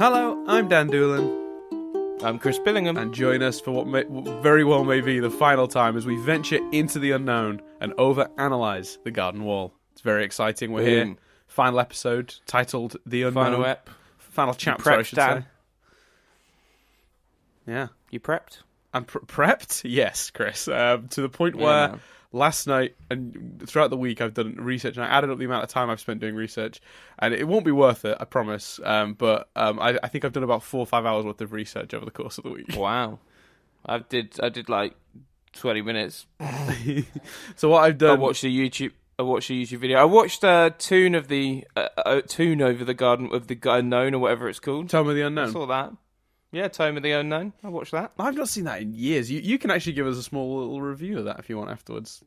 Hello, I'm Dan Doolan, I'm Chris Billingham. and join us for what, may, what very well may be the final time as we venture into the unknown and overanalyze the Garden Wall. It's very exciting. We're here. Boom. Final episode titled "The Unknown." Final ep. Final chapter, I should Dan? say. Yeah, You prepped? I'm pre- prepped. Yes, Chris. Um, to the point Yeah, where man. Last night and throughout the week I've done research and I added up the amount of time I've spent doing research, and it won't be worth it, I promise. Um, but um, I, I think I've done about four or five hours worth of research over the course of the week. Wow. I did. I did like twenty minutes. so what I've done, I watched a YouTube. I watched a YouTube video. I watched a tune of the uh, uh, tune over the garden of the unknown or whatever it's called. Tome of the unknown. I Unknown. saw that. Yeah, Tome of the Unknown. I watched that. I've not seen that in years. You you can actually give us a small little review of that if you want afterwards.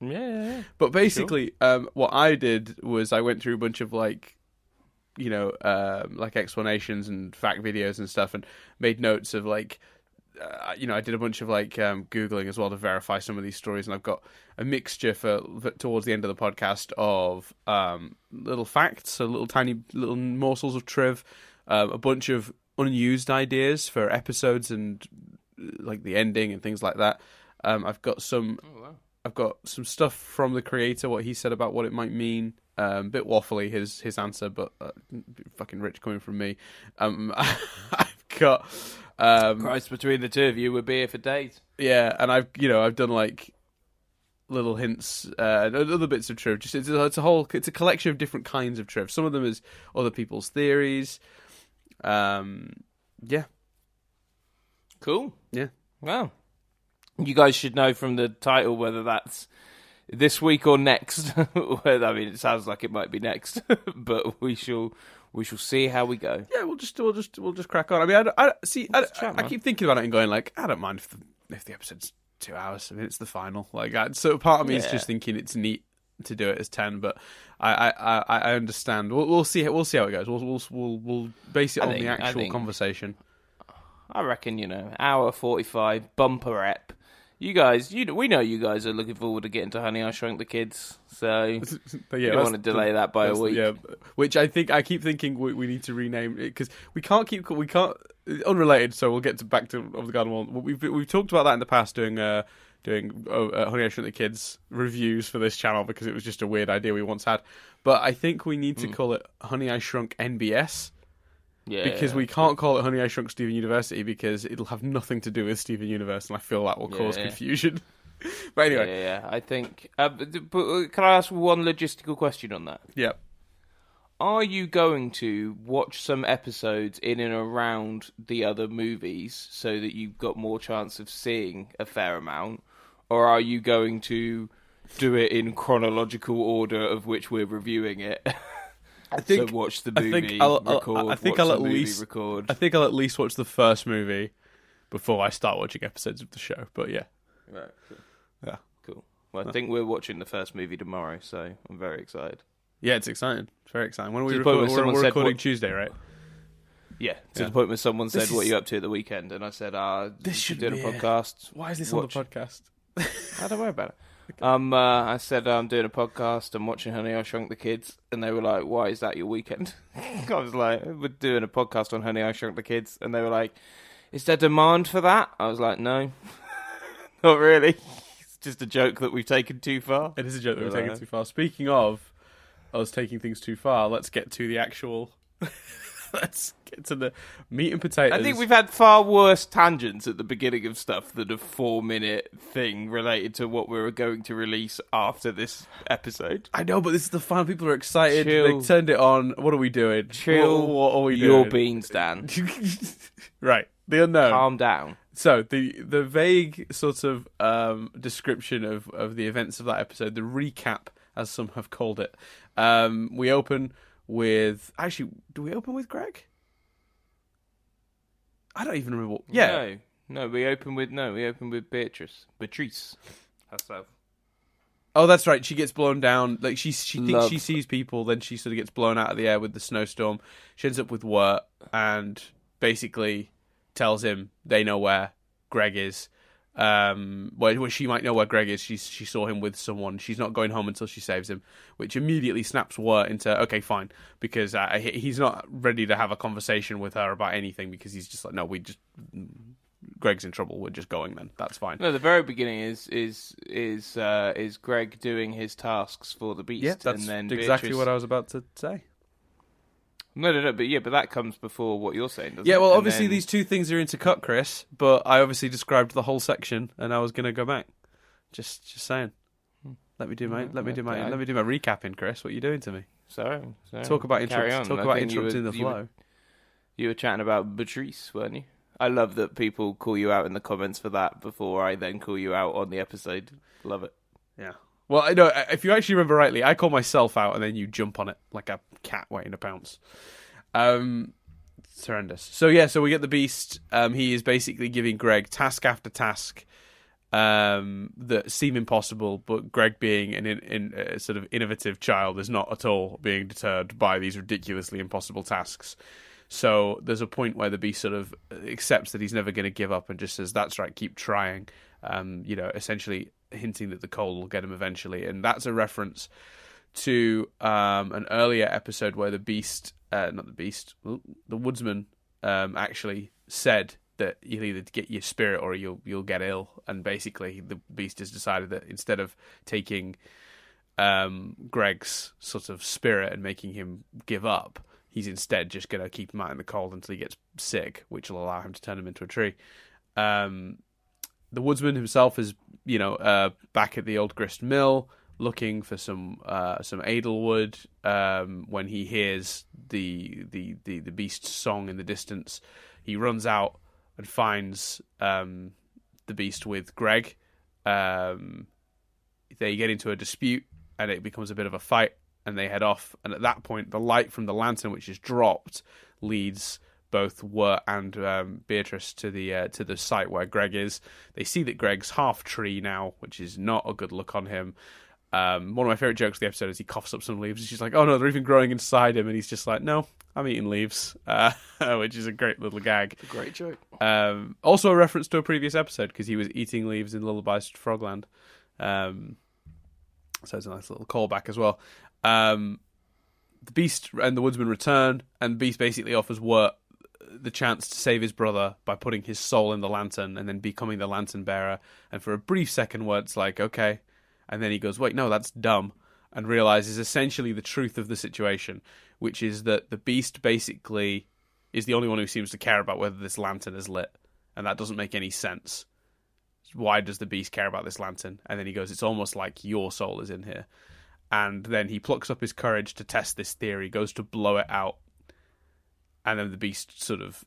Yeah, yeah, yeah. But basically, um, what I did was I went through a bunch of like, you know, um, like explanations and fact videos and stuff, and made notes of like, uh, you know, I did a bunch of like um, googling as well to verify some of these stories, and I've got a mixture for towards the end of the podcast of um, little facts, so little tiny little morsels of triv, um, a bunch of unused ideas for episodes and uh, like the ending and things like that. Um, I've got some Oh wow. I've got some stuff from the creator, what he said about what it might mean. Um, bit waffly his his answer, but uh, fucking rich coming from me. Um, I've got um, Christ, between the two of you, we'd be here for days. yeah, and I've you know I've done like little hints, uh, and other bits of triv. Just it's a, it's a whole it's a collection of different kinds of triv. Some of them is other people's theories. Um, yeah, Cool. Yeah. Wow. You guys should know from the title whether that's this week or next. I mean, it sounds like it might be next, but we shall we shall see how we go. yeah. We'll just we'll just we'll just crack on. I mean, I, I see. I, chat, I man. keep thinking about it and going like, I don't mind if the if the episode's two hours. I mean, it's the final. Like, I, so part of me is just thinking it's neat to do it as ten, but I I, I, I understand. We'll, we'll see. We'll see how it goes. We'll we'll we'll, we'll base it I on think- the I actual think- conversation. I reckon you know hour forty five bumper rep. You guys, you we know you guys are looking forward to getting to Honey I Shrunk the Kids, so But you yeah, don't want to delay that by a week. Yeah, which I think I keep thinking we, we need to rename it because we can't keep we can't unrelated. So we'll get to back to of the Garden Wall. We've we've talked about that in the past doing uh doing uh, uh, Honey I Shrunk the Kids reviews for this channel because it was just a weird idea we once had. But I think we need to Mm. call it Honey I Shrunk NBS Yeah, because we can't call it Honey I Shrunk Steven University because it'll have nothing to do with Steven Universe, and I feel that will cause Yeah. confusion. but anyway, yeah, yeah. I think. Uh, but, but uh, can I ask one logistical question on that? yeah. are you going to watch some episodes in and around the other movies so that you've got more chance of seeing a fair amount or are you going to do it in chronological order of which we're reviewing it I think so watch the I movie think I'll- record I think I'll at least- record I think I'll at least watch the first movie before I start watching episodes of the show. But yeah, right, cool. Yeah. cool well I think we're watching the first movie tomorrow so I'm very excited yeah, it's exciting. It's very exciting. When are we record, we're, we're recording what- Tuesday, right? yeah to Yeah. the point where someone said This what is- are you up to at the weekend and I said ah This should a a- podcast Why is this Watch. on the podcast? I don't worry about it. Um, uh, I said I'm doing a podcast. I'm watching Honey I Shrunk the Kids, and they were like, "Why is that your weekend?" I was like, "We're doing a podcast on Honey I Shrunk the Kids," and they were like, "Is there demand for that?" I was like, "No, not really. It's just a joke that we've taken too far." It is a joke that we're Right. taking too far. Speaking of us taking things too far, let's get to the actual. let's get to the meat and potatoes. I think we've had far worse tangents at the beginning of stuff than a four-minute thing related to what we were going to release after this episode. I know, but this is the fun. People are excited. Chill. They turned it on. What are we doing? Chill What, what are we Your beans, Dan. right. The unknown. Calm down. So the the vague sort of um, description of, of the events of that episode, the recap, as some have called it. Um, we open with actually, do we open with Greg? I don't even remember. What, yeah, No, no, we open with no, we open with Beatrice, Beatrice herself. Oh, that's right. She gets blown down. Like she she thinks Love. she sees people, then she sort of gets blown out of the air with the snowstorm. She ends up with Wirt and basically tells him they know where Greg is. Um, where, where she might know where Greg is. She she saw him with someone. She's not going home until she saves him, which immediately snaps Wirt into okay, fine, because uh, he- he's not ready to have a conversation with her about anything because he's just like, no, we just Greg's in trouble. We're just going then. That's fine. No, the very beginning is is is uh, is Greg doing his tasks for the beast, Yeah, that's and then exactly Beatrice... what I was about to say. No, no, no, but yeah, but that comes before what you're saying, doesn't Yeah, it? well, And obviously then- these two things are intercut, Chris. But I obviously described the whole section, and I was going to go back. Just, just saying. Hmm. Let me do my, let me do my, Okay. let me do my recapping, Chris. What are you doing to me? Sorry, sorry. Talk about Carry interrupt, on. talk I about think you interrupting were- the you were- flow. You were chatting about Patrice, weren't you? I love that people call you out in the comments for that before I then call you out on the episode. Love it. Yeah. Well, I know if you actually remember rightly, I call myself out, and then you jump on it like a cat waiting to pounce. Um, it's horrendous. So yeah, so we get the beast. Um, he is basically giving Greg task after task, um, that seem impossible, but Greg, being an in, in, a sort of innovative child, is not at all being deterred by these ridiculously impossible tasks. So there's a point where the beast sort of accepts that he's never going to give up and just says, "That's right, keep trying." Um, you know, essentially hinting that the cold will get him eventually, and that's a reference to um, an earlier episode where the beast, uh, not the beast, the woodsman, um, actually said that you'll either get your spirit or you'll you'll get ill, and basically the beast has decided that instead of taking um, Greg's sort of spirit and making him give up, he's instead just going to keep him out in the cold until he gets sick, which will allow him to turn him into a tree. Um, the woodsman himself is, you know, uh, back at the old grist mill looking for some uh, some edelwood um, when he hears the, the the the beast's song in the distance. He runs out and finds um, the beast with Greg. Um, they get into a dispute and it becomes a bit of a fight and they head off. And at that point, the light from the lantern, which is dropped, leads both Wirt and um, Beatrice to the uh, to the site where Greg is. They see that Greg's half tree now, which is not a good look on him. Um, one of my favorite jokes of the episode is he coughs up some leaves, and she's like, "Oh no, they're even growing inside him," and he's just like, "No, I'm eating leaves," uh, which is a great little gag. A great joke. Um, also a reference to a previous episode because he was eating leaves in Lullabies to Frogland. Um, so it's a nice little callback as well. Um, the Beast and the Woodsman return, and Beast basically offers Wirt the chance to save his brother by putting his soul in the lantern and then becoming the lantern bearer. And for a brief second, Wirt's like, okay. And then he goes, wait, no, that's dumb. And realizes essentially the truth of the situation, which is that the Beast basically is the only one who seems to care about whether this lantern is lit. And that doesn't make any sense. Why does the Beast care about this lantern? And then he goes, it's almost like your soul is in here. And then he plucks up his courage to test this theory, goes to blow it out. And then the Beast sort of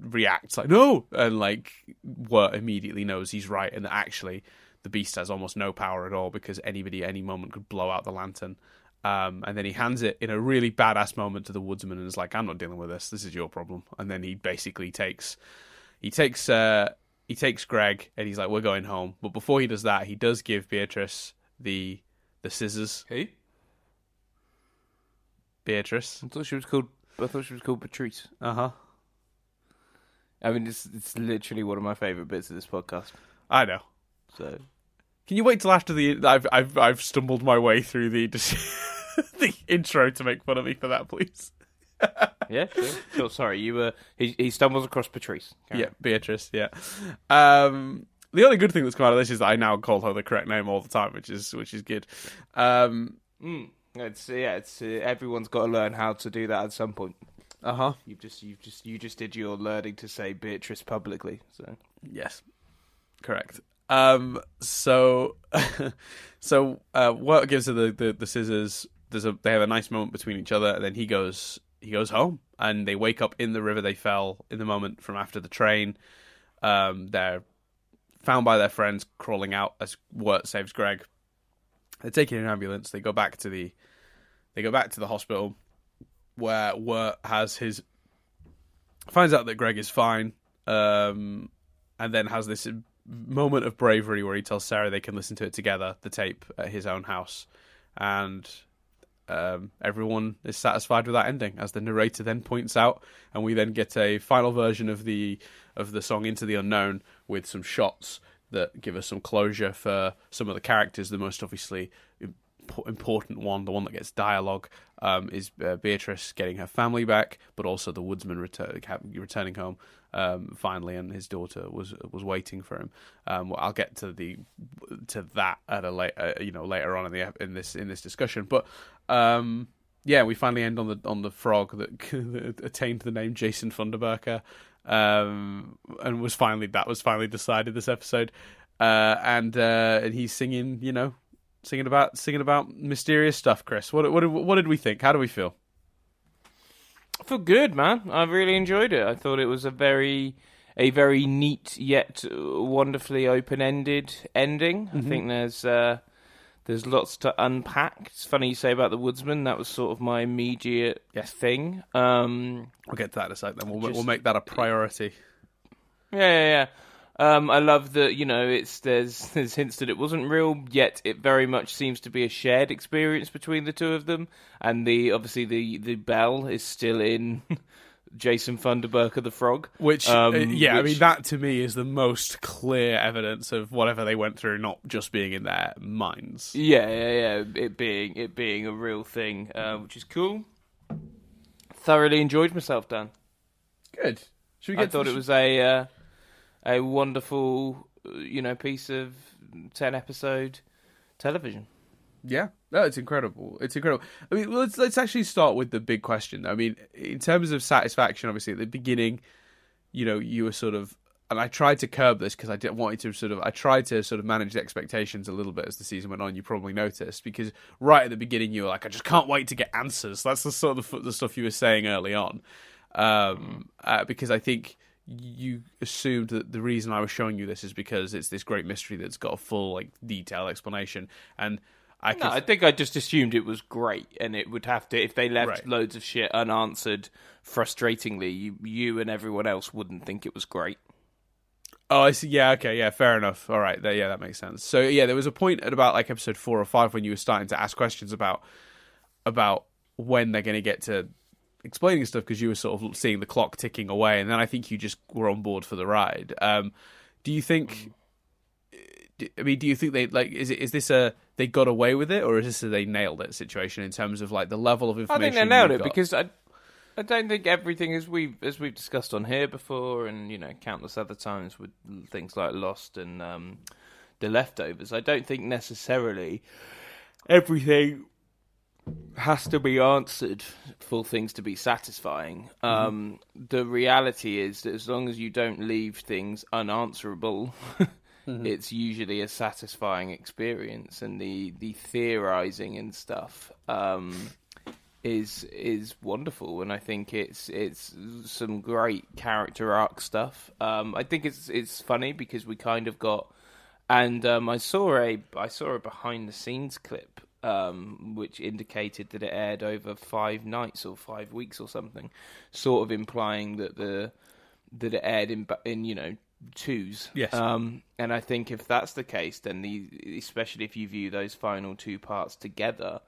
reacts like, no! And like, Wirt immediately knows he's right and that actually the Beast has almost no power at all because anybody at any moment could blow out the lantern. Um, and then he hands it in a really badass moment to the woodsman and is like, "I'm not dealing with this. This is your problem." And then he basically takes, he takes, uh, he takes Greg and he's like, "We're going home." But before he does that, he does give Beatrice the the scissors. Who? Beatrice. I thought she was called. I thought she was called Patrice. Uh huh. I mean, it's it's literally one of my favorite bits of this podcast. I know. So Can you wait till after the I've I've I've stumbled my way through the the intro to make fun of me for that, please? yeah, sure. sure. Sorry, you were. He he stumbles across Patrice. Yeah, Beatrice. Yeah. Um, the only good thing that's come out of this is that I now call her the correct name all the time, which is which is good. Um. Mm. It's yeah. It's uh, everyone's got to learn how to do that at some point. uh huh. You've just you've just you just did your learning to say Beatrice publicly. So Yes, correct. Um, so, so uh, Wirt gives her the, the, the scissors. There's a they have a nice moment between each other, and then he goes he goes home, and they wake up in the river they fell in the moment from after the train. Um, they're found by their friends crawling out as Wirt saves Greg. They're taken in an ambulance. They go back to the they go back to the hospital where Wirt has his finds out that Greg is fine. Um, and then has this moment of bravery where he tells Sarah they can listen to it together, the tape at his own house, and um, everyone is satisfied with that ending, as the narrator then points out, and we then get a final version of the of the song "Into the Unknown," with some shots that give us some closure for some of the characters. The most obviously important one, the one that gets dialogue, um, is uh, Beatrice getting her family back, but also the woodsman return, returning home um, finally, and his daughter was was waiting for him. Um, well, I'll get to the to that at a late, uh, you know, later on in the in this in this discussion, but. Um, yeah, we finally end on the on the frog that attained the name Jason Funderburker, um, and was finally that was finally decided this episode, uh, and uh, and he's singing, you know, singing about singing about mysterious stuff. Chris, what what what did we think? How do we feel? I feel good, man. I really enjoyed it. I thought it was a very a very neat yet wonderfully open ended ending. Mm-hmm. I think there's. Uh, there's lots to unpack. It's funny you say about the woodsman. That was sort of my immediate yes. thing. Um, we'll get to that in a second. Then we'll just, we'll make that a priority. Yeah, yeah, yeah. Um, I love that you know it's there's there's hints that it wasn't real yet. It very much seems to be a shared experience between the two of them, and the obviously the the bell is still in Jason Funderburker the Frog. Which, uh, um, yeah, which... I mean, that to me is the most clear evidence of whatever they went through not just being in their minds. Yeah, yeah, yeah. It being it being a real thing, uh, which is cool. Thoroughly enjoyed myself, Dan. Good. Should we get I thought it was a uh, a wonderful, you know, piece of ten episode television. Yeah, no, it's incredible. It's incredible. I mean, let's let's actually start with the big question. I mean, in terms of satisfaction, obviously at the beginning, you know, you were sort of, and I tried to curb this because I didn't want you to sort of, I tried to sort of manage the expectations a little bit as the season went on. You probably noticed because right at the beginning you were like, I just can't wait to get answers. That's the sort of the stuff you were saying early on, um, uh, because I think you assumed that the reason I was showing you this is because it's this great mystery that's got a full like detailed explanation and I, no, I think I just assumed it was great, and it would have to if they left right. loads of shit unanswered. Frustratingly, you, you and everyone else wouldn't think it was great. Oh, I see. Yeah, okay, yeah, fair enough. All right, there, yeah, that makes sense. So yeah, there was a point at about like episode four or five when you were starting to ask questions about about when they're going to get to explaining stuff because you were sort of seeing the clock ticking away, and then I think you just were on board for the ride. Um, do you think? I mean, do you think they like? Is it is this a they got away with it, or is this a they nailed it situation in terms of like the level of information? I think they nailed it got? because I, I don't think everything as we as we've discussed on here before, and you know countless other times with things like Lost and um, the leftovers. I don't think necessarily everything has to be answered for things to be satisfying. Mm-hmm. Um, the reality is that as long as you don't leave things unanswerable. mm-hmm. it's usually a satisfying experience, and the the theorizing and stuff um, is is wonderful, and I think it's it's some great character arc stuff. Um, I think it's it's funny because we kind of got, and um, I saw a I saw a behind the scenes clip um, which indicated that it aired over five nights or five weeks or something, sort of implying that the that it aired in in you know twos. Yes. Um, and I think if that's the case, then the especially if you view those final two parts together,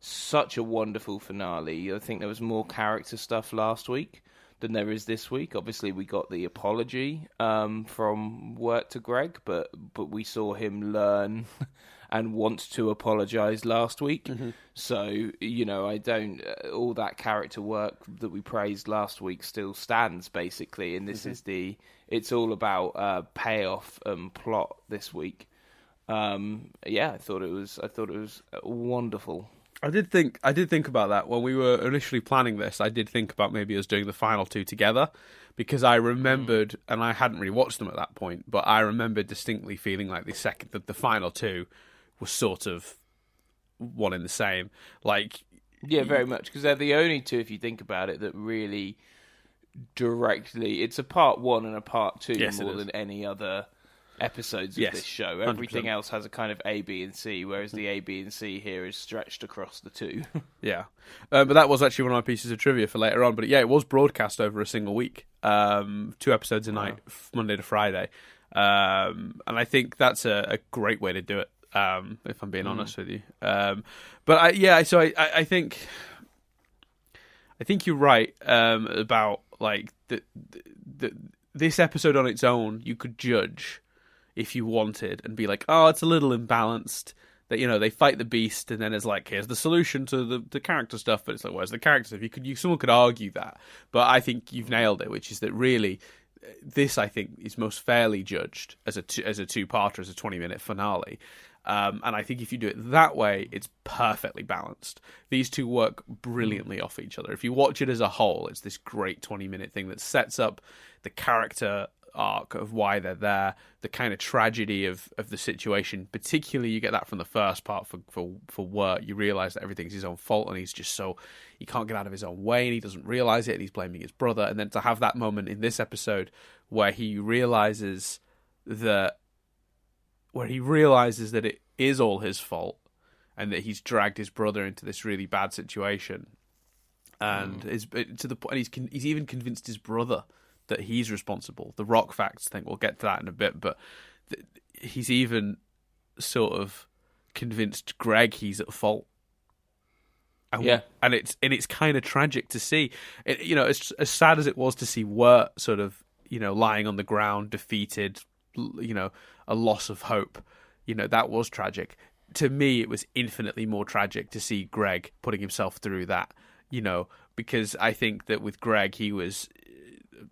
such a wonderful finale. I think there was more character stuff last week than there is this week. Obviously, we got the apology um, from Wirt to Greg, but but we saw him learn and want to apologise last week. Mm-hmm. So you know, I don't. Uh, all that character work that we praised last week still stands basically, and this mm-hmm. is the. It's all about uh, payoff and plot this week. Um, yeah, I thought it was. I thought it was wonderful. I did think I did think about that when we were initially planning this. I did think about maybe us doing the final two together because I remembered, mm. and I hadn't really watched them at that point, but I remembered distinctly feeling like the second, the, the final two was sort of one in the same. Like, yeah, very much because they're the only two, if you think about it, that really directly. It's a part one and a part two yes, more than any other episodes of yes, this show. Everything 100%. else has a kind of A, B, and C, whereas the A, B, and C here is stretched across the two. yeah, uh, but that was actually one of my pieces of trivia for later on. But yeah, it was broadcast over a single week, um, two episodes a night, wow. Monday to Friday, um, and I think that's a, a, great way to do it um, if I'm being mm. honest with you. Um, but I, yeah, so I, I, I, think I think you're right um, about like the, the this episode on its own, you could judge if you wanted and be like, oh, it's a little imbalanced. That you know they fight the beast and then it's like here's the solution to the, the character stuff, but it's like where's the character stuff? You could you someone could argue that, but I think you've nailed it, which is that really this I think is most fairly judged as a two, as a two parter as a twenty minute finale. Um, and I think if you do it that way, it's perfectly balanced. These two work brilliantly off each other. If you watch it as a whole, it's this great 20 minute thing that sets up the character arc of why they're there, the kind of tragedy of, of the situation. Particularly, you get that from the first part for for for Wirt. You realize that everything's his own fault, and he's just so he can't get out of his own way, and he doesn't realize it, and he's blaming his brother. And then to have that moment in this episode where he realizes that where he realizes that it is all his fault and that he's dragged his brother into this really bad situation. And mm. is uh, to the point he's con- he's even convinced his brother that he's responsible. The rock facts thing we'll get to that in a bit but th- he's even sort of convinced greg he's at fault. And, Yeah. and it's and it's kind of tragic to see. It, you know as, as sad as it was to see Wirt sort of you know lying on the ground defeated you know a loss of hope. You know that was tragic. To me it was infinitely more tragic to see greg putting himself through that you know because i think that with greg he was uh,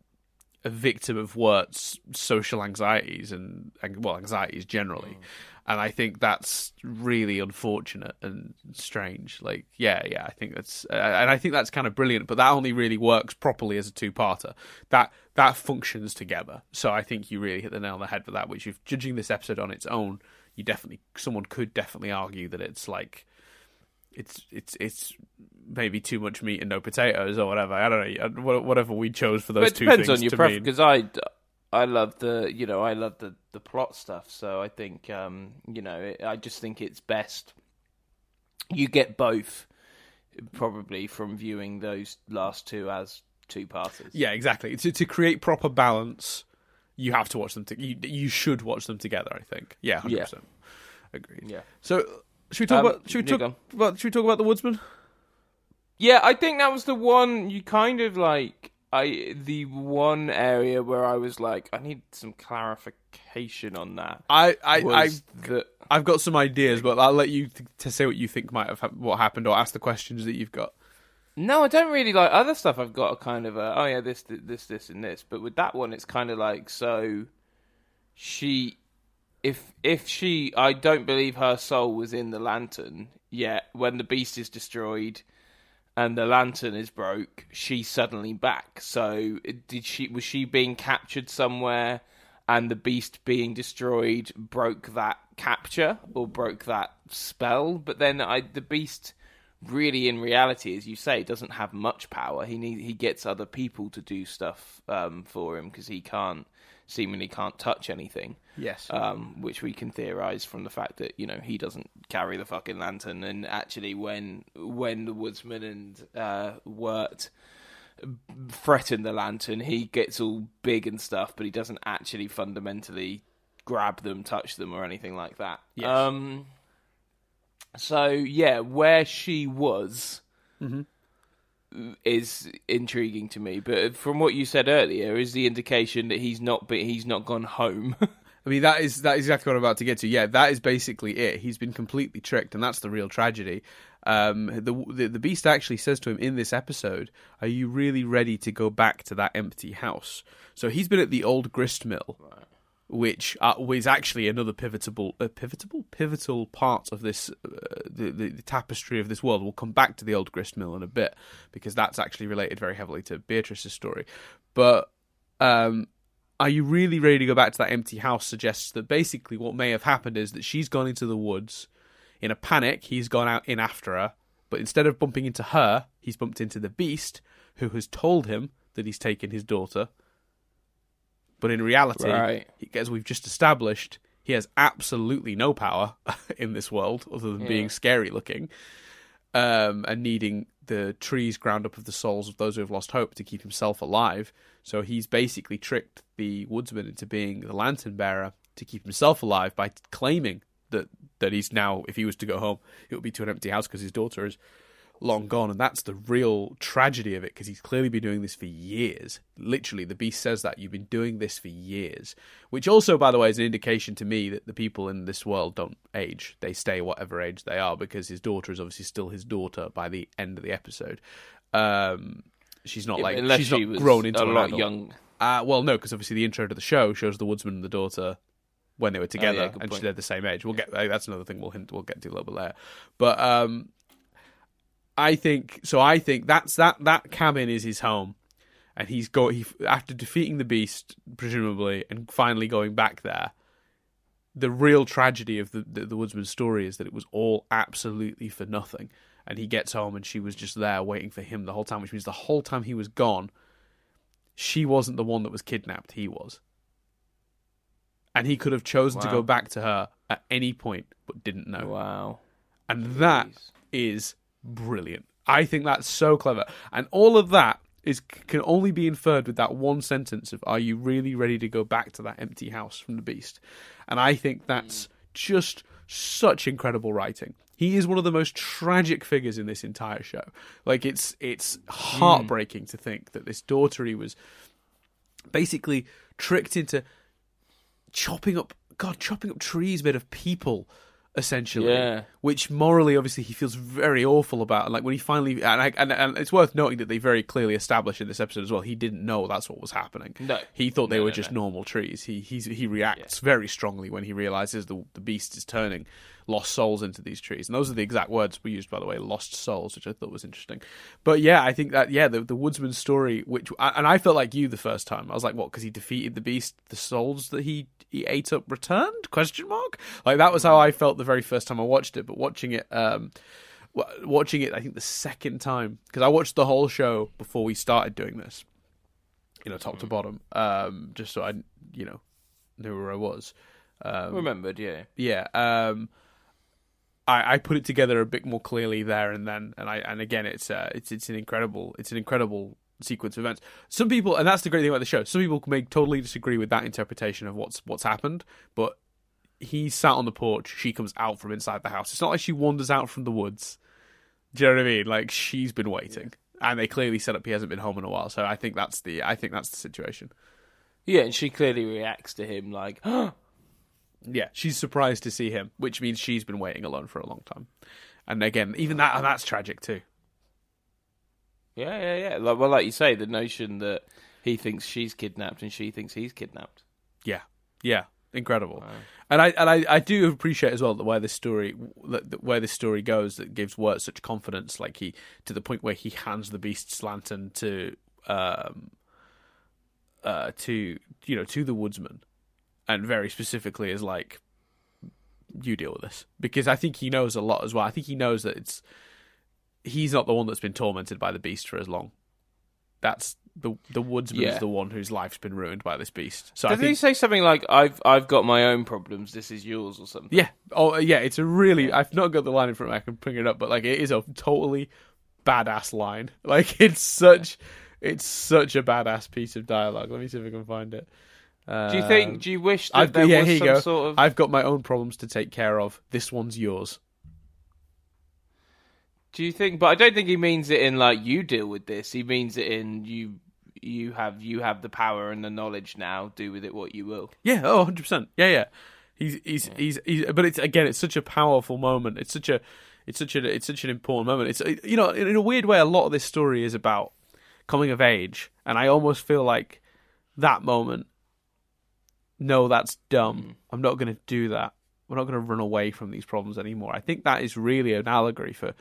a victim of Wirt's social anxieties and, and well anxieties generally and i think that's really unfortunate and strange like yeah yeah i think that's uh, and i think that's kind of brilliant but that only really works properly as a two-parter that that functions together so i think you really hit the nail on the head for that which if judging this episode on its own you definitely someone could definitely argue that it's like it's it's it's maybe too much meat and no potatoes or whatever. I don't know. Whatever we chose for those it two depends on your preference because I, I love the you know I love the the plot stuff. So I think um, you know it, I just think it's best you get both probably from viewing those last two as two parters. Yeah, exactly. To to create proper balance, you have to watch them. To, you you should watch them together. I think. Yeah, hundred Yeah. percent. Agreed. Yeah. So should we talk Um, about should we talk about should we talk about the Woodsman? Yeah, I think that was the one you kind of like. I the one area where I was like, I need some clarification on that. I I, I that I've got some ideas, but I'll let you th- to say what you think might have hap- what happened, or ask the questions that you've got. No, I don't really like other stuff. I've got a kind of a oh yeah, this, this, this, and this. But with that one, it's kind of like so. She, if if she, I don't believe her soul was in the lantern yet. When the beast is destroyed, and the lantern is broke, she's suddenly back. So did she? Was she being captured somewhere? And the beast being destroyed broke that capture or broke that spell. But then I, the beast really in reality, as you say, doesn't have much power. He need, he gets other people to do stuff um, for him because he can't seemingly can't touch anything. Yes. Um, which we can theorize from the fact that you know he doesn't carry the fucking lantern, and actually when when the woodsman and uh, Wirt threaten the lantern, he gets all big and stuff, but he doesn't actually fundamentally grab them, touch them, or anything like that. Yes. Um, so yeah, where she was is intriguing to me. But from what you said earlier, is the indication that he's not be- he's not gone home. I mean, that is that is exactly what I'm about to get to. Yeah, that is basically it. He's been completely tricked, and that's the real tragedy. Um, the, the the beast actually says to him in this episode, "Are you really ready to go back to that empty house?" So he's been at the old grist mill, which uh, was actually another pivotal, uh, pivotal, pivotal part of this uh, the, the the tapestry of this world. We'll come back to the old grist mill in a bit because that's actually related very heavily to Beatrice's story, but. Um, are you really ready to go back to that empty house suggests that basically what may have happened is that she's gone into the woods in a panic he's gone out in after her but instead of bumping into her he's bumped into the beast who has told him that he's taken his daughter but in reality Right. as we've just established he has absolutely no power in this world other than being scary looking um, and needing the trees ground up of the souls of those who have lost hope to keep himself alive. So he's basically tricked the woodsman into being the lantern bearer to keep himself alive by claiming that that he's now, if he was to go home, it would be to an empty house because his daughter is long gone, and that's the real tragedy of it because he's clearly been doing this for years. Literally, the beast says that you've been doing this for years, which also, by the way, is an indication to me that the people in this world don't age; they stay whatever age they are because his daughter is obviously still his daughter by the end of the episode. Um, she's not Yeah, like unless she's she not was grown into a lot adult. young. Uh, well, no, because obviously the intro to the show shows the woodsman and the daughter when they were together, Oh, yeah, and point. they're the same age. We'll get that's another thing we'll hint we'll get to a little bit later. But um, I think so. I think that's that that cabin is his home, and he's go he after defeating the beast presumably and finally going back there. The real tragedy of the, the the woodsman's story is that it was all absolutely for nothing, and he gets home and she was just there waiting for him the whole time, which means the whole time he was gone she wasn't the one that was kidnapped, he was. And he could have chosen to go back to her at any point, but didn't know. Wow. And that Jeez. is brilliant. I think that's so clever. And all of that is can only be inferred with that one sentence of are you really ready to go back to that empty house from the beast? And I think that's mm. just such incredible writing. He is one of the most tragic figures in this entire show. Like it's it's mm. heartbreaking to think that this daughter he was basically tricked into chopping up god chopping up trees made of people essentially Yeah. which morally obviously he feels very awful about and like when he finally and, I, and and it's worth noting that they very clearly establish in this episode as well he didn't know that's what was happening No. he thought they No, were no, just no. normal trees he he's, he reacts very strongly when he realizes the the beast is turning lost souls into these trees. And those are the exact words we used by the way lost souls which i thought was interesting. But yeah i think that yeah the, the woodsman story which and i felt like you the first time. I was like what because he defeated the beast the souls that he he ate up returned? Question mark? Like that was how i felt the very first time i watched it. But watching it um watching it i think the second time because i watched the whole show before we started doing this you know top to bottom um just so i you know knew where i was. Um Remembered, yeah. yeah um I, I put it together a bit more clearly there and then and I and again it's uh, it's it's an incredible it's an incredible sequence of events. Some people and that's the great thing about the show. Some people may totally disagree with that interpretation of what's what's happened, but he sat on the porch, she comes out from inside the house. It's not like she wanders out from the woods. Do you know what I mean? Like she's been waiting. And they clearly set up he hasn't been home in a while. So I think that's the I think that's the situation. Yeah, and she clearly reacts to him like, Yeah, she's surprised to see him, which means she's been waiting alone for a long time. And again, even that and that's tragic too. yeah, yeah, yeah. Like, well, like you say, the notion that he thinks she's kidnapped and she thinks he's kidnapped. Yeah, yeah, incredible. And I and I, I do appreciate as well that where this story that that where this story goes that gives Wirt such confidence, like he to the point where he hands the beast's lantern to um uh to you know to the woodsman, and very specifically is like you deal with this because I think he knows a lot as well. I think he knows that it's he's not the one that's been tormented by the beast for as long. That's the the woodsman's Yeah. the one whose life's been ruined by this beast. So Doesn't think he say something like, "I've I've got my own problems. This is yours," or something? Yeah. Oh, uh, yeah. It's a really. I've not got the line in front of me. I can bring it up, but like, it is a totally badass line. Like, it's such. It's such a badass piece of dialogue. Let me see if I can find it. Do you think? Do you wish that Um, I've, there yeah, was here you some go. sort of? I've got my own problems to take care of. This one's yours. Do you think? But I don't think he means it in like you deal with this. He means it in you. You have you have the power and the knowledge now. Do with it what you will. Yeah. Oh, 100 percent. Yeah, yeah. He's he's, he's he's but it's again it's such a powerful moment. It's such a it's such a it's such an important moment. It's you know in a weird way a lot of this story is about coming of age, and I almost feel like that moment. No, that's dumb. I'm not going to do that. We're not going to run away from these problems anymore. I think that is really an allegory for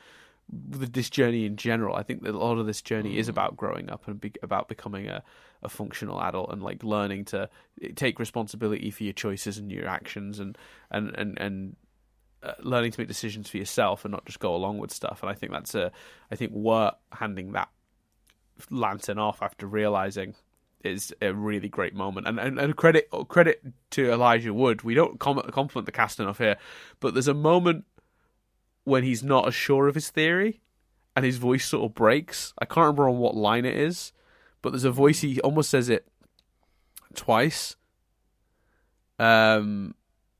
this journey in general. I think that a lot of this journey is about growing up and be, about becoming a, a functional adult and like learning to take responsibility for your choices and your actions and and and and uh, learning to make decisions for yourself and not just go along with stuff. And I think that's a I think Wirt handing that lantern off after realizing is a really great moment. And and, and credit credit to Elijah Wood. We don't com- compliment the cast enough here, but there's a moment when he's not as sure of his theory and his voice sort of breaks. I can't remember on what line it is, but there's a voice he almost says it twice. Um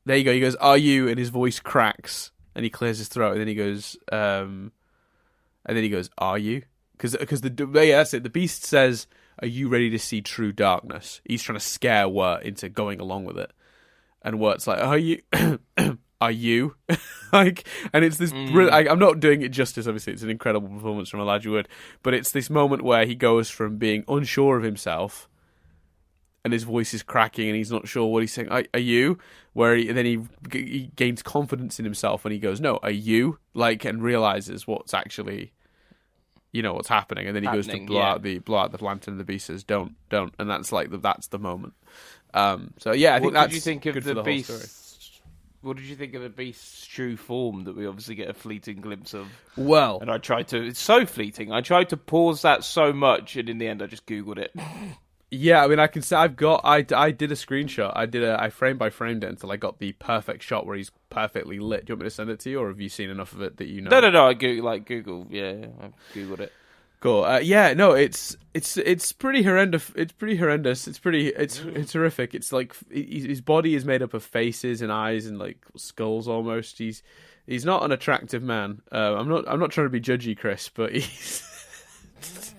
there you go. He goes, "Are you?" and his voice cracks and he clears his throat and then he goes um and then he goes, "Are you?" Because because the yeah that's it. The beast says, "Are you ready to see true darkness?" He's trying to scare Wirt into going along with it, and Wirt's like, "Are you?" Are you like? And it's this. Brill- mm. I, I'm not doing it justice. Obviously, it's an incredible performance from Elijah Wood, but it's this moment where he goes from being unsure of himself and his voice is cracking and he's not sure what he's saying. Are, are you? Where he, then he, he gains confidence in himself and he goes, "No, are you?" Like and realizes what's actually, you know, what's happening. And then he goes to blow yeah. out the blow out the lantern. And the beast says, "Don't, don't." And that's like the, that's the moment. Um, so yeah, I think what that's did you think of the, the beast? What did you think of the beast's true form that we obviously get a fleeting glimpse of? Well, And I tried to. It's so fleeting. I tried to pause that so much, and in the end, I just googled it. Yeah, I mean, I can say I've got. I, I did a screenshot. I did a. I frame by framed it until I got the perfect shot where he's perfectly lit. Do you want me to send it to you, or have you seen enough of it that you know? No, no, no. I go like Google. Yeah, I googled it. Cool. Uh, yeah, no, it's it's it's pretty horrendous. It's pretty horrendous. It's pretty. It's it's horrific. It's like his his body is made up of faces and eyes and like skulls almost. He's he's not an attractive man. Uh, I'm not. I'm not trying to be judgy, Chris, but he's.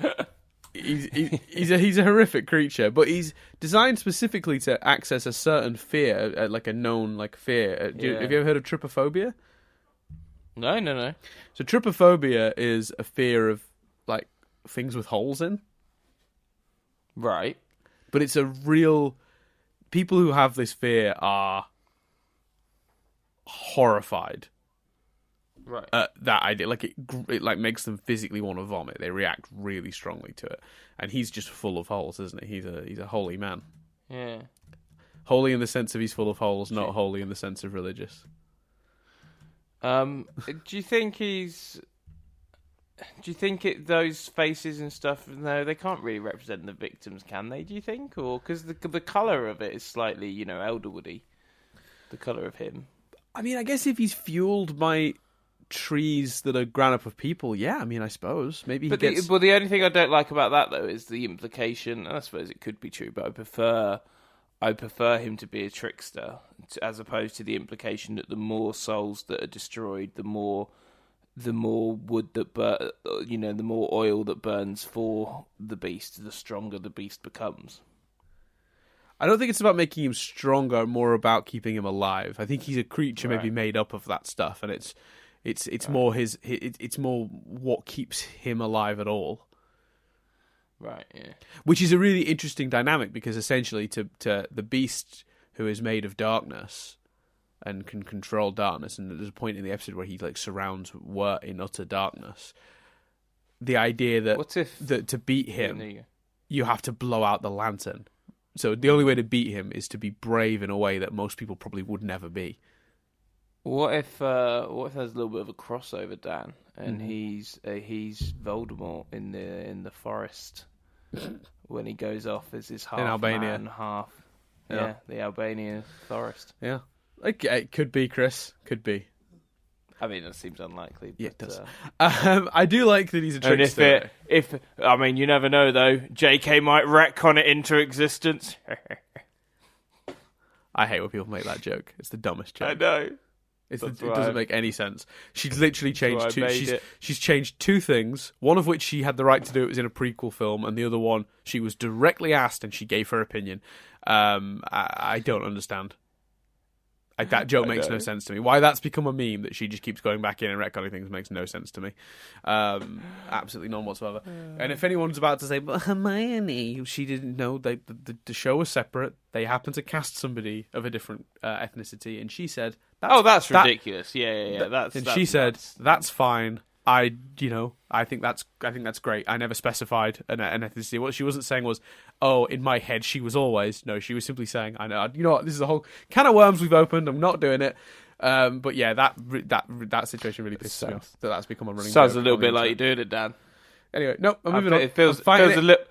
He's, he's he's a he's a horrific creature, but he's designed specifically to access a certain fear, uh, like a known like fear. Uh, you- Yeah. have you ever heard of trypophobia? No, no, no. So trypophobia is a fear of like things with holes in, Right. but it's a real. People who have this fear are horrified Right. at that idea. Like it, it like makes them physically want to vomit. They react really strongly to it, and he's just full of holes, isn't he? He's a he's a holy man. yeah. Holy in the sense of he's full of holes, not holy in the sense of religious. Um, do you think he's? Do you think it those faces and stuff? No, they can't really represent the victims, can they? Do you think, or because the the color of it is slightly, you know, edelwoody, the color of him. I mean, I guess if he's fueled by trees that are grown up of people, yeah. I mean, I suppose maybe he But gets. the, well, the only thing I don't like about that though is the implication. And I suppose it could be true, but I prefer I prefer him to be a trickster as opposed to the implication that the more souls that are destroyed, the more the more wood that bur- uh, you know, the more oil that burns for the beast, the stronger the beast becomes. I don't think it's about making him stronger, more about keeping him alive. I think he's a creature maybe made up of that stuff, and it's it's it's more his it, it's more what keeps him alive at all. Right. Yeah. Which is a really interesting dynamic because essentially, to to the beast who is made of darkness and can control darkness, and there's a point in the episode where he like surrounds Wirt in utter darkness. The idea that What if that to beat him, you you have to blow out the lantern. So the only way to beat him is to be brave in a way that most people probably would never be. What if uh, what if there's a little bit of a crossover, Dan, and Mhm. he's uh, he's Voldemort in the in the forest when he goes off as his half Albania. man, half Yeah. yeah. the Albanian forest. Yeah, okay, it could be Chris, could be. I mean, that seems unlikely. Yeah, it but, does. Uh, Um, I do like that he's a and if trickster. it, if I mean, you never know though. J.K. might retcon it into existence. I hate when people make that joke. It's the dumbest joke. I know. It's it doesn't I- make any sense. She's literally changed two. She's it. she's changed two things. One of which she had the right to do. It was in a prequel film, and the other one she was directly asked and she gave her opinion. Um, I, I don't understand. I, that joke makes no sense to me. Why that's become a meme that she just keeps going back in and retconning things makes no sense to me. Um, absolutely none whatsoever. And if anyone's about to say, "But Hermione," she didn't know they, the, the the show was separate. They happened to cast somebody of a different uh, ethnicity, and she said, that's, Oh, that's that- ridiculous. Yeah, yeah, yeah. That's and that's she said, nuts. "That's fine. I, you know, I think that's, I think that's great. I never specified an, an ethnicity. What she wasn't saying was, oh, in my head she was always. No, she was simply saying, I know, you know what, this is a whole can of worms we've opened. I'm not doing it. Um, but yeah, that that that situation really pisses me off. That that's become a running. sounds joke a little bit like you're doing it, Dan. Anyway, no, I'm I moving fe- on. It feels I'm fighting feels a little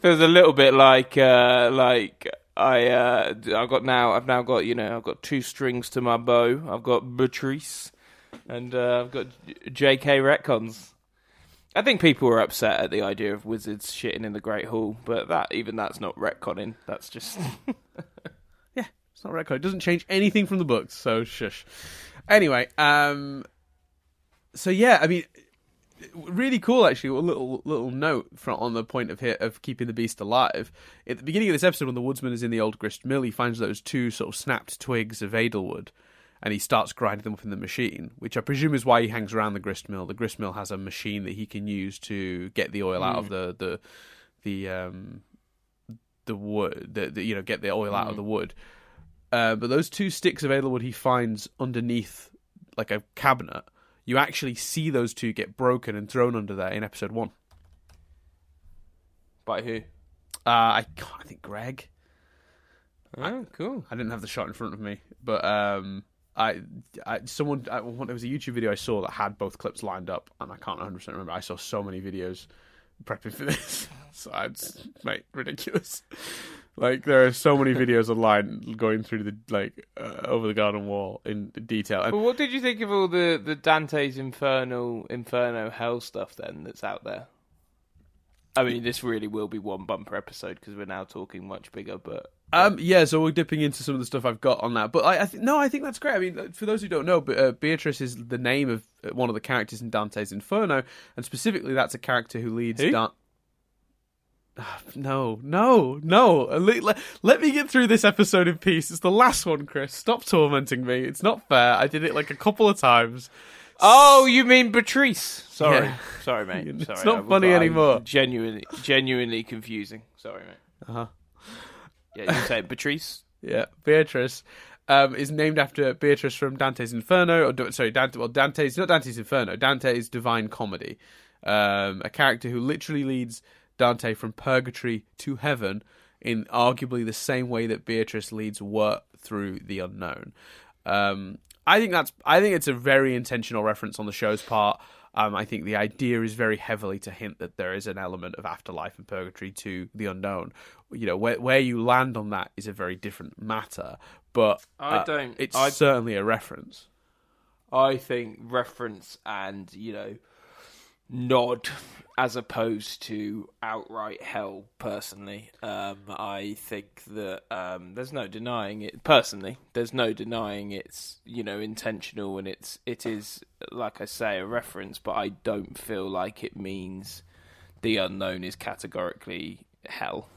feels a little bit like uh, like I uh, I've got now I've now got you know I've got two strings to my bow. I've got Beatrice and uh, I've got J.K. retcons. I think people were upset at the idea of wizards shitting in the Great Hall, but that even that's not retconning. That's just yeah, It's not retcon. It doesn't change anything from the books, so shush. Anyway, um, so yeah, I mean, really cool actually. A little little note from on the point of hit of keeping the beast alive. At the beginning of this episode, when the woodsman is in the old grist mill, he finds those two sort of snapped twigs of Edelwood, and he starts grinding them up in the machine, which I presume is why he hangs around the grist mill. The grist mill has a machine that he can use to get the oil out of the the the um the wood, the, the you know get the oil out of the wood. Uh, but those two sticks of Edelwood he finds underneath like a cabinet. You actually see those two get broken and thrown under there in episode one. By who? Uh, I can't I think Greg. Oh, cool. I didn't have the shot in front of me, but um, I, I someone I, there was a YouTube video I saw that had both clips lined up, and I can't 100 percent remember. I saw so many videos prepping for this, so it's mate ridiculous. Like there are so many videos online going through the like uh, over the garden wall in detail. And But what did you think of all the, the Dante's Infernal Inferno Hell stuff then that's out there? I mean, this really will be one bumper episode because we're now talking much bigger. But Um, yeah, so we're dipping into some of the stuff I've got on that, but I, I th- no, I think that's great. I mean, for those who don't know, but uh, Beatrice is the name of uh, one of the characters in Dante's Inferno, and specifically, that's a character who leads. Who? Dan- no, no, no. Uh, le- le- Let me get through this episode in peace. It's the last one, Chris. Stop tormenting me. It's not fair. I did it like a couple of times. oh, you mean Patrice? Sorry, Yeah. sorry, mate. It's not funny anymore. Genuinely, genuinely confusing. Sorry, mate. Uh-huh. Yeah, you say Patrice. Yeah, Beatrice um, is named after Beatrice from Dante's Inferno. Or sorry, Dante. Well, Dante's not Dante's Inferno. Dante's Divine Comedy. Um, a character who literally leads Dante from purgatory to heaven in arguably the same way that Beatrice leads Wirt through the unknown. Um, I think that's. I think it's a very intentional reference on the show's part. Um, I think the idea is very heavily to hint that there is an element of afterlife and purgatory to the unknown. You know, where where you land on that is a very different matter, but I uh, don't- It's I- certainly a reference. I think reference and you know nod as opposed to outright hell. Personally, um, I think that um, there's no denying it. Personally, there's no denying it's you know intentional and it's it is like I say a reference, but I don't feel like it means the unknown is categorically hell.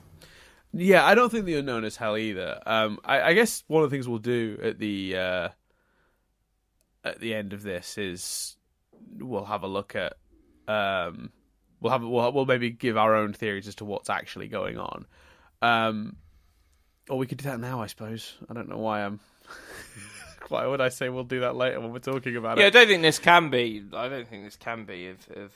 Yeah, I don't think the unknown is hell either. Um, I, I guess one of the things we'll do at the uh, at the end of this is we'll have a look at um, we'll have we'll, we'll maybe give our own theories as to what's actually going on. Um, or we could do that now, I suppose. I don't know why I'm. why would I say we'll do that later when we're talking about it? Yeah, I don't think this can be. I don't think this can be of, of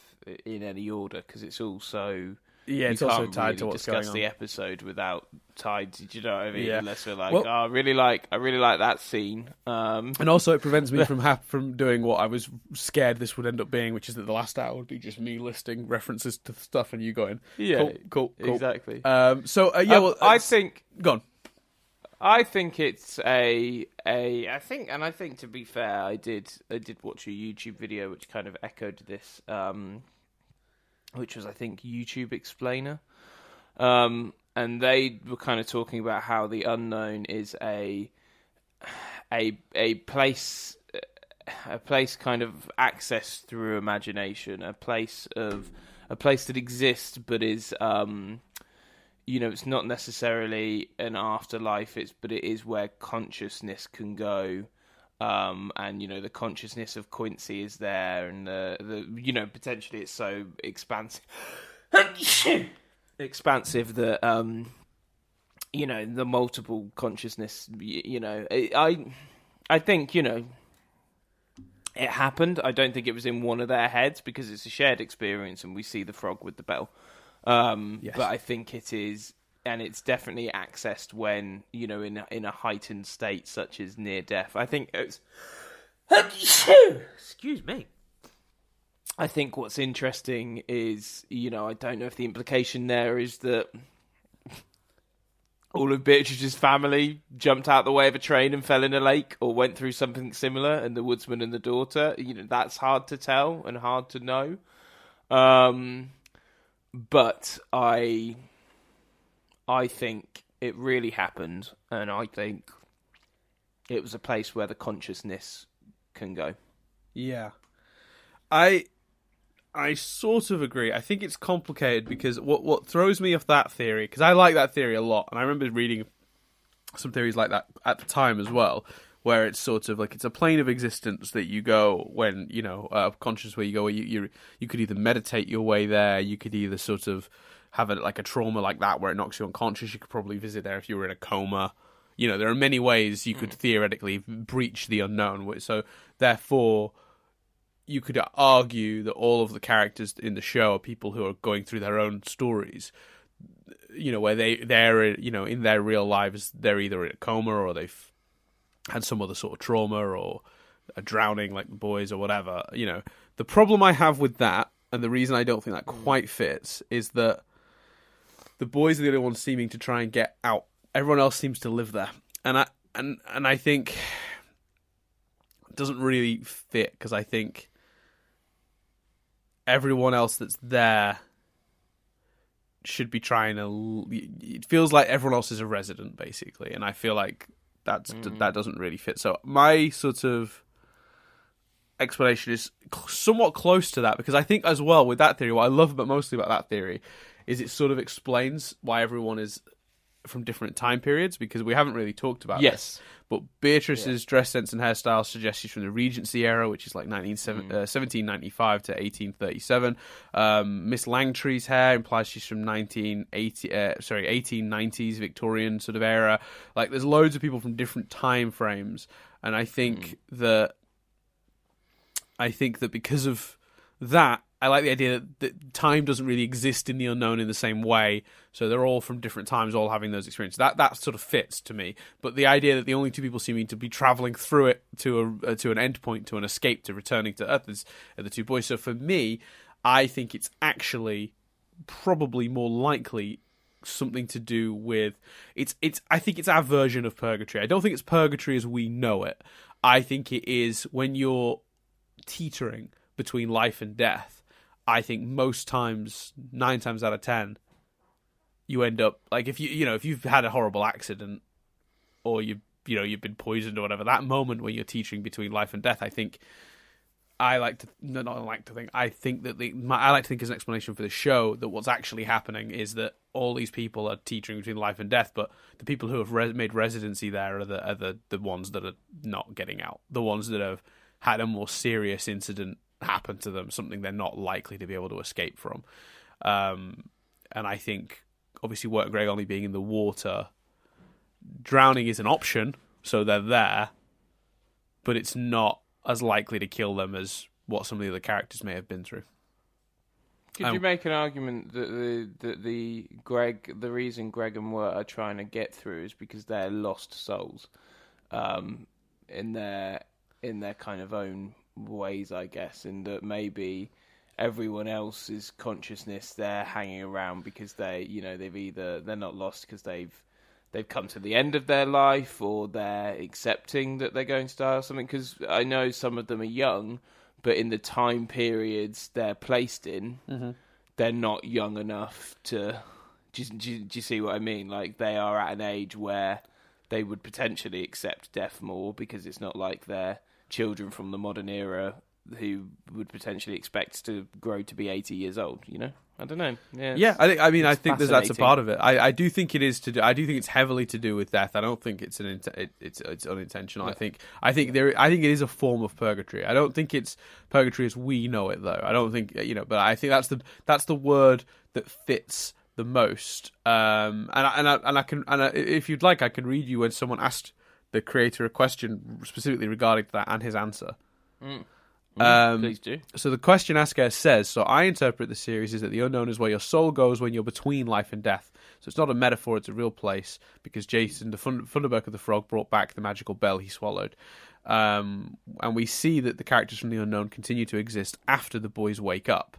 in any order because it's all so. Yeah, it's also tied really to what's discuss going on. the episode without tied. Do you know what I mean? Yeah. Unless we're like, Well- oh, I really like, I really like that scene. Um, And also, it prevents me from hap- from doing what I was scared this would end up being, which is that the last hour would be just me listing references to stuff and you going, yeah, cool, cool, cool. exactly. Um, so uh, yeah, Um, well, I think, gone. I think it's a, a, I think, and I think to be fair, I did, I did watch a YouTube video which kind of echoed this, um, which was I think YouTube Explainer. Um, and they were kind of talking about how the unknown is a a a place a place kind of accessed through imagination, a place of a place that exists but is um you know it's not necessarily an afterlife it's but it is where consciousness can go. Um and you know the consciousness of Quincy is there and the the you know potentially it's so expansive expansive that um you know the multiple consciousness y- you know I I- I think you know it happened. I don't think it was in one of their heads because it's a shared experience and we see the frog with the bell. Um Yes. but I think it is and it's definitely accessed when you know in a, in a heightened state such as near death. I think it's excuse me I think what's interesting is, you know, I don't know if the implication there is that all of Beatrice's family jumped out the way of a train and fell in a lake or went through something similar, and the woodsman and the daughter. You know, that's hard to tell and hard to know. Um, but I, I think it really happened, and I think it was a place where the consciousness can go. Yeah. I I sort of agree. I think it's complicated because what what throws me off that theory because I like that theory a lot, and I remember reading some theories like that at the time as well, where it's sort of like it's a plane of existence that you go when you know uh, conscious where you go where you you you could either meditate your way there, you could either sort of have a, like a trauma like that where it knocks you unconscious. You could probably visit there if you were in a coma. You know, there are many ways you could theoretically breach the unknown. So therefore you could argue that all of the characters in the show are people who are going through their own stories you know where they they're you know in their real lives they're either in a coma or they've had some other sort of trauma or a drowning like the boys or whatever you know. The problem i have with that and the reason i don't think that mm. quite fits is that the boys are the only ones seeming to try and get out. Everyone else seems to live there. And i and and i think it doesn't really fit because i think everyone else that's there should be trying to. It feels like everyone else is a resident, basically, and I feel like that's Mm. that doesn't really fit. So my sort of explanation is somewhat close to that because I think as well with that theory, what I love but mostly about that theory is it sort of explains why everyone is from different time periods because we haven't really talked about Yes. this. But Beatrice's dress sense and hairstyle suggests she's from the Regency era, which is like 19, Mm. uh, 1795 to 1837. Um, Miss Langtry's hair implies she's from 1980, uh, sorry, 1890s Victorian sort of era. Like, there's loads of people from different time frames, and I think that I think that because of that, I like the idea that, time doesn't really exist in the unknown in the same way. So they're all from different times, all having those experiences. That that sort of fits to me. But the idea that the only two people seeming to be traveling through it to a uh, to an end point, to an escape, to returning to Earth is are the two boys. So for me, I think it's actually probably more likely something to do with it's it's I think it's our version of purgatory. I don't think it's purgatory as we know it. I think it is when you're teetering between life and death. I think most times, nine times out of ten, you end up like if you you know if you've had a horrible accident or you you know you've been poisoned or whatever. That moment when you're teetering between life and death, I think I like to no, not like to think. I think that the my, I like to think as an explanation for the show that what's actually happening is that all these people are teetering between life and death, but the people who have made residency there are the are the the ones that are not getting out, the ones that have had a more serious incident happen to them, something they're not likely to be able to escape from. Um, and I think obviously Wirt Greg only being in the water, drowning is an option, so they're there, but it's not as likely to kill them as what some of the other characters may have been through. Could Um, you make an argument that the that the Greg the reason Greg and Wirt are trying to get through is because they're lost souls, um, in their in their kind of own ways, I guess, and that maybe everyone else's consciousness they're hanging around because they you know they've either they're not lost because they've they've come to the end of their life or they're accepting that they're going to die or something. Because I know some of them are young but in the time periods they're placed in mm-hmm. they're not young enough to do do, do you see what I mean? Like they are at an age where they would potentially accept death more because it's not like they're children from the modern era who would potentially expect to grow to be 80 years old you know I don't know yeah Yeah, I think. I mean, I think that that's a part of it. I, I do think it is to do. I do think it's heavily to do with death. I don't think it's an it, it's it's unintentional. I think I think there. I think it is a form of purgatory. I don't think it's purgatory as we know it, though. I don't think you know. But I think that's the that's the word that fits the most. Um, and I, and I, and I can and I, if you'd like, I can read you when someone asked the creator a question specifically regarding that and his answer. Um, please do so the question asker says, so I interpret the series is that the unknown is where your soul goes when you're between life and death. So it's not a metaphor, it's a real place because Jason, the Fund- Thunderberg of the Frog, brought back the magical bell he swallowed. Um, and we see that the characters from the unknown continue to exist after the boys wake up.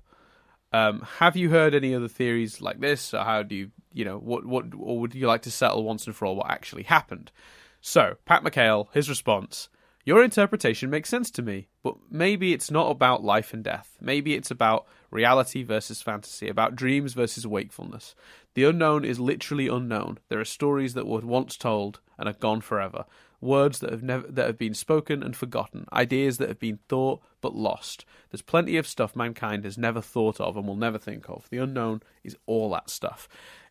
Um, have you heard any other theories like this? Or how do you, you know, what, what, or would you like to settle once and for all what actually happened? So, Pat McHale, his response Your interpretation makes sense to me, but maybe it's not about life and death. Maybe it's about reality versus fantasy, about dreams versus wakefulness. The unknown is literally unknown. There are stories that were once told and are gone forever. words that have never that have been spoken and forgotten, ideas that have been thought but lost. There's plenty of stuff mankind has never thought of and will never think of. The unknown is all that stuff.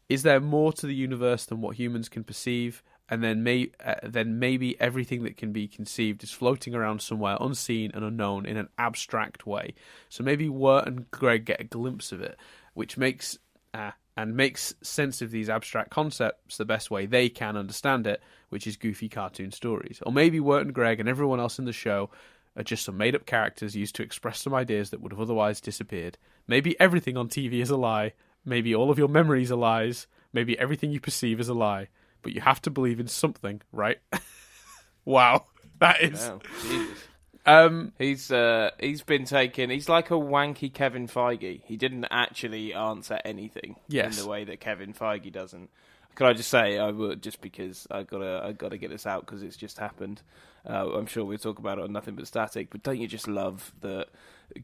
Is there more to the universe than what humans can perceive? And then, may, uh, then maybe everything that can be conceived is floating around somewhere unseen and unknown in an abstract way. So maybe Wirt and Greg get a glimpse of it, which makes uh, and makes sense of these abstract concepts the best way they can understand it, which is goofy cartoon stories. Or maybe Wirt and Greg and everyone else in the show are just some made up characters used to express some ideas that would have otherwise disappeared. Maybe everything on TV is a lie. Maybe all of your memories are lies. Maybe everything you perceive is a lie. But you have to believe in something, right? wow. That is. Jesus. Um, He's uh, he's been taken. He's like a wanky Kevin Feige. He didn't actually answer anything Yes. in the way that Kevin Feige doesn't. Could I just say I would just because I gotta I gotta get this out because it's just happened. Uh, I'm sure we'll talk about it on Nothing But Static. But don't you just love that?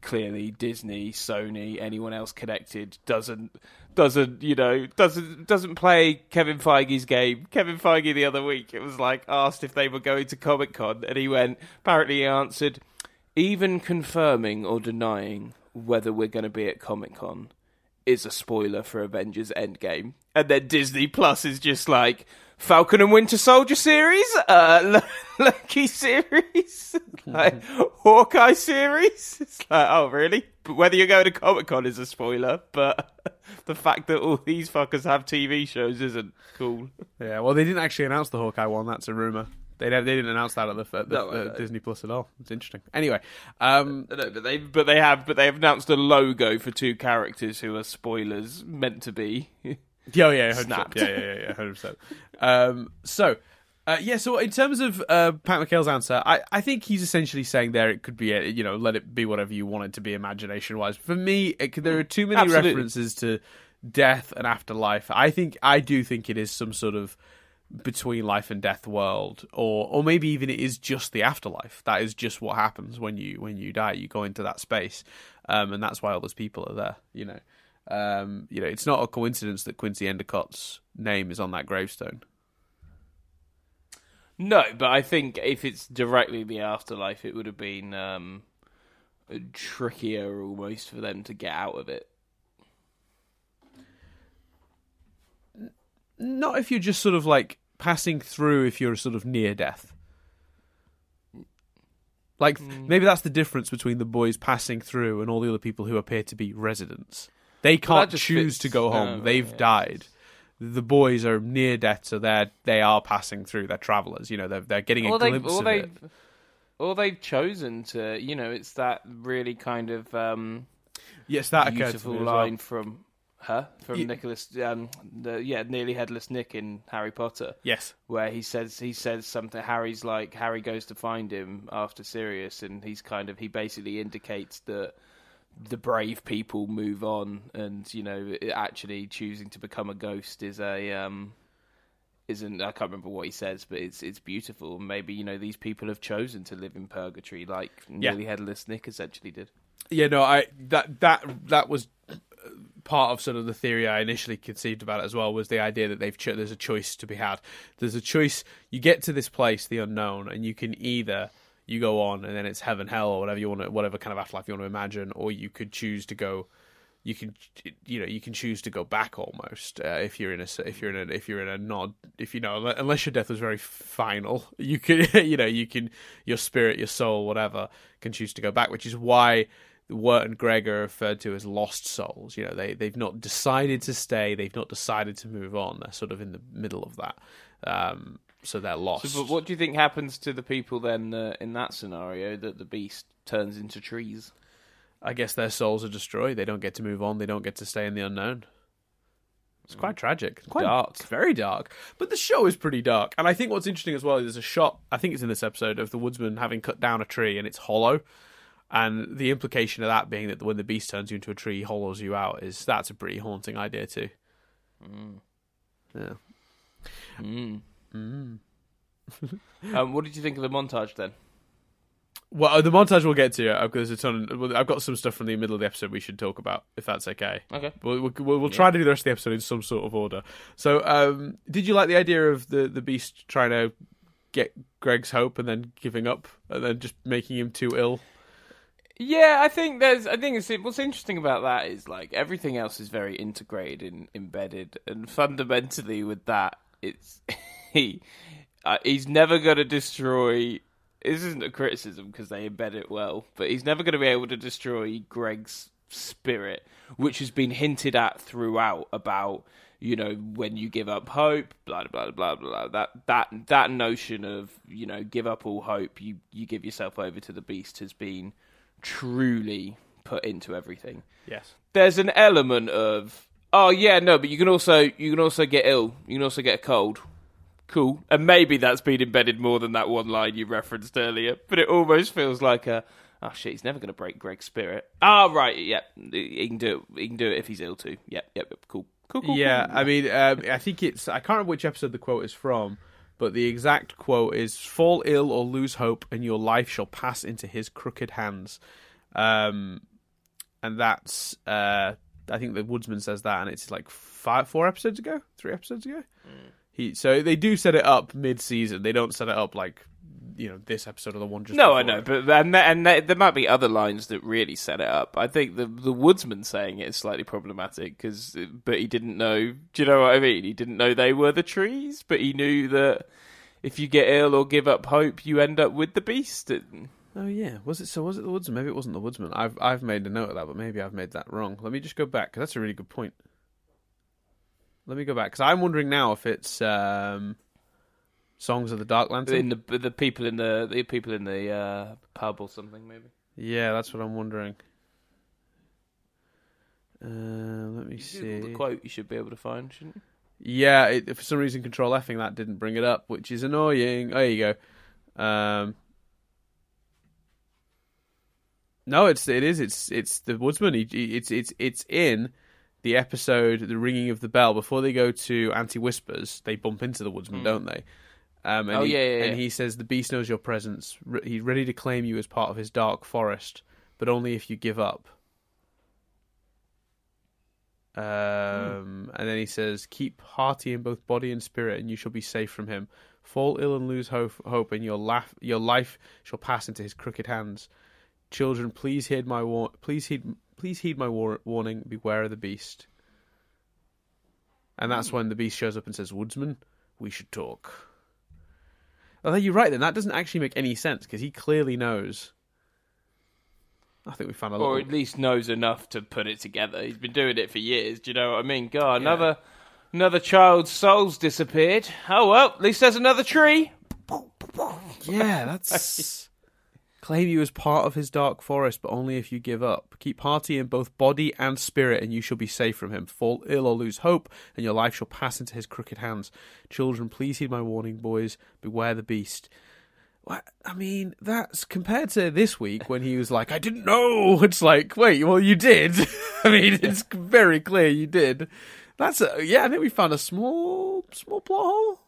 Clearly, Disney, Sony, anyone else connected doesn't doesn't you know doesn't doesn't play Kevin Feige's game. Kevin Feige the other week it was like asked if they were going to Comic Con and he went apparently he answered even confirming or denying whether we're going to be at Comic Con is a spoiler for Avengers Endgame. And then Disney Plus is just like Falcon and Winter Soldier series, uh, Loki series, like Hawkeye series. It's like, oh really? But whether you're going to Comic Con is a spoiler, but the fact that all these fuckers have TV shows isn't cool. yeah, well, they didn't actually announce the Hawkeye one. That's a rumor. They they didn't announce that at the, at the No, I- Disney Plus at all. It's interesting. Anyway, um, No, but they but they have but they have announced a logo for two characters who are spoilers meant to be. Yeah, oh, yeah, 100%. Snapped. Yeah, yeah, yeah, yeah, hundred percent. Um, so, uh, yeah, so in terms of uh, Pat McHale's answer, I, I think he's essentially saying there it could be, a, you know, let it be whatever you want it to be imagination wise. For me, it there are too many Absolutely. references to death and afterlife. I think I do think it is some sort of between life and death world, or or maybe even it is just the afterlife. That is just what happens when you when you die. You go into that space, um, and that's why all those people are there. You know. Um, you know, it's not a coincidence that Quincy Endicott's name is on that gravestone. No, but I think if it's directly the afterlife, it would have been um, trickier almost for them to get out of it. Not if you're just sort of like passing through if you're sort of near death. Like maybe that's the difference between the boys passing through and all the other people who appear to be residents. They can't choose fits- to go home. no, They've yeah, died. The boys are near death, so they're they are passing through. They're travelers. You know, they're they're getting a glimpse or of they it. or they've chosen to, you know, it's that really kind of um, Yes, that beautiful as well. line from her from Ye- Nicholas, um, the yeah, nearly headless Nick in Harry Potter. Yes, where he says he says something. Harry's like Harry goes to find him after Sirius, and he's kind of he basically indicates that the brave people move on, and you know actually choosing to become a ghost is a um isn't I can't remember what he says, but it's it's beautiful. Maybe you know these people have chosen to live in purgatory, like nearly headless Nick essentially did. Yeah, no, I that that that was part of sort of the theory I initially conceived about it as well was the idea that they've cho- there's a choice to be had. There's a choice. You get to this place, the unknown, and you can either you go on and then it's heaven, hell, or whatever you want to, whatever kind of afterlife you want to imagine, or you could choose to go. You can, you know, you can choose to go back almost uh, if you're in a if you're in a if you're in a nod if you know unless your death was very final you can you know you can your spirit your soul whatever can choose to go back which is why Wirt and Greg are referred to as lost souls. You know, they they've not decided to stay, they've not decided to move on. They're sort of in the middle of that, um, so they're lost. So, but what do you think happens to the people then uh, in that scenario that the beast turns into trees? I guess their souls are destroyed. They don't get to move on. They don't get to stay in the unknown. It's quite tragic. It's quite Dark. It's very dark. But the show is pretty dark. And I think what's interesting as well is there's a shot, I think it's in this episode, of the woodsman having cut down a tree and it's hollow. And the implication of that being that when the beast turns you into a tree, he hollows you out, is that's a pretty haunting idea too. Yeah. Mm. Mm. um, what did you think of the montage then? Well, uh, the montage we'll get to. uh, There's a ton. I've got some stuff from the middle of the episode we should talk about, if that's okay. Okay. We'll, we'll, we'll, we'll try to do the rest of the episode in some sort of order. So, um, did you like the idea of the, the beast trying to get Greg's hope and then giving up and then just making him too ill. Yeah, I think there's. I think it's what's interesting about that is like everything else is very integrated and embedded, and fundamentally with that, it's he uh, he's never going to destroy. This isn't a criticism because they embed it well, but he's never going to be able to destroy Greg's spirit, which has been hinted at throughout about you know when you give up hope, blah blah blah blah. blah. That that that notion of you know give up all hope, you you give yourself over to the beast has been truly put into everything. Yes. There's an element of oh yeah no, but you can also you can also get ill. You can also get a cold. Cool, and maybe that's been embedded more than that one line you referenced earlier. But it almost feels like a oh shit, he's never going to break Greg's spirit. Ah right, yeah, he can do it. He can do it if he's ill too. Yep, yep. Cool, cool, cool. Yeah, cool. I mean, um, I think it's. I can't remember which episode the quote is from, but the exact quote is "Fall ill or lose hope, and your life shall pass into his crooked hands." Um, and that's. Uh, I think the Woodsman says that, and it's like five, four episodes ago, three episodes ago. He so they do set it up mid-season. They don't set it up like you know this episode or the one just. No, I know, it. but and there, and there, there might be other lines that really set it up. I think the the woodsman saying it is slightly problematic because, but he didn't know. Do you know what I mean? He didn't know they were the trees, but he knew that if you get ill or give up hope, you end up with the beast. And- Oh yeah, was it? So was it the Woodsman? Maybe it wasn't the Woodsman. I've I've made a note of that, but maybe I've made that wrong. Let me just go back because that's a really good point. Let me go back because I'm wondering now if it's um, Songs of the Dark Lantern. in the the people in the the people in the uh, pub or something maybe. Yeah, that's what I'm wondering. Uh, let me see. the quote you should be able to find, shouldn't you? Yeah, it, for some reason, Control Fing that didn't bring it up, which is annoying. There you go. Um, no, it's it is it's it's the Woodsman. He- it's it's it's in the episode, the ringing of the bell. Before they go to Auntie Whispers, they bump into the Woodsman, Mm. don't they? Um, and Oh, he, yeah, yeah, And he says the beast knows your presence. Re- he's ready to claim you as part of his dark forest, but only if you give up. Um, and then he says, "Keep hearty in both body and spirit, and you shall be safe from him. Fall ill and lose hope, hope and your laugh, your life shall pass into his crooked hands. Children, please heed my war- please heed, please heed my war- warning. Beware of the beast." And that's when the beast shows up and says, "Woodsman, we should talk." Although you're right, then that doesn't actually make any sense because he clearly knows. I think we found a lot. Or at least knows enough to put it together. He's been doing it for years. Do you know what I mean? God, another another child's soul's disappeared. Oh well, at least there's another tree. Yeah, that's claim you as part of his dark forest, but only if you give up. Keep hearty in both body and spirit, and you shall be safe from him. Fall ill or lose hope, and your life shall pass into his crooked hands. Children, please heed my warning, boys. Beware the beast. I mean, that's compared to this week when he was like, "I didn't know." It's like, wait, well, you did. I mean, it's very clear you did. That's a, yeah. I think we found a small, small plot hole.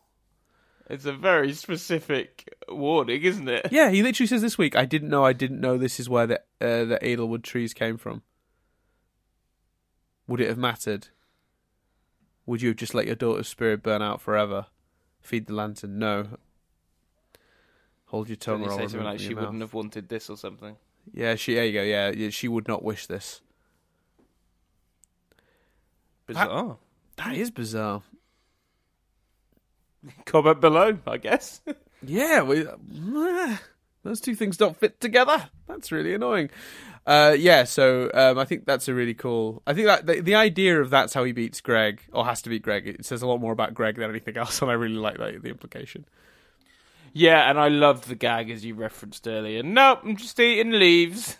It's a very specific warning, isn't it? Yeah, he literally says this week, "I didn't know. I didn't know this is where the uh, the Edelwood trees came from." Would it have mattered? Would you have just let your daughter's spirit burn out forever? Feed the lantern? No. Hold your tongue Didn't or say something like she your wouldn't have wanted this or something? Yeah, she. There you go. Yeah, yeah, she would not wish this. Bizarre. That is bizarre. Comment below, I guess. Yeah, we, those two things don't fit together. That's really annoying. Uh, yeah, so um, I think that's a really cool. I think that the, the idea of that's how he beats Greg or has to beat Greg. It says a lot more about Greg than anything else, and I really like that the implication. yeah, and I loved the gag as you referenced earlier. Nope, I'm just eating leaves.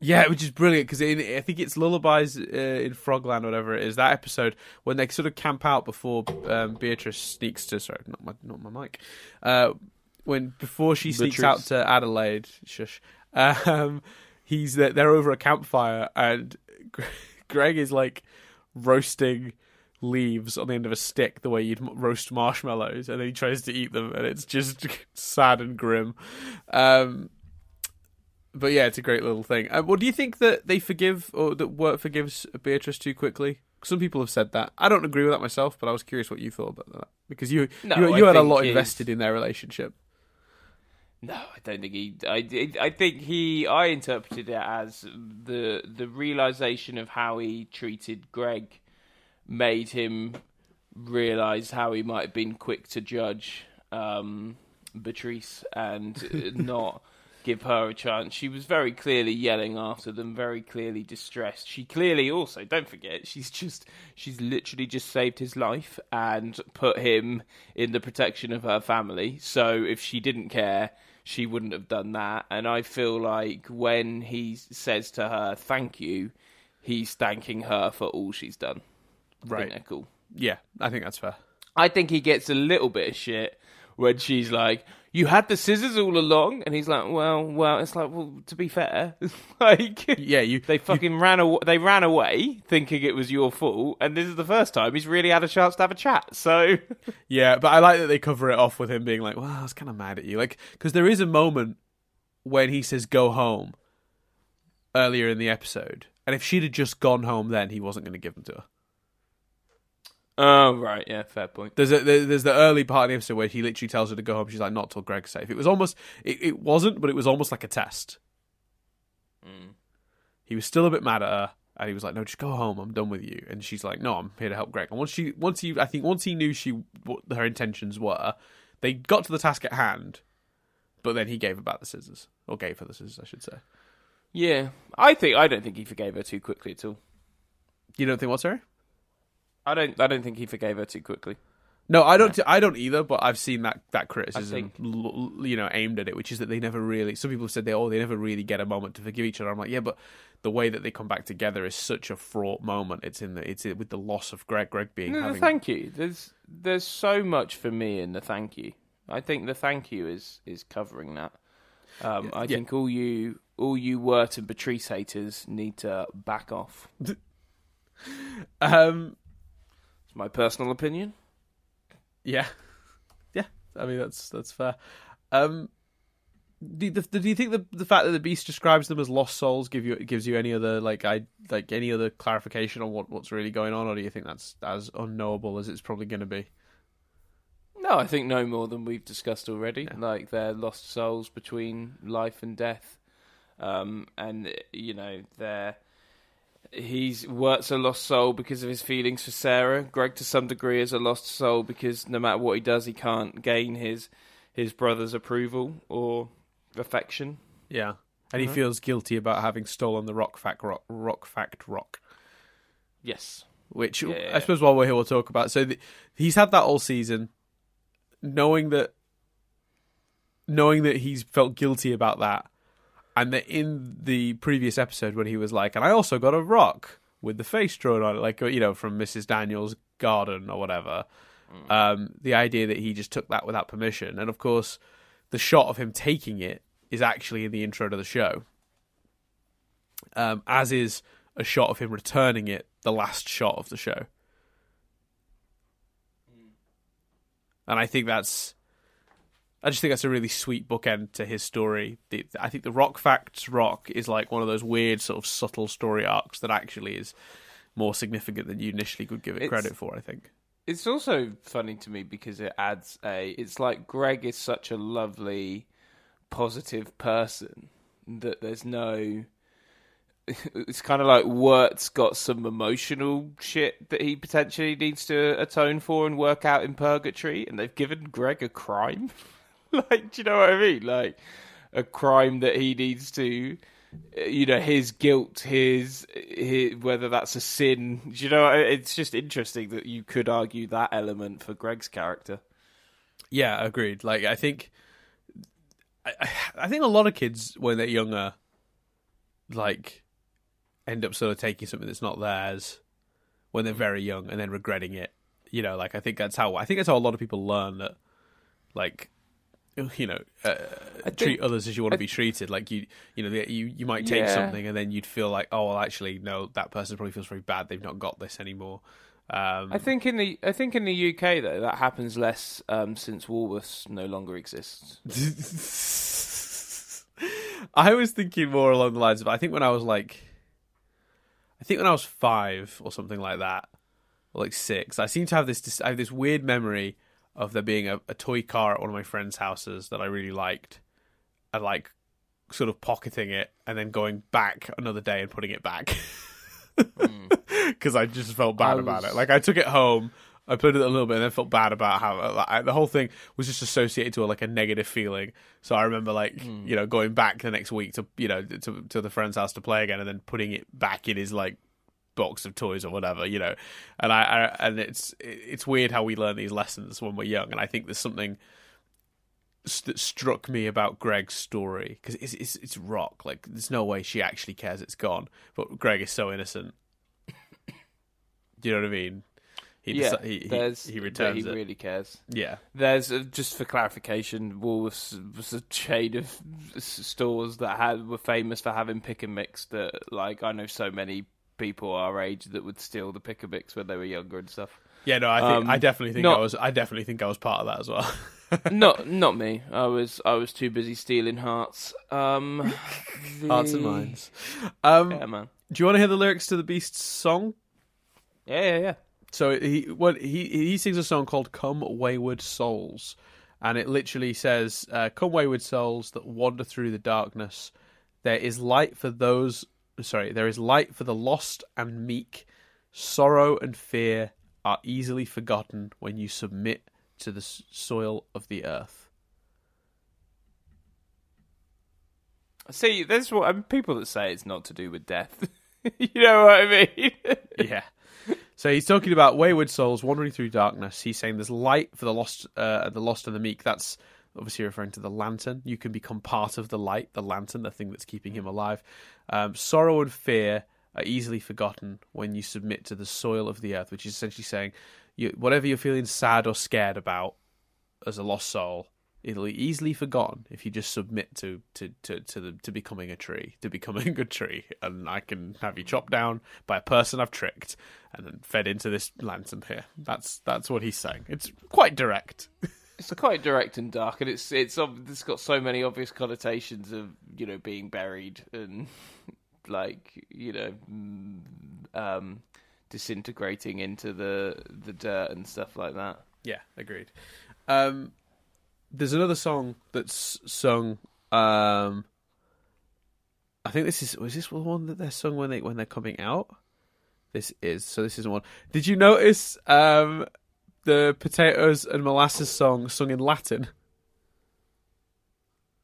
Yeah, which is brilliant because I think it's Lullabies uh, in Frogland, whatever it is. That episode when they sort of camp out before um, Beatrice sneaks to sorry, not my not my mic. Uh, when before she sneaks out to Adelaide, shush. Um, he's they're, they're over a campfire and Greg is like roasting leaves on the end of a stick the way you'd roast marshmallows, and then he tries to eat them, and it's just sad and grim. Um, but yeah, it's a great little thing. Uh, well, do you think that they forgive or that Wirt forgives Beatrice too quickly? Some people have said that. I don't agree with that myself, but I was curious what you thought about that because you No, you, you had a lot invested in their relationship. No, I don't think he. I, I think he. I interpreted it as the the realization of how he treated Greg made him realize how he might have been quick to judge um, Beatrice and not give her a chance. She was very clearly yelling after them, very clearly distressed. She clearly also, don't forget, she's just she's literally just saved his life and put him in the protection of her family. So if she didn't care, she wouldn't have done that. And I feel like when he says to her, "Thank you," he's thanking her for all she's done. Right. cool. Yeah, I think that's fair. I think he gets a little bit of shit when she's like, "You had the scissors all along," and he's like, "Well, well." It's like, well, to be fair, like, Yeah, you they fucking ran away. They ran away thinking it was your fault, and this is the first time he's really had a chance to have a chat. So, Yeah, but I like that they cover it off with him being like, "Well, I was kind of mad at you," like because there is a moment when he says "go home" earlier in the episode, and if she'd have just gone home, then he wasn't going to give them to her. Oh right, yeah, fair point. There's a there's the early part of the episode where he literally tells her to go home. She's like, "Not till Greg's safe." It was almost it, it wasn't, but it was almost like a test. Mm. He was still a bit mad at her, and he was like, "No, just go home. I'm done with you." And she's like, "No, I'm here to help Greg." And once she once he I think once he knew she what her intentions were, they got to the task at hand. But then he gave her back the scissors, or gave her the scissors, I should say. Yeah, I think I don't think he forgave her too quickly at all. You don't think what, her? I don't. I don't think he forgave her too quickly. No, I don't. I don't either. But I've seen that that criticism, l- l- you know, aimed at it, which is that they never really. Some people have said they oh they never really get a moment to forgive each other. I'm like, yeah, but the way that they come back together is such a fraught moment. It's in the it's with the loss of Greg, Greg being No, the thank you. There's there's so much for me in the thank you. I think the thank you is is covering that. Um, I Yeah. think all you all you Wirt and Patrice haters need to back off. um, my personal opinion. yeah, yeah. I mean that's that's fair. Um, do, the, do you think the the fact that the beast describes them as lost souls give you gives you any other like I like any other clarification on what what's really going on, or do you think that's as unknowable as it's probably going to be? No, I think no more than we've discussed already. Yeah. Like they're lost souls between life and death, um, and you know they're. He's Wirt's a lost soul because of his feelings for Sarah. Greg, to some degree, is a lost soul because no matter what he does, he can't gain his his brother's approval or affection. Yeah, and he Mhm. feels guilty about having stolen the rock fact rock, rock fact rock, Yes. which Yeah. I suppose while we're here we'll talk about. So the, he's had that all season, knowing that, knowing that he's felt guilty about that, and that in the previous episode when he was like, and I also got a rock with the face drawn on it, like you know from Mrs. Daniels' garden or whatever. Um, the idea that he just took that without permission, and of course, the shot of him taking it is actually in the intro to the show, um, as is a shot of him returning it, the last shot of the show. And I think that's, I just think that's a really sweet bookend to his story. The, I think the Rock Facts Rock is like one of those weird, sort of subtle story arcs that actually is more significant than you initially could give it It's- credit for. I think. It's also funny to me because it adds a. It's like Greg is such a lovely, positive person that there's no. It's kind of like Wirt's got some emotional shit that he potentially needs to atone for and work out in purgatory, and they've given Greg a crime. like, do you know what I mean? Like a crime that he needs to you know his guilt his, his whether that's a sin Do you know it's just interesting that you could argue that element for greg's character Yeah, agreed. Like I think, I, I- think a lot of kids when they're younger, like, end up sort of taking something that's not theirs when they're very young and then regretting it. You know, like I think that's how I think that's how a lot of people learn that, like, you know, uh, I treat think- others as you want to be treated. Like you, you know, you you might take Yeah. something and then you'd feel like, oh well, actually, no, that person probably feels very bad. They've not got this anymore. Um, i think in the i think in the uk though that happens less um, since woolworths no longer exists I was thinking more along the lines of I think when I was like I think when I was five or something like that, or like six, I seem to have this I have this weird memory of there being a, a toy car at one of my friends' houses that I really liked. and like sort of pocketing it and then going back another day and putting it back because I just felt bad I about it. Like I took it home. I played it a little bit and then felt bad about how like, I- the whole thing was just associated to a, like a negative feeling. So I remember like hmm. you know going back the next week to you know to to the friend's house to play again and then putting it back in his like box of toys or whatever you know and I, I and it's it's weird how we learn these lessons when we're young and I think there's something that struck me about Greg's story because it's, it's it's rock like there's no way she actually cares it's gone but Greg is so innocent do you know what I mean he yeah, deci- he, there's he, returns he it really cares. yeah There's uh, just for clarification, Woolworths was a chain of stores that had were famous for having pick and mix. That like I know so many people our age that would steal the pick and mix when they were younger and stuff. yeah no I think Um, I definitely think not- I was I definitely think I was part of that as well not not me. I was I was too busy stealing hearts. Um, hearts and minds um Yeah, man. do you want to hear the lyrics to the Beast's song Yeah, yeah, yeah. So he what he he sings a song called "Come Wayward Souls," and it literally says, uh, "Come wayward souls that wander through the darkness. There is light for those. Sorry, there is light for the lost and meek. Sorrow and fear are easily forgotten when you submit to the soil of the earth." See, there's what I mean, people that say it's not to do with death. you know what I mean? yeah. So he's talking about wayward souls wandering through darkness. He's saying there's light for the lost, uh, the lost and the meek. That's obviously referring to the lantern. You can become part of the light, the lantern, the thing that's keeping him alive. Um, sorrow and fear are easily forgotten when you submit to the soil of the earth, which is essentially saying, you, whatever you're feeling sad or scared about as a lost soul, it'll be easily forgotten if you just submit to to to to, the, to becoming a tree, to becoming a tree, and I can have you chopped down by a person I've tricked and then fed into this lantern here. That's that's what he's saying. It's quite direct. It's quite direct and dark, and it's it's it's got so many obvious connotations of you know being buried and like you know mm, um, disintegrating into the the dirt and stuff like that. Yeah, agreed. Um, there's another song that's sung. Um, I think this is was this the one that they're sung when they when they're coming out. This is so. This is one. Did you notice um, the potatoes and molasses song sung in Latin?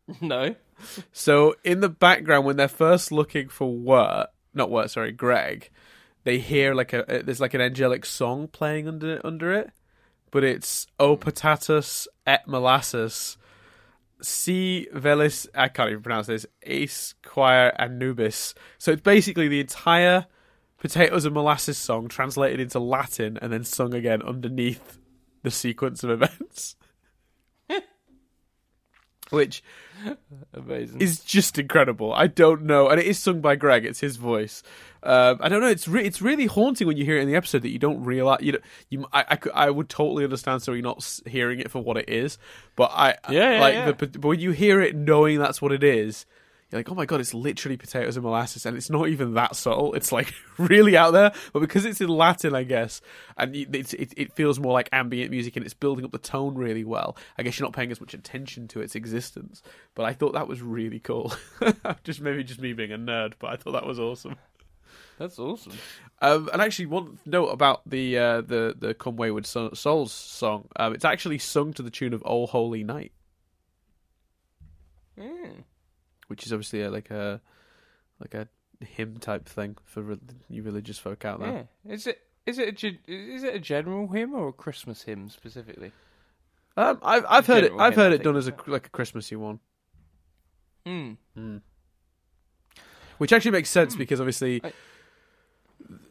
no, So in the background, when they're first looking for Wirt, not Wirt, sorry, Greg, they hear like a there's like an angelic song playing under under it, but it's O hmm. patatus et molasses, si velis. I can't even pronounce this. Ace choir Anubis. So it's basically the entire potatoes and molasses song translated into Latin and then sung again underneath the sequence of events. Which amazing. is just incredible. I don't know, and it is sung by Greg. It's his voice. Um, I don't know. It's re- it's really haunting when you hear it in the episode that you don't realize. You know, you I, I, could- I would totally understand so you're not hearing it for what it is, but I Yeah, yeah, like yeah. The, but when you hear it knowing that's what it is. You're like, oh my god, it's literally potatoes and molasses, and it's not even that subtle. It's like really out there, but because it's in Latin, I guess, and it's, it, it feels more like ambient music, and it's building up the tone really well. I guess you're not paying as much attention to its existence, but I thought that was really cool. just maybe just me being a nerd, but I thought that was awesome. That's awesome. Um, and actually, one note about the uh, the the Come Wayward Souls song, um, it's actually sung to the tune of "Oh Holy Night," Mm. Which is obviously a, like a like a hymn type thing for re- you religious folk out there. Yeah. Is it is it a is it a general hymn or a Christmas hymn specifically? Um, I've I've heard it. I've hymn, heard it done as a like a Christmassy one, Hmm. which actually makes sense because obviously I-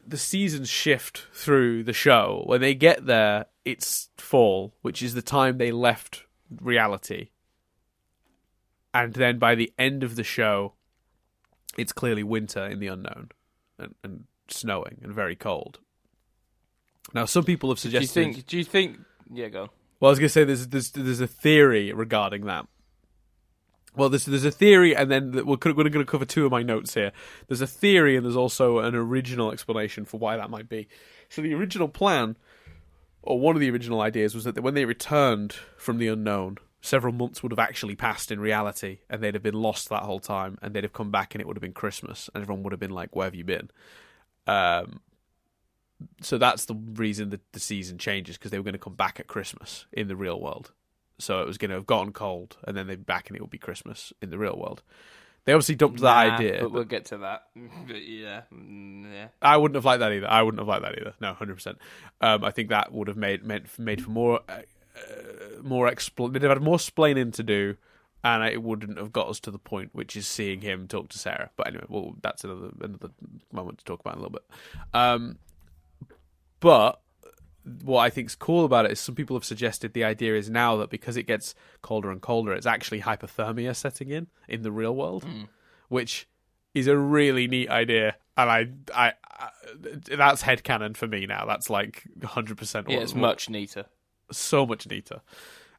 the seasons shift through the show. When they get there, it's fall, which is the time they left reality, and then by the end of the show, it's clearly winter in the unknown, and, and snowing and very cold. Now, some people have Do you suggested. think? Do you think? Yeah, go. Well, I was going to say there's, there's there's a theory regarding that. Well, there's there's a theory, and then we're, we're going to cover two of my notes here. There's a theory, and there's also an original explanation for why that might be. So the original plan, or one of the original ideas, was that when they returned from the unknown several months would have actually passed in reality, and they'd have been lost that whole time, and they'd have come back, and it would have been Christmas, and everyone would have been like, "Where have you been?" Um, so that's the reason that the season changes because they were going to come back at Christmas in the real world. So it was going to have gotten cold, and then they'd be back, and it would be Christmas in the real world. They obviously dumped that Nah, idea. but but we'll get to that. But yeah, mm, yeah. I wouldn't have liked that either. I wouldn't have liked that either. No, hundred percent. Um, I think that would have made made, made for more uh, more expl- They'd have had more splaining to do, and it wouldn't have got us to the point, which is seeing him talk to Sarah. But anyway, well, that's another another moment to talk about in a little bit. Um, but what I think is cool about it is some people have suggested the idea is now that because it gets colder and colder, it's actually hypothermia setting in in the real world, which is a really neat idea. And I, I, I that's headcanon for me now. That's like 100% Yeah, it's much neater. So much neater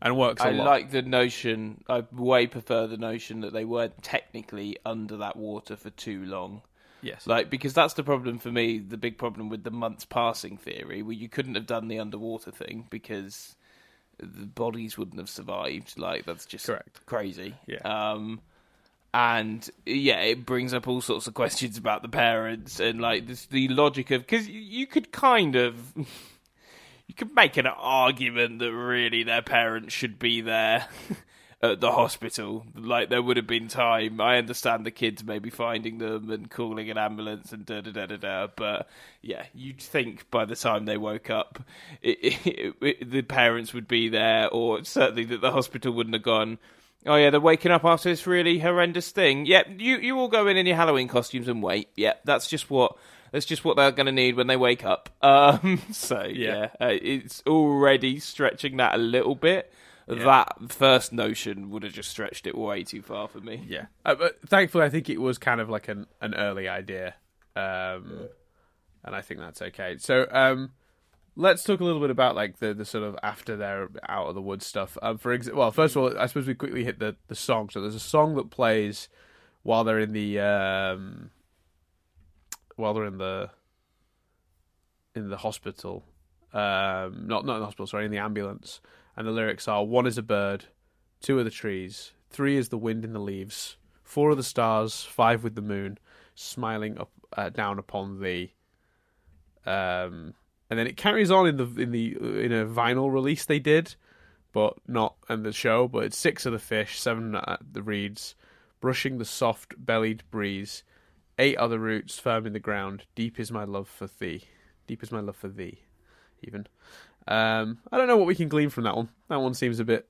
and works a I lot. like the notion. I way prefer the notion that they weren't technically under that water for too long. yes. Like because that's the problem for me. The big problem with the months passing theory, where you couldn't have done the underwater thing because the bodies wouldn't have survived. Like that's just Correct. crazy. Yeah. Um, and yeah, it brings up all sorts of questions about the parents and like this, the logic of because you could kind of you could make an argument that really their parents should be there at the hospital. Like there would have been time. I understand the kids maybe finding them and calling an ambulance and da da da da da. But yeah, you'd think by the time they woke up, it, it, it, the parents would be there, or certainly that the hospital wouldn't have gone. Oh yeah, they're waking up after this really horrendous thing. Yep, you you all go in in your Halloween costumes and wait. Yep, that's just what that's just what they're going to need when they wake up. Um, so yeah, Yeah. uh, it's already stretching that a little bit. That first notion would have just stretched it way too far for me. Yeah, uh, but thankfully, I think it was kind of like an an early idea, um, and I think that's okay. So, um, let's talk a little bit about like the the sort of after they're out of the woods stuff. Um, for well, first of all, I suppose we quickly hit the the song. So there's a song that plays while they're in the um, while they're in the in the hospital. Um, not not in the hospital, sorry, in the ambulance. And the lyrics are: "One is a bird, two are the trees, three is the wind in the leaves, four are the stars, five with the moon, smiling up uh, down upon thee." Um, and then it carries on in the in the in a vinyl release they did, but not in the show. But it's six of the fish, seven at the reeds, brushing the soft bellied breeze. Eight other roots firm in the ground. Deep is my love for thee. Deep is my love for thee. Even. Um, I don't know what we can glean from that one. That one seems a bit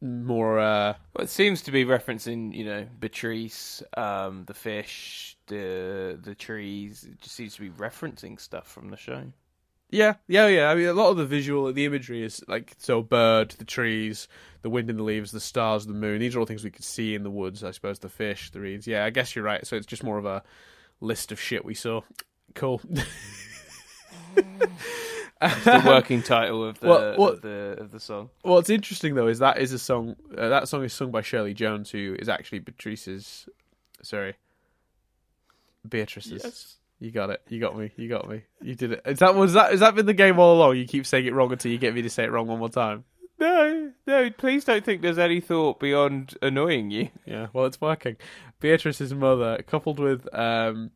more. Uh, Well, it seems to be referencing, you know, Beatrice, um, the fish, the the trees. It just seems to be referencing stuff from the show. Yeah, yeah, yeah. I mean, a lot of the visual, the imagery is like so: bird, the trees, the wind in the leaves, the stars, the moon. These are all things we could see in the woods. I suppose the fish, the reeds. Yeah, I guess you're right. So it's just more of a list of shit we saw. Cool. The working title of the Well, of the of the song. What's interesting though is that is a song. Uh, that song is sung by Shirley Jones, who is actually Beatrice's. Sorry, Beatrice's. You got it. You got me. You got me. You did it. Is that was that? Has that been the game all along? You keep saying it wrong until you get me to say it wrong one more time. No, no, please don't think there's any thought beyond annoying you. Yeah, well, it's working. Beatrice's mother, coupled with um,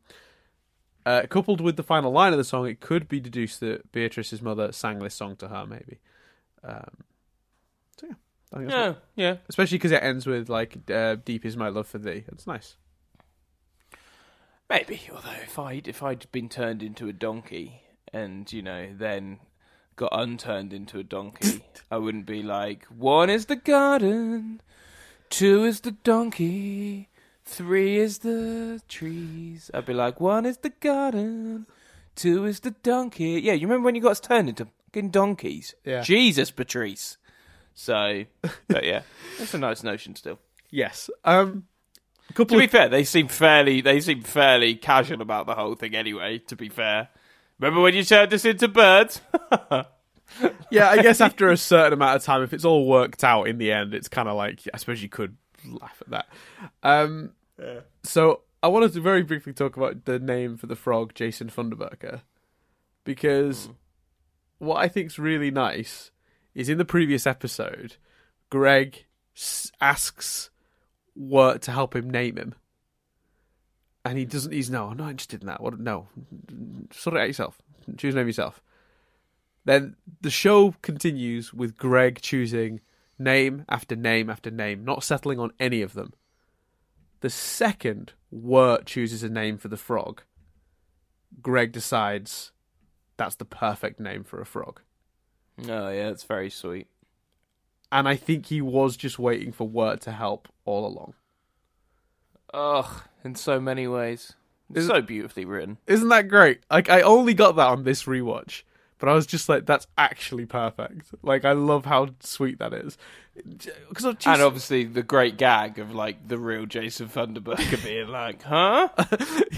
uh, coupled with the final line of the song, it could be deduced that Beatrice's mother sang this song to her, maybe. Um, so yeah, I think that's Yeah, yeah. especially because it ends with like uh, "Deep is my love for thee." It's nice. Maybe. Although if I'd if I'd been turned into a donkey and you know then got unturned into a donkey, I wouldn't be like one is the garden, two is the donkey, three is the trees. I'd be like one is the garden, two is the donkey. Yeah, you remember when you got turned into fucking donkeys? Yeah. Jesus, Patrice. So, but yeah, that's a nice notion still. Yes. Um, a couple To be of fair, they seem fairly they seem fairly casual about the whole thing anyway, to be fair. Remember when you turned us into birds? yeah, I guess after a certain amount of time, if it's all worked out in the end, it's kind of like I suppose you could laugh at that. Um, yeah. So I wanted to very briefly talk about the name for the frog, Jason Funderburker, because what I think's really nice is in the previous episode, Greg asks Wirt to help him name him, and he doesn't. He's no, I'm not interested in that. What? No, sort it out yourself. Choose a name yourself. Then the show continues with Greg choosing name after name after name, not settling on any of them. The second Wirt chooses a name for the frog, Greg decides that's the perfect name for a frog. Oh yeah, it's very sweet. And I think he was just waiting for Wirt to help all along. Ugh, in so many ways. It's so beautifully written. Isn't that great? Like I only got that on this rewatch, but I was just like, that's actually perfect. Like I love how sweet that is. Because And obviously the great gag of like the real Jason Funderburker being like, huh?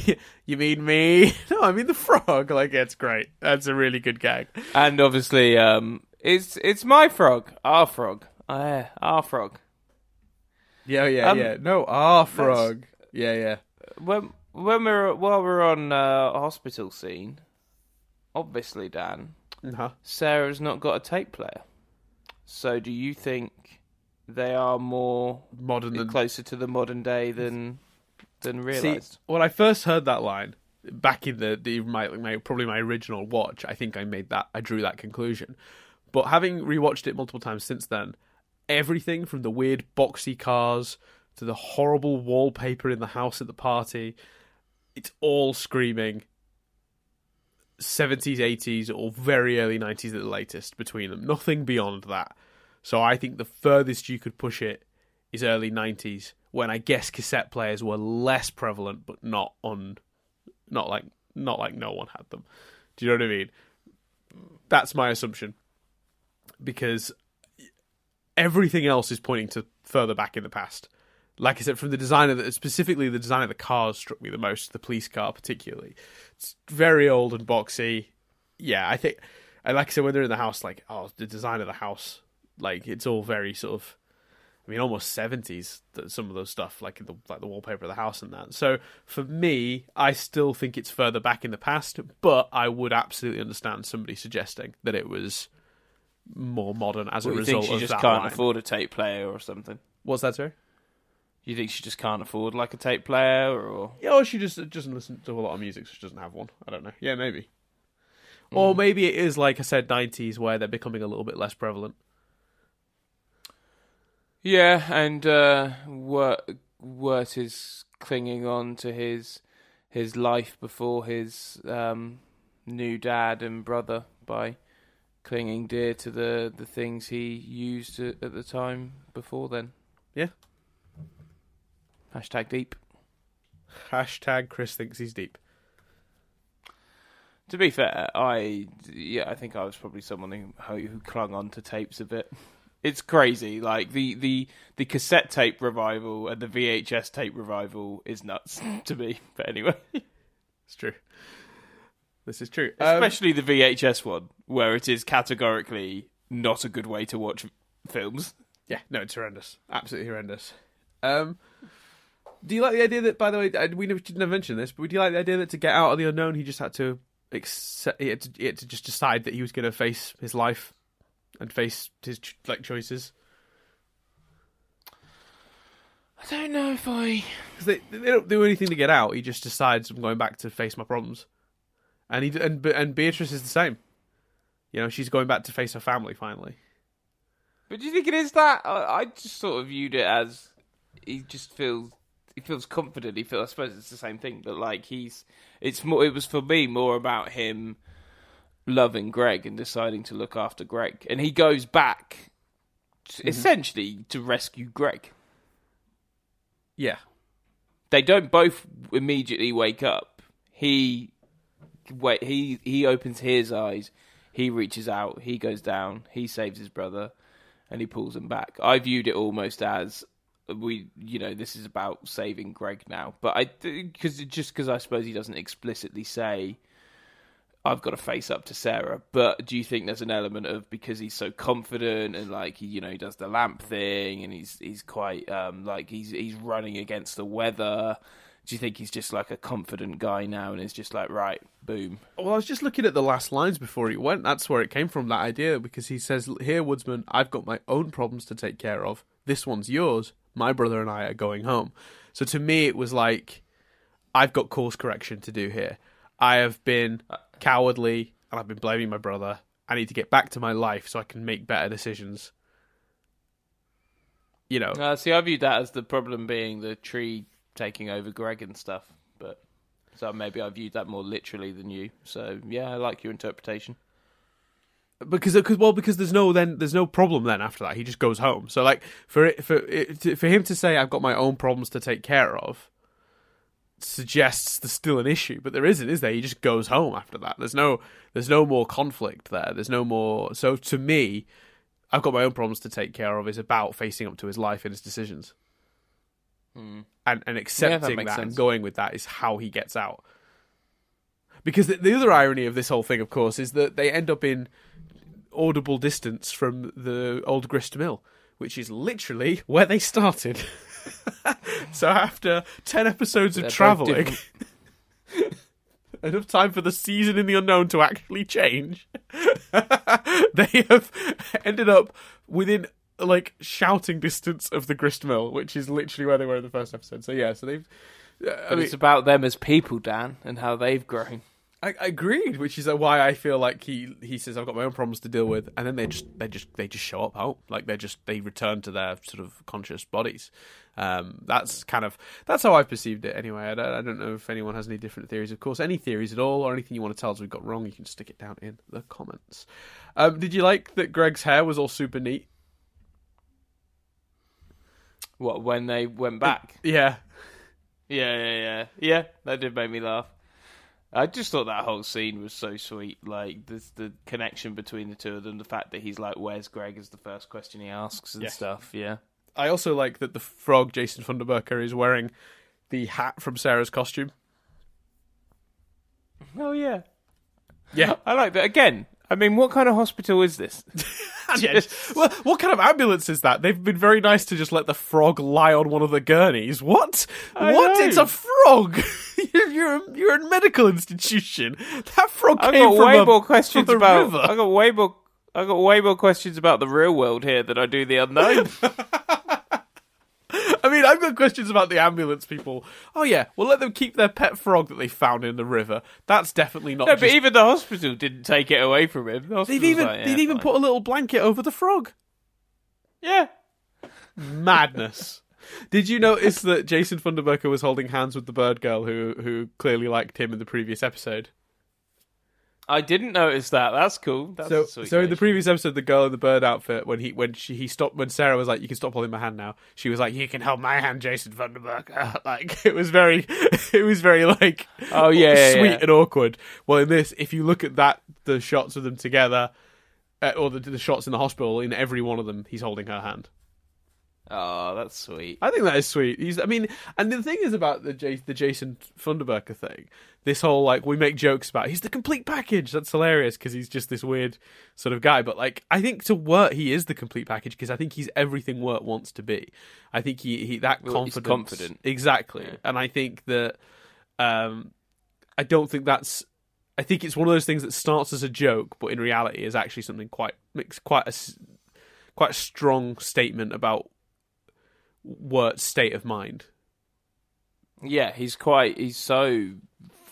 you mean me? No, I mean the frog. Like it's great. That's a really good gag. And obviously, um, it's it's my frog, our frog, uh, our frog. Yeah, yeah, Um, yeah. No, our frog. Yeah, yeah. When when we're while we're on uh, a hospital scene, obviously, Dan, Uh-huh. Sarah's not got a tape player. So, do you think they are more Modern than closer to the modern day than than See, realized? when I first heard that line back in the, the my, my probably my original watch, I think I made that I drew that conclusion. But having rewatched it multiple times since then, everything from the weird boxy cars to the horrible wallpaper in the house at the party, it's all screaming 70s, 80s, or very early 90s at the latest between them. Nothing beyond that. So I think the furthest you could push it is early 90s when I guess cassette players were less prevalent but not on not like not like no one had them. Do you know what I mean? That's my assumption. Because everything else is pointing to further back in the past. Like I said, from the design of the, specifically the design of the cars struck me the most. The police car, particularly, it's very old and boxy. Yeah, I think, and like I said, when they're in the house, like oh, the design of the house, like it's all very sort of I mean, almost seventies. Some of those stuff, like the like the wallpaper of the house and that. So for me, I still think it's further back in the past, but I would absolutely understand somebody suggesting that it was more modern as a What, you think she of just can't line. afford a tape player or something? What's that, sorry? You think she just can't afford like a tape player or? Yeah, or she just doesn't listen to a lot of music, so she doesn't have one. I don't know. Yeah, maybe. Or maybe it is like I said, nineties, where they're becoming a little bit less prevalent. Yeah, and uh, Wirt, Wirt is clinging on to his his life before his um, new dad and brother by clinging dear to the, the things he used at, at the time before then. Yeah. Hashtag deep. Hashtag Chris thinks he's deep. To be fair, I yeah, I think I was probably someone who who clung on to tapes a bit. It's crazy, like the the the cassette tape revival and the VHS tape revival is nuts to me. But anyway, It's true. This is true. Um, especially the VHS one, where it is categorically not a good way to watch films. Yeah, no, it's horrendous. Absolutely horrendous. Um, do you like the idea that, by the way, we didn't mention this, but do you like the idea that to get out of the unknown, he just had to accept, he had to, he had to just decide that he was going to face his life and face his like choices? I don't know if I. Because they, they don't do anything to get out. He just decides I'm going back to face my problems, and he and and Beatrice is the same. You know, she's going back to face her family finally. But do you think it is that? I, just sort of viewed it as he just feels he feels confident. He feels. I suppose it's the same thing, but like he's. It's more. It was for me more about him loving Greg and deciding to look after Greg, and he goes back to- mm-hmm. essentially to rescue Greg. Yeah, They don't both immediately wake up. He wait. He he opens his eyes. He reaches out. He goes down. He saves his brother, and he pulls him back. I viewed it almost as we, you know, this is about saving Greg now. But I because just because I suppose he doesn't explicitly say. I've got to face up to Sarah, but do you think there's an element of because he's so confident and like he, you know, he does the lamp thing and he's he's quite um like he's he's running against the weather. Do you think he's just like a confident guy now and is just like right, Boom. Well, I was just looking at the last lines before he went. That's where it came from, that idea, because he says, Here, Woodsman, I've got my own problems to take care of. This one's yours. My brother and I are going home. So to me, it was like, I've got course correction to do here. I have been cowardly and I've been blaming my brother. I need to get back to my life so I can make better decisions. You know, Uh, see, I viewed that as the problem being the tree taking over Greg and stuff, but so maybe I viewed that more literally than you. So yeah, I like your interpretation. because because well because there's no then there's no problem then after that. He just goes home. So like for it for it, for him to say I've got my own problems to take care of suggests there's still an issue but there isn't is there? He just goes home after that. There's no there's no more conflict there. There's no more so to me I've got my own problems to take care of is about facing up to his life and his decisions Mm-hmm. and and accepting makes that and going with that is how he gets out. Because the, the other irony of this whole thing of course is that they end up in audible distance from the old grist mill which is literally where they started. So after 10 episodes of They're traveling enough time for the season in the unknown to actually change they have ended up within like shouting distance of the grist mill which is literally where they were in the first episode so yeah so they've uh, I mean, it's about them as people, Dan, and how they've grown. I, I agreed, which is why I feel like he he says I've got my own problems to deal with, and then they just they just they just show up out like they just they return to their sort of conscious bodies. Um, that's kind of that's how I've perceived it anyway. I don't, I don't know if anyone has any different theories. Of course, any theories at all or anything you want to tell us we've got wrong, you can stick it down in the comments. Um, did you like that Greg's hair was all super neat? What when they went back? Yeah, Yeah, yeah, yeah, yeah. That did make me laugh. I just thought that whole scene was so sweet. Like the the connection between the two of them, the fact that he's like, "Where's Greg?" is the first question he asks and Yeah. stuff. Yeah. I also like that the frog Jason Funderburker is wearing the hat from Sarah's costume. Oh yeah. Yeah, I like that. Again, I mean, what kind of hospital is this? Yeah, well, what kind of ambulance is that? They've been very nice to just let the frog lie on one of the gurneys. What? I what? know. It's a frog. you're, you're, a, you're a medical institution. That frog I came got from way a, more questions from about. river. I got way more. I got way more questions about the real world here than I do the unknown. Questions about the ambulance people. Oh yeah, well let them keep their pet frog that they found in the river. That's definitely not. no, just... but even the hospital didn't take it away from him. The they've even like, yeah, they've even fine. put a little blanket over the frog. yeah. Madness. Did you notice that Jason Funderburker was holding hands with the bird girl who who clearly liked him in the previous episode? I didn't notice that. That's cool. That's So, sweet so in the previous episode, the girl in the bird outfit, when he when she he stopped when Sarah was like, "You can stop holding my hand now," she was like, "You can hold my hand, Jason Funderburker." Like it was very, it was very like, Oh, yeah, yeah, sweet yeah. and awkward. Well, in this, if you look at that, the shots of them together, uh, or the, the shots in the hospital, in every one of them, he's holding her hand. Oh, that's sweet. I think that is sweet. He's, I mean, and the thing is about the J, the Jason Funderburker thing. This whole like we make jokes about he's the complete package. That's hilarious because he's just this weird sort of guy. But like, I think to Wirt he is the complete package because I think he's everything Wirt wants to be. I think he, he that Well, he's confidence, confident. exactly. Yeah. And I think that, um, I don't think that's. I think it's one of those things that starts as a joke, but in reality is actually something quite makes quite a quite a strong statement about Wirt's state of mind. Yeah, he's quite. He's so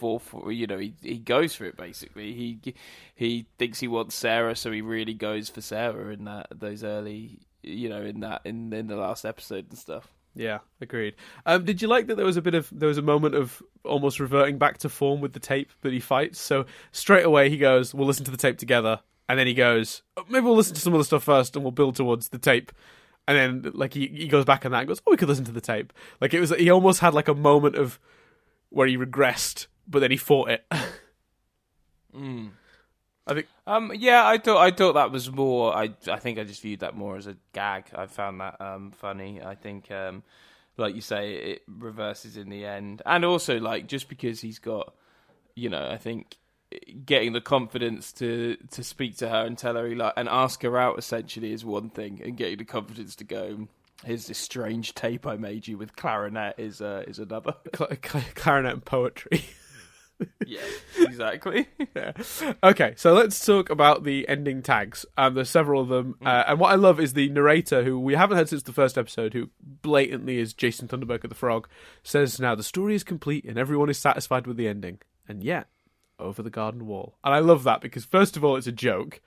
for, for you know he he goes for it basically. He he thinks he wants Sarah, so he really goes for Sarah in that those early you know in that in in the last episode and stuff. Yeah, agreed. Um, did you like that there was a bit of there was a moment of almost reverting back to form with the tape that he fights? So straight away he goes, "We'll listen to the tape together," and then he goes, "Oh, "Maybe we'll listen to some other stuff first, and we'll build towards the tape." And then like he he goes back on that and goes, "Oh, we could listen to the tape." Like it was he almost had like a moment of where he regressed, but then he fought it. Mm. I think Um, yeah, I thought I thought that was more. I I think I just viewed that more as a gag. I found that um funny. I think um like you say, it reverses in the end, and also like just because he's got, you know, I think getting the confidence to to speak to her and tell her he like and ask her out essentially is one thing, and getting the confidence to go. Here's this strange tape I made you with clarinet is uh, is another. cl- cl- clarinet and poetry. Yeah, exactly. yeah. Okay, so let's talk about the ending tags. Um, there's several of them, Mm. uh, and what I love is the narrator, who we haven't heard since the first episode, who blatantly is Jason Funderburker of the Frog, says now the story is complete and everyone is satisfied with the ending, and yet over the garden wall. And I love that because first of all, it's a joke.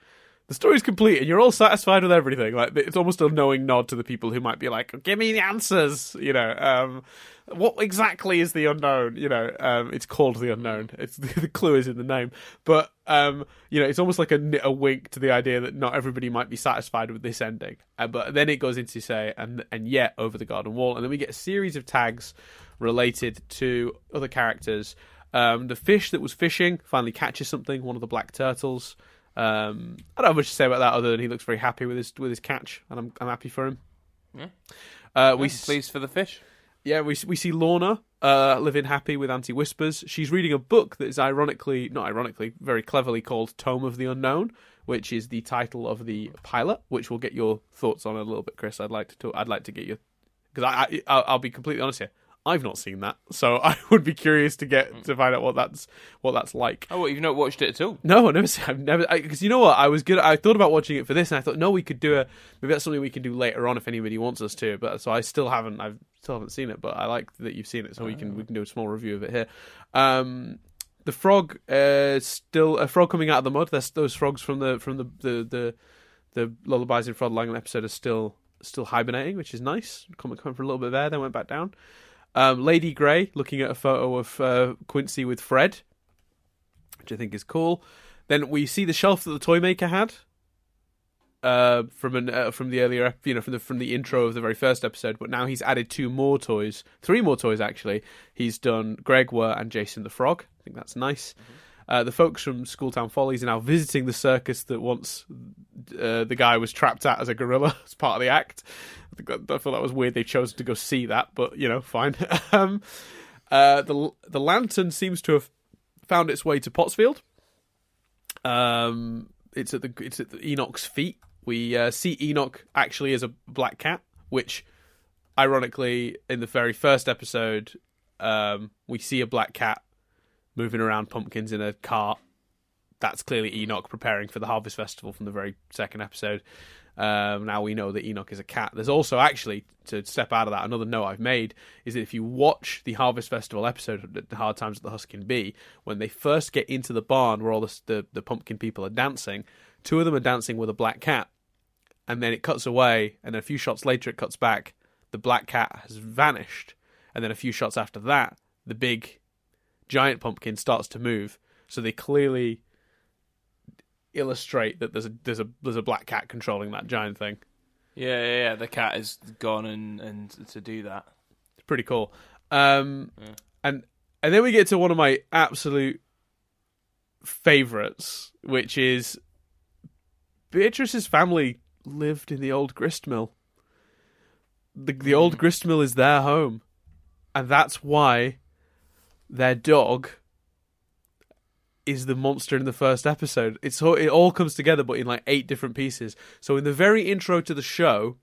The story's complete and you're all satisfied with everything. Like it's almost a knowing nod to the people who might be like, "Give me the answers." You know, um, what exactly is the unknown? You know, um, it's called the unknown. It's the clue is in the name, but um, you know, it's almost like a, a wink to the idea that not everybody might be satisfied with this ending. Uh, but then it goes into say, and and yet over the garden wall, and then we get a series of tags related to other characters. Um, the fish that was fishing finally catches something. One of the black turtles. Um, I don't have much to say about that other than he looks very happy with his with his catch, and I'm I'm happy for him. Yeah. Uh, we pleased for the fish. Yeah, we we see Lorna uh, living happy with Auntie Whispers. She's reading a book that is ironically, not ironically, very cleverly called Tome of the Unknown, which is the title of the pilot. Which we'll get your thoughts on a little bit, Chris. I'd like to talk, I'd like to get your because I, I I'll, I'll be completely honest here. I've not seen that, so I would be curious to get to find out what that's what that's like. Oh, what, you've not watched it at all? No, I've never seen. I've never because you know what? I was good. I thought about watching it for this, and I thought, no, we could do a maybe that's something we can do later on if anybody wants us to. But so I still haven't. I still haven't seen it, but I like that you've seen it, so we can we can do a small review of it here. Um, the frog, uh, still a frog coming out of the mud. There's those frogs from the from the the the, the lullabies in Frogland episode are still still hibernating, which is nice. Coming coming for a little bit there, then went back down. Um, Lady Grey looking at a photo of uh, Quincy with Fred, which I think is cool. Then we see the shelf that the toy maker had uh, from an uh, from the earlier, you know, from the from the intro of the very first episode. But now he's added two more toys, three more toys actually. He's done Greg Wirt and Jason the Frog. I think that's nice. Uh, the folks from Schooltown Follies are now visiting the circus that once uh, the guy was trapped at as a gorilla as part of the act. I, thought that was weird. They chose to go see that, but you know, fine. um, uh, the the lantern seems to have found its way to Pottsfield. Um, it's at the it's at the Enoch's feet. We uh, see Enoch actually as a black cat, which, ironically, in the very first episode, um, we see a black cat moving around pumpkins in a cart. That's clearly Enoch preparing for the Harvest Festival from the very second episode. Um, now we know that Enoch is a cat. There's also actually to step out of that. Another note I've made is that if you watch the Harvest Festival episode, of the Hard Times at the Huskin Bee, when they first get into the barn where all the, the the pumpkin people are dancing, two of them are dancing with a black cat, and then it cuts away, and a few shots later it cuts back. The black cat has vanished, and then a few shots after that, the big giant pumpkin starts to move. So they clearly illustrate that there's a there's a there's a black cat controlling that giant thing. Yeah, yeah, yeah. The cat is gone and and to do that. It's pretty cool. Um, Yeah. and and then we get to one of my absolute favorites, which is Beatrice's family lived in the old grist mill. The the old grist mill is their home, and that's why their dog is the monster in the first episode. It's all, it all comes together, but in like eight different pieces. So in the very intro to the show,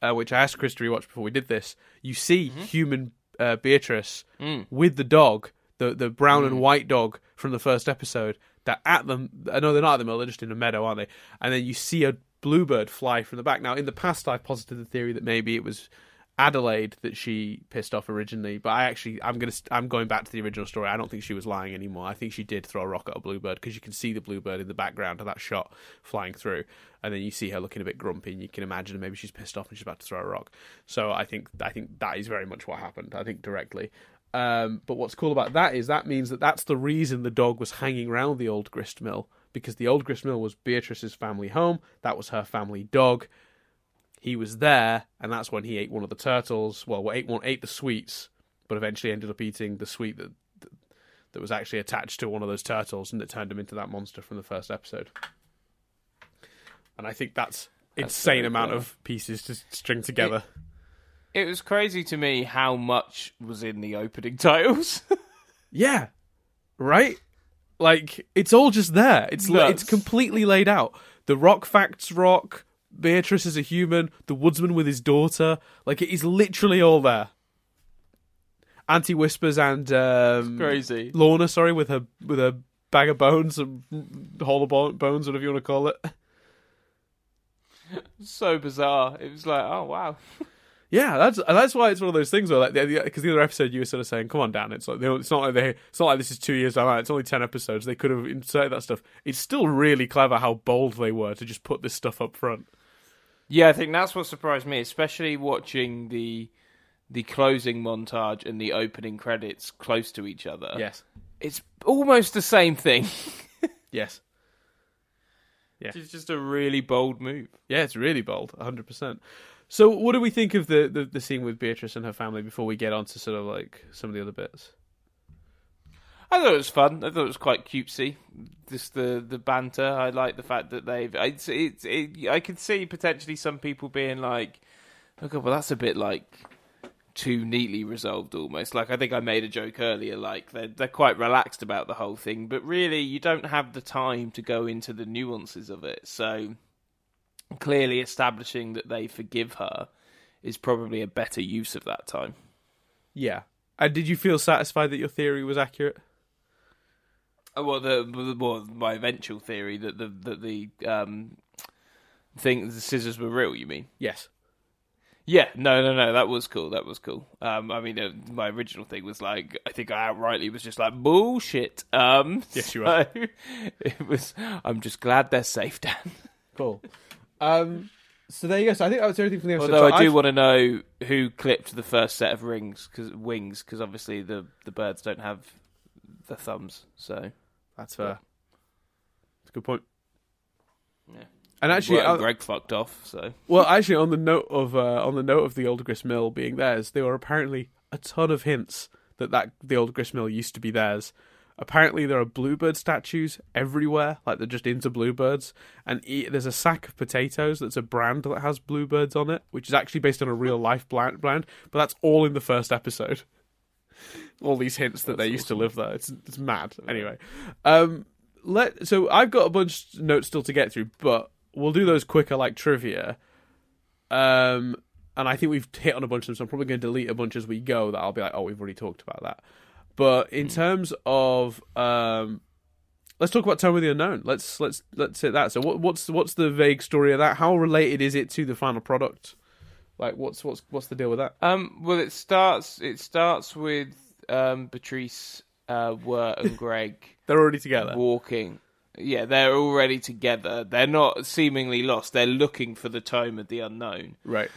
uh, which I asked Chris to rewatch before we did this, you see human uh, Beatrice Mm. with the dog, the the brown and white dog from the first episode. That at them, I know they're not at the mill; they're just in a meadow, aren't they? And then you see a bluebird fly from the back. Now, in the past, I've posited the theory that maybe it was Adelaide that she pissed off originally, but I actually I'm gonna I'm going back to the original story. I don't think she was lying anymore. I think she did throw a rock at a bluebird because you can see the bluebird in the background of that shot flying through, and then you see her looking a bit grumpy, and you can imagine maybe she's pissed off and she's about to throw a rock. So I think I think that is very much what happened. I think directly. Um, but what's cool about that is that means that that's the reason the dog was hanging around the old grist mill because the old grist mill was Beatrice's family home. That was her family dog he was there, and that's when he ate one of the turtles. Well, ate one, ate the sweets, but eventually ended up eating the sweet that that, was actually attached to one of those turtles, and it turned him into that monster from the first episode. And I think that's, That's insane amount clever. of pieces to string together. It was crazy to me how much was in the opening titles. yeah, right. Like it's all just there. It's it's completely laid out. The rock facts rock. Beatrice is a human. The woodsman with his daughter. Like it is literally all there. Auntie Whispers and um, Crazy. Lorna, sorry, with her with a bag of bones, and hollow bones, whatever you want to call it. So bizarre. It was like, oh wow. Yeah, that's that's why it's one of those things where like because the, the, other episode you were sort of saying, "Come on, Dan," it's like it's not like they it's not like this is two years down. It's only ten episodes. They could have inserted that stuff. It's still really clever how bold they were to just put this stuff up front. Yeah, I think that's what surprised me, especially watching the the closing montage and the opening credits close to each other. Yes, it's almost the same thing. yes, yeah, it's just a really bold move. Yeah, it's really bold, hundred percent. So, what do we think of the, the, the scene with Beatrice and her family before we get on to sort of like some of the other bits? I thought it was fun. I thought it was quite cutesy. Just the the banter. I like the fact that they've. It's, it's, it, I could see potentially some people being like, oh "Okay, well, that's a bit like too neatly resolved almost. Like I think I made a joke earlier, like they're they're quite relaxed about the whole thing, but really you don't have the time to go into the nuances of it. So clearly establishing that they forgive her is probably a better use of that time. Yeah. And did you feel satisfied that your theory was accurate? Oh, well, the well, my eventual theory that the that the um thing the scissors were real. You mean? Yes. Yeah, no, no, no. That was cool. That was cool. Um, I mean, uh, my original thing was like, I think I outrightly was just like bullshit. Um, yes, you are. it was. I'm just glad they're safe, Dan. Cool. Um, so there you go. So I think that was everything from the episode. Although so I do I've... want to know who clipped the first set of rings, cause, wings, because obviously the the birds don't have the thumbs. So that's fair. That's a good point. Yeah. And actually, well, Greg fucked off. So well, actually, on the note of uh, on the note of the old grist mill being theirs, there were apparently a ton of hints that that the old grist mill used to be theirs. Apparently, there are bluebird statues everywhere, like they're just into bluebirds. And there's a sack of potatoes that's a brand that has bluebirds on it, which is actually based on a real life brand. But that's all in the first episode. All these hints that that's they used to live there. It's it's mad. Anyway, um, let so I've got a bunch of notes still to get through, but we'll do those quicker, like trivia. Um, and I think we've hit on a bunch of them, so I'm probably going to delete a bunch as we go. That I'll be like, oh, we've already talked about that. But in terms of um, let's talk about Tome of the Unknown. Let's let's let's hit that. So what, what's what's the vague story of that? How related is it to the final product? Like what's what's what's the deal with that? Um, well, it starts it starts with um, Beatrice, uh, Wirt and Greg. They're already together, walking. Yeah, they're already together. They're not seemingly lost. They're looking for the Tome of the Unknown. Right.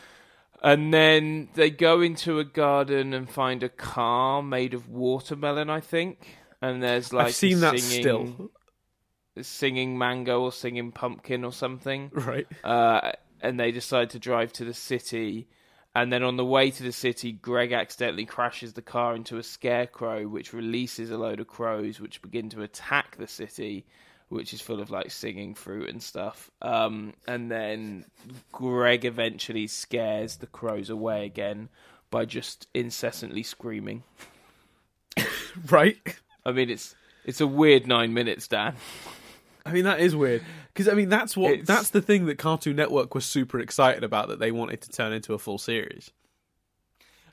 And then they go into a garden and find a car made of watermelon, I think. And there's like I've seen that singing, still. Singing mango or singing pumpkin or something. Right. Uh, and they decide to drive to the city. And then on the way to the city, Greg accidentally crashes the car into a scarecrow, which releases a load of crows, which begin to attack the city which is full of like singing fruit and stuff. Um, and then Greg eventually scares the crows away again by just incessantly screaming. right? I mean, it's it's a weird nine minutes, Dan. I mean, that is weird because I mean that's what it's... that's the thing that Cartoon Network was super excited about that they wanted to turn into a full series.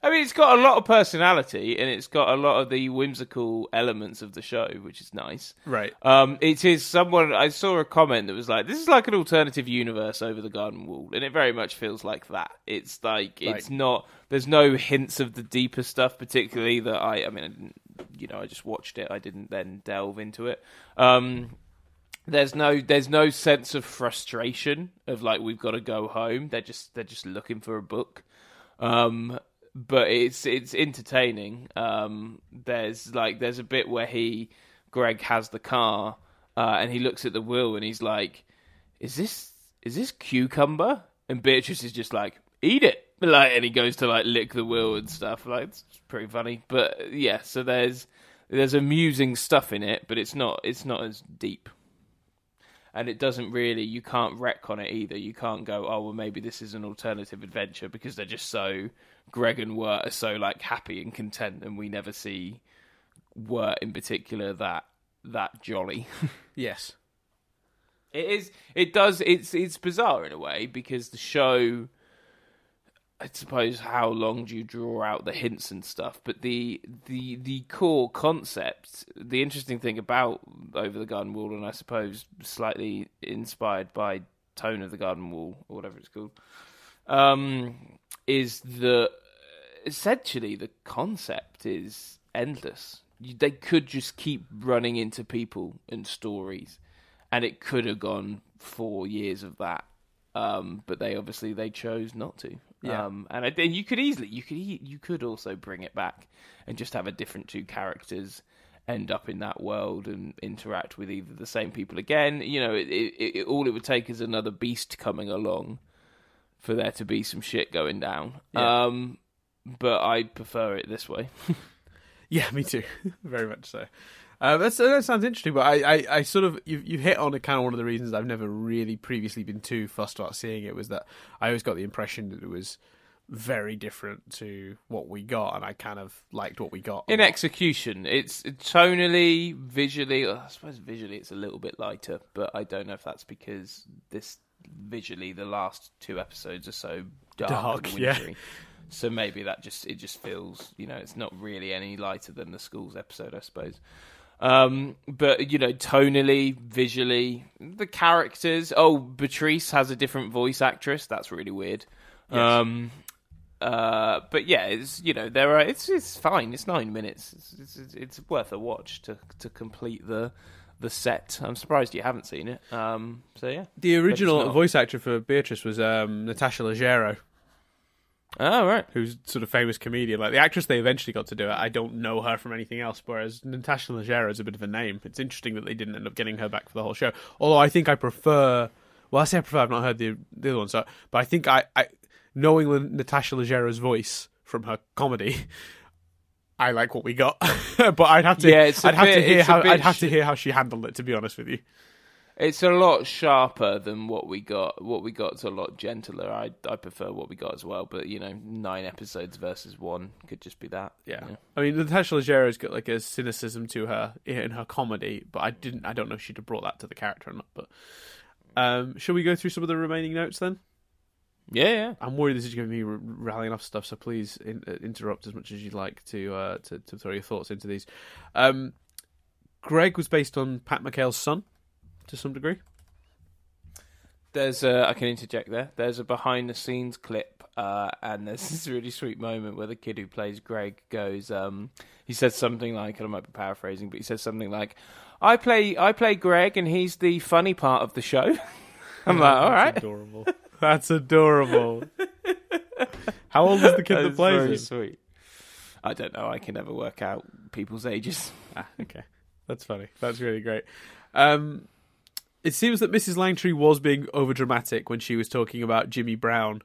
I mean, it's got a lot of personality and it's got a lot of the whimsical elements of the show, which is nice. Right. Um, it is someone I saw a comment that was like, "This is like an alternative universe over the Garden Wall," and it very much feels like that. It's like it's right. not. There's no hints of the deeper stuff, particularly that I. I mean, you know, I just watched it. I didn't then delve into it. Um, there's no there's no sense of frustration of like we've got to go home. They're just they're just looking for a book. Um, but it's it's entertaining. Um, there's like there's a bit where he Greg has the car uh, and he looks at the wheel and he's like, "Is this is this cucumber?" And Beatrice is just like, "Eat it!" Like, and he goes to like lick the wheel and stuff. Like, it's pretty funny. But yeah, so there's there's amusing stuff in it, but it's not it's not as deep. And it doesn't really, you can't wreck on it either. You can't go, oh, well, maybe this is an alternative adventure because they're just so Greg and Wirt are so like happy and content, and we never see Wirt in particular that that jolly. yes, it is. It does. It's it's bizarre in a way because the show I suppose how long do you draw out the hints and stuff? But the the the core concept, the interesting thing about Over the Garden Wall, and I suppose slightly inspired by Tone of the Garden Wall or whatever it's called, um, is that essentially the concept is endless. You, they could just keep running into people and stories, and it could have gone four years of that. Um, but they obviously they chose not to. Yeah. Um, and I, and you could easily you could you could also bring it back and just have a different two characters end up in that world and interact with either the same people again. You know, it, it, it, all it would take is another beast coming along for there to be some shit going down. Yeah. Um, but I prefer it this way. Yeah, me too. Very much so. Uh, that's, that sounds interesting, but I, I, I sort of you you hit on a kind of one of the reasons I've never really previously been too fussed about seeing it was that I always got the impression that it was very different to what we got, and I kind of liked what we got. in execution, it's tonally, visually. I suppose visually it's a little bit lighter, but I don't know if that's because this visually the last two episodes are so dark, Dark, and yeah. So maybe that just it just feels you know it's not really any lighter than the schools episode, I suppose. Um, but you know, tonally, visually, the characters. Oh, Patrice has a different voice actress. That's really weird. Yes. Um, uh, but yeah, it's you know there are it's it's fine. It's nine minutes. It's, it's, it's worth a watch to to complete the the set. I'm surprised you haven't seen it. Um, so yeah. the original voice actor for Beatrice was um, Natasha Leggero, Oh right. who's sort of famous comedian. Like the actress they eventually got to do it, I don't know her from anything else. Whereas Natasha Leggero is a bit of a name. It's interesting that they didn't end up getting her back for the whole show. Although I think I prefer. Well, I say I prefer. I've not heard the the other one, so but I think I, I knowing Natasha Leggero's voice from her comedy. I like what we got, but I'd have to. Yeah, it's a I'd have to hear how. bit I'd have to hear how she handled it. To be honest with you, It's a lot sharper than what we got. What we got's a lot gentler. I I prefer what we got as well. But you know, nine episodes versus one could just be that. Yeah. I mean, Natasha Leggero's got like a cynicism to her in her comedy, but I didn't. I don't know if she'd have brought that to the character or not. But um, shall we go through some of the remaining notes then? Yeah, yeah. I'm worried this is going to be rallying off stuff, so please in, uh, interrupt as much as you'd like to, uh, to to throw your thoughts into these. Um, Greg was based on Pat McHale's son to some degree. There's a, I can interject there. There's a behind the scenes clip, uh, and there's this really sweet moment where the kid who plays Greg goes, um, he says something like, and I might be paraphrasing, but he says something like, "I play, I play Greg, and he's the funny part of the show." I'm like, all right. adorable. That's adorable. How old is the kid that That's plays very him? sweet. I don't know. I can never work out people's ages. Ah, okay. That's funny. That's really great. Um, it seems that Mrs. Langtry was being overdramatic when she was talking about Jimmy Brown.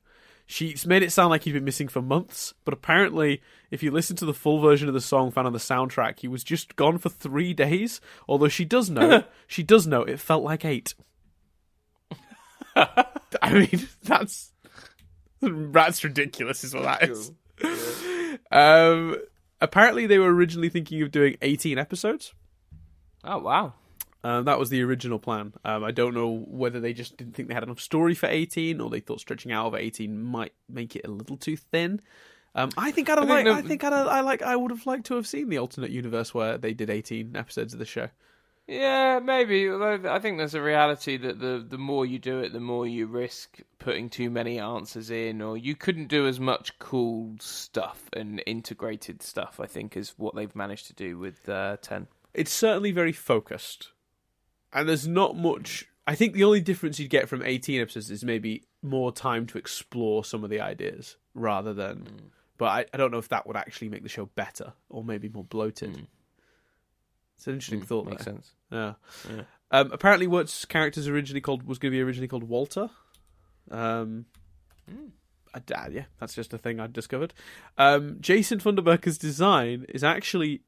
She's made it sound like he'd been missing for months, but apparently, if you listen to the full version of the song found on the soundtrack, he was just gone for three days. Although she does know, she does know it felt like eight. I mean, that's that's ridiculous, is what that is. Um, apparently, they were originally thinking of doing eighteen episodes. Oh wow. Um, that was the original plan. Um, I don't know whether they just didn't think they had enough story for 18, or they thought stretching out over 18 might make it a little too thin. Um, I think I'd I like. the- I think I'd, I like. I would have liked to have seen the alternate universe where they did 18 episodes of the show. Yeah, maybe. Although I think there's a reality that the the more you do it, the more you risk putting too many answers in, or you couldn't do as much cool stuff and integrated stuff. I think is what they've managed to do with uh, ten. It's certainly very focused, and there's not much. I think the only difference you'd get from 18 episodes is maybe more time to explore some of the ideas rather than. But I, I don't know if that would actually make the show better or maybe more bloated. Mm. It's an interesting thought. Makes there. sense. Yeah. Yeah. Um, apparently, Wirt's character's originally called was going to be originally called Walter. Um, I, ah, yeah, that's just a thing I discovered. Um, Jason Funderburker's design is actually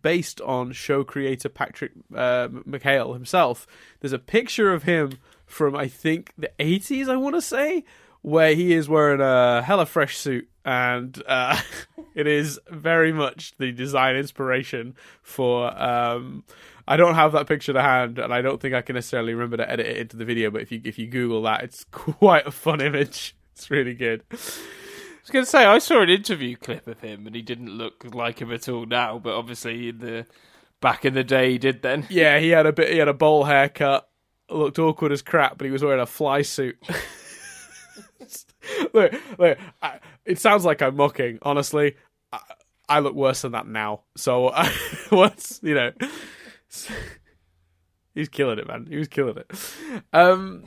based on show creator Patrick uh, McHale himself. There's a picture of him from I think the 80s, I want to say, where he is wearing a hella fresh suit, and uh, it is very much the design inspiration for. Um, I don't have that picture to hand, and I don't think I can necessarily remember to edit it into the video. But if you if you Google that, it's quite a fun image. It's really good. Was going to say I saw an interview clip of him, and he didn't look like him at all now. But obviously, in the back in the day, he did then. Yeah, he had a bit. He had a bowl haircut. Looked awkward as crap, but he was wearing a fly suit. look, look. I, it sounds like I'm mocking. Honestly, I, I look worse than that now. So uh, what's you know? He's killing it, man. He was killing it. Um,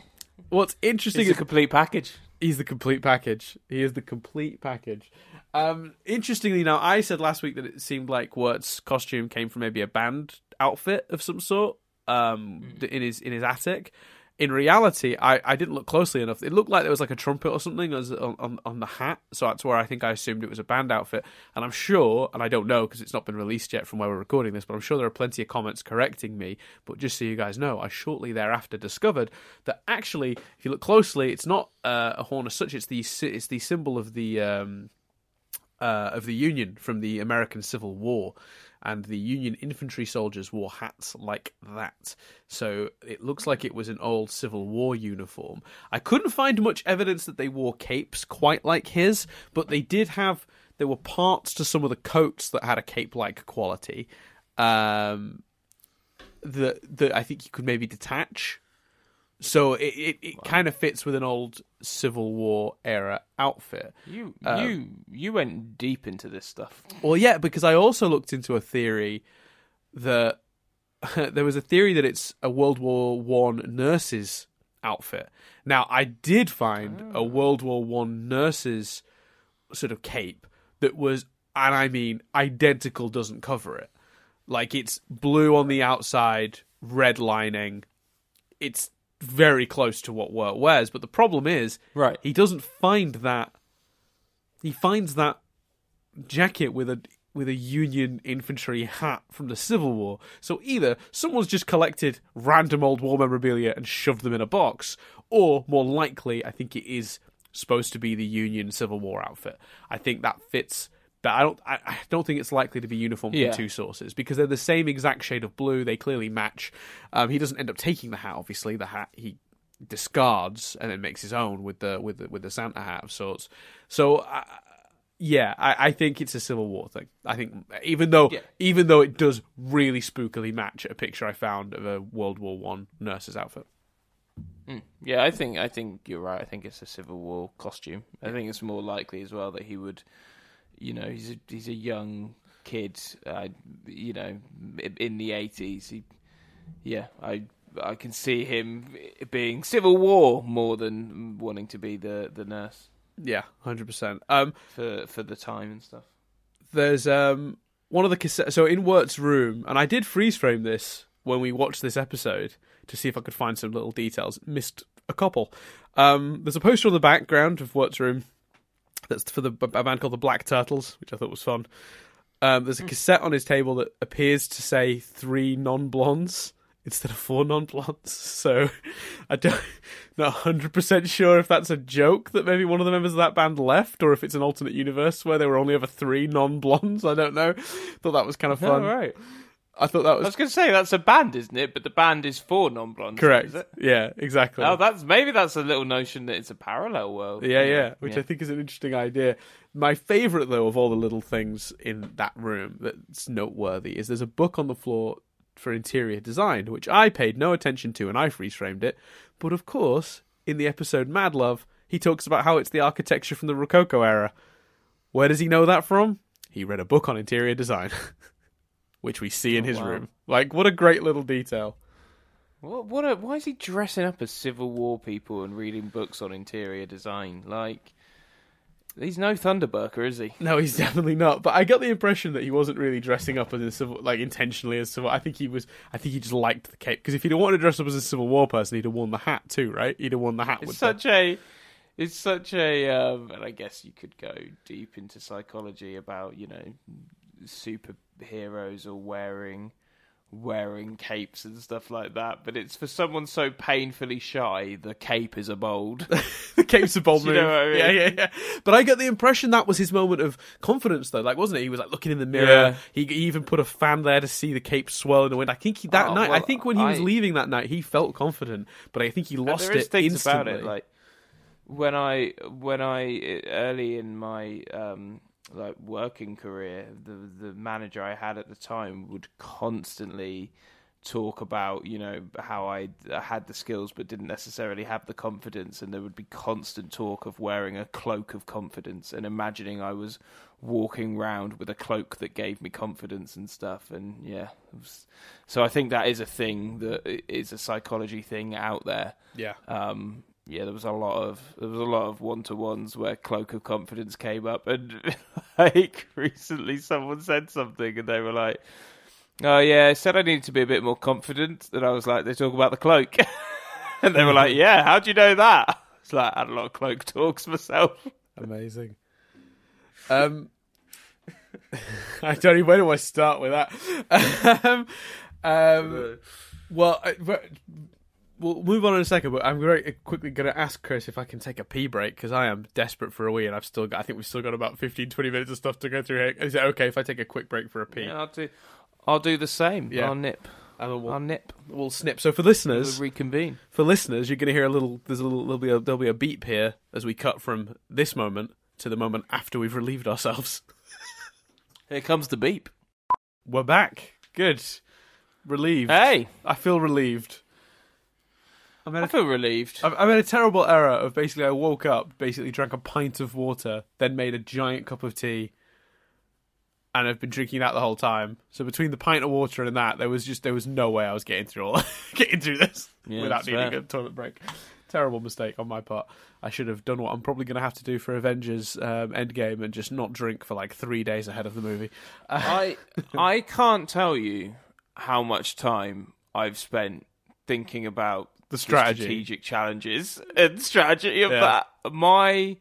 what's interesting It's a complete package. He's the complete package. He is the complete package. Um, interestingly, now I said last week that it seemed like Wirt's costume came from maybe a band outfit of some sort um, in his in his attic. In reality, I, I didn't look closely enough. It looked like there was like a trumpet or something on, on on the hat, so that's where I think I assumed it was a band outfit. And I'm sure, and I don't know because it's not been released yet from where we're recording this, but I'm sure there are plenty of comments correcting me. But just so you guys know, I shortly thereafter discovered that actually, if you look closely, it's not uh, a horn as such. It's the it's the symbol of the um, uh, of the Union from the American Civil War, and the Union infantry soldiers wore hats like that. So it looks like it was an old Civil War uniform. I couldn't find much evidence that they wore capes quite like his, but they did have. There were parts to some of the coats that had a cape-like quality. Um, that that I think you could maybe detach. So it, it, it kind of fits with an old Civil War era outfit. You Um, you you went deep into this stuff. Well, yeah, because I also looked into a theory that there was a theory that it's a World War One nurse's outfit. Now, I did find a World War One nurse's sort of cape that was, and I mean, identical. Doesn't cover it. Like it's blue on the outside, red lining. It's very close to what Wirt wears, but the problem is, Right. he doesn't find that. He finds that jacket with a with a Union infantry hat from the Civil War. So either someone's just collected random old war memorabilia and shoved them in a box, or more likely, I think it is supposed to be the Union Civil War outfit. I think that fits. But I don't. I, I don't think it's likely to be uniform from Yeah. two sources because they're the same exact shade of blue. They clearly match. Um, he doesn't end up taking the hat. Obviously, the hat he discards and then makes his own with the with the, with the Santa hat of sorts. So uh, yeah, I, I think it's a Civil War thing. I think even though Yeah. even though it does really spookily match a picture I found of a World War One nurse's outfit. Mm. Yeah, I think I think you're right. I think it's a Civil War costume. I think it's more likely as well that he would, you know, he's a, he's a young kid. Uh, you know, in the eighties. He, yeah, I I can see him being Civil War more than wanting to be the the nurse Yeah, hundred percent. Um, for for the time and stuff. there's um one of the cassette. So in Wirt's room, and I did freeze frame this when we watched this episode to see if I could find some little details. Missed a couple. Um, there's a poster on the background of Wirt's room that's for the a band called the Black Turtles, which I thought was fun. Um, there's a cassette on his table that appears to say three non-blondes instead of four non-blondes. So I don't not hundred percent sure if that's a joke that maybe one of the members of that band left, or if it's an alternate universe where there were only ever three non-blondes. I don't know. Thought that was kind of fun. right. I thought that was. I was going to say that's a band, isn't it? But the band is four non-blondes. correct. Is it? Yeah, exactly. Oh, that's maybe that's a little notion that it's a parallel world. Yeah, yeah, which Yeah. I think is an interesting idea. My favourite, though, of all the little things in that room that's noteworthy is there's a book on the floor for interior design, which I paid no attention to and I freeze framed it. But of course, in the episode Mad Love, he talks about how it's the architecture from the Rococo era. Where does he know that from? He read a book on interior design, which we see in Oh, his wow. room. Like, what a great little detail. What? What? A, why is he dressing up as Civil War people and reading books on interior design? Like, he's no Funderburker, is he? No, he's definitely not. But I got the impression that he wasn't really dressing up as a civil, like intentionally as civil. I think he was. I think he just liked the cape because if he'd have wanted to dress up as a Civil War person, he'd have worn the hat too, right? He'd have worn the hat It's such a. It's such a. Um, and I guess you could go deep into psychology about you know superheroes or wearing wearing capes and stuff like that. But it's for someone so painfully shy. The cape is a bold. the, cape's a bold Do you know I mean? Yeah, yeah, yeah. But I get the impression that was his moment of confidence, though. Like, wasn't it? He was like looking in the mirror. Yeah. He, he even put a fan there to see the cape swirl in the wind. I think he, that Oh, night. I think when he was leaving that night, he felt confident. But I think he lost it instantly. about it like when I when I early in my um like working career, the the manager I had at the time would constantly talk about you know how I had the skills but didn't necessarily have the confidence, and there would be constant talk of wearing a cloak of confidence and imagining I was walking round with a cloak that gave me confidence and stuff. And yeah, was, so I think that is a thing that is a psychology thing out there. Yeah. Um, yeah, there was a lot of there was a lot of one to ones where cloak of confidence came up, and like recently someone said something, and they were like, "Oh yeah, I said I needed to be a bit more confident," and I was like, "They talk about the cloak," and they were like, "Yeah, how do you know that?" It's like I had a lot of cloak talks myself. Amazing. Um, I don't even where do I start with that. um, um, well, I, but we'll move on in a second. But I'm very quickly going to ask Chris if I can take a pee break because I am desperate for a wee, and I've still got. I think we've still got about 15, 20 minutes of stuff to go through here. Is it okay if I take a quick break for a pee? Yeah, I'll do. I'll do the same. Yeah. I'll nip. And then I'll we'll, nip. we'll snip. So for listeners, We'll reconvene. for listeners, you're going to hear a little. There's a little. There'll be a, there'll be a beep here as we cut from this moment to the moment after we've relieved ourselves. Here comes the beep. We're back. Good. Relieved. Hey, I feel relieved. I made I a, feel relieved. I I made a terrible error of basically I woke up, basically drank a pint of water, then made a giant cup of tea, and I've been drinking that the whole time. So between the pint of water and that, there was just there was no way I was getting through all getting through this Yeah, without needing fair. a toilet break. Terrible mistake on my part. I should have done what I'm probably going to have to do for Avengers um, Endgame and just not drink for like three days ahead of the movie. I I can't tell you how much time I've spent thinking about The strategy. strategic challenges and strategy of Yeah. that. My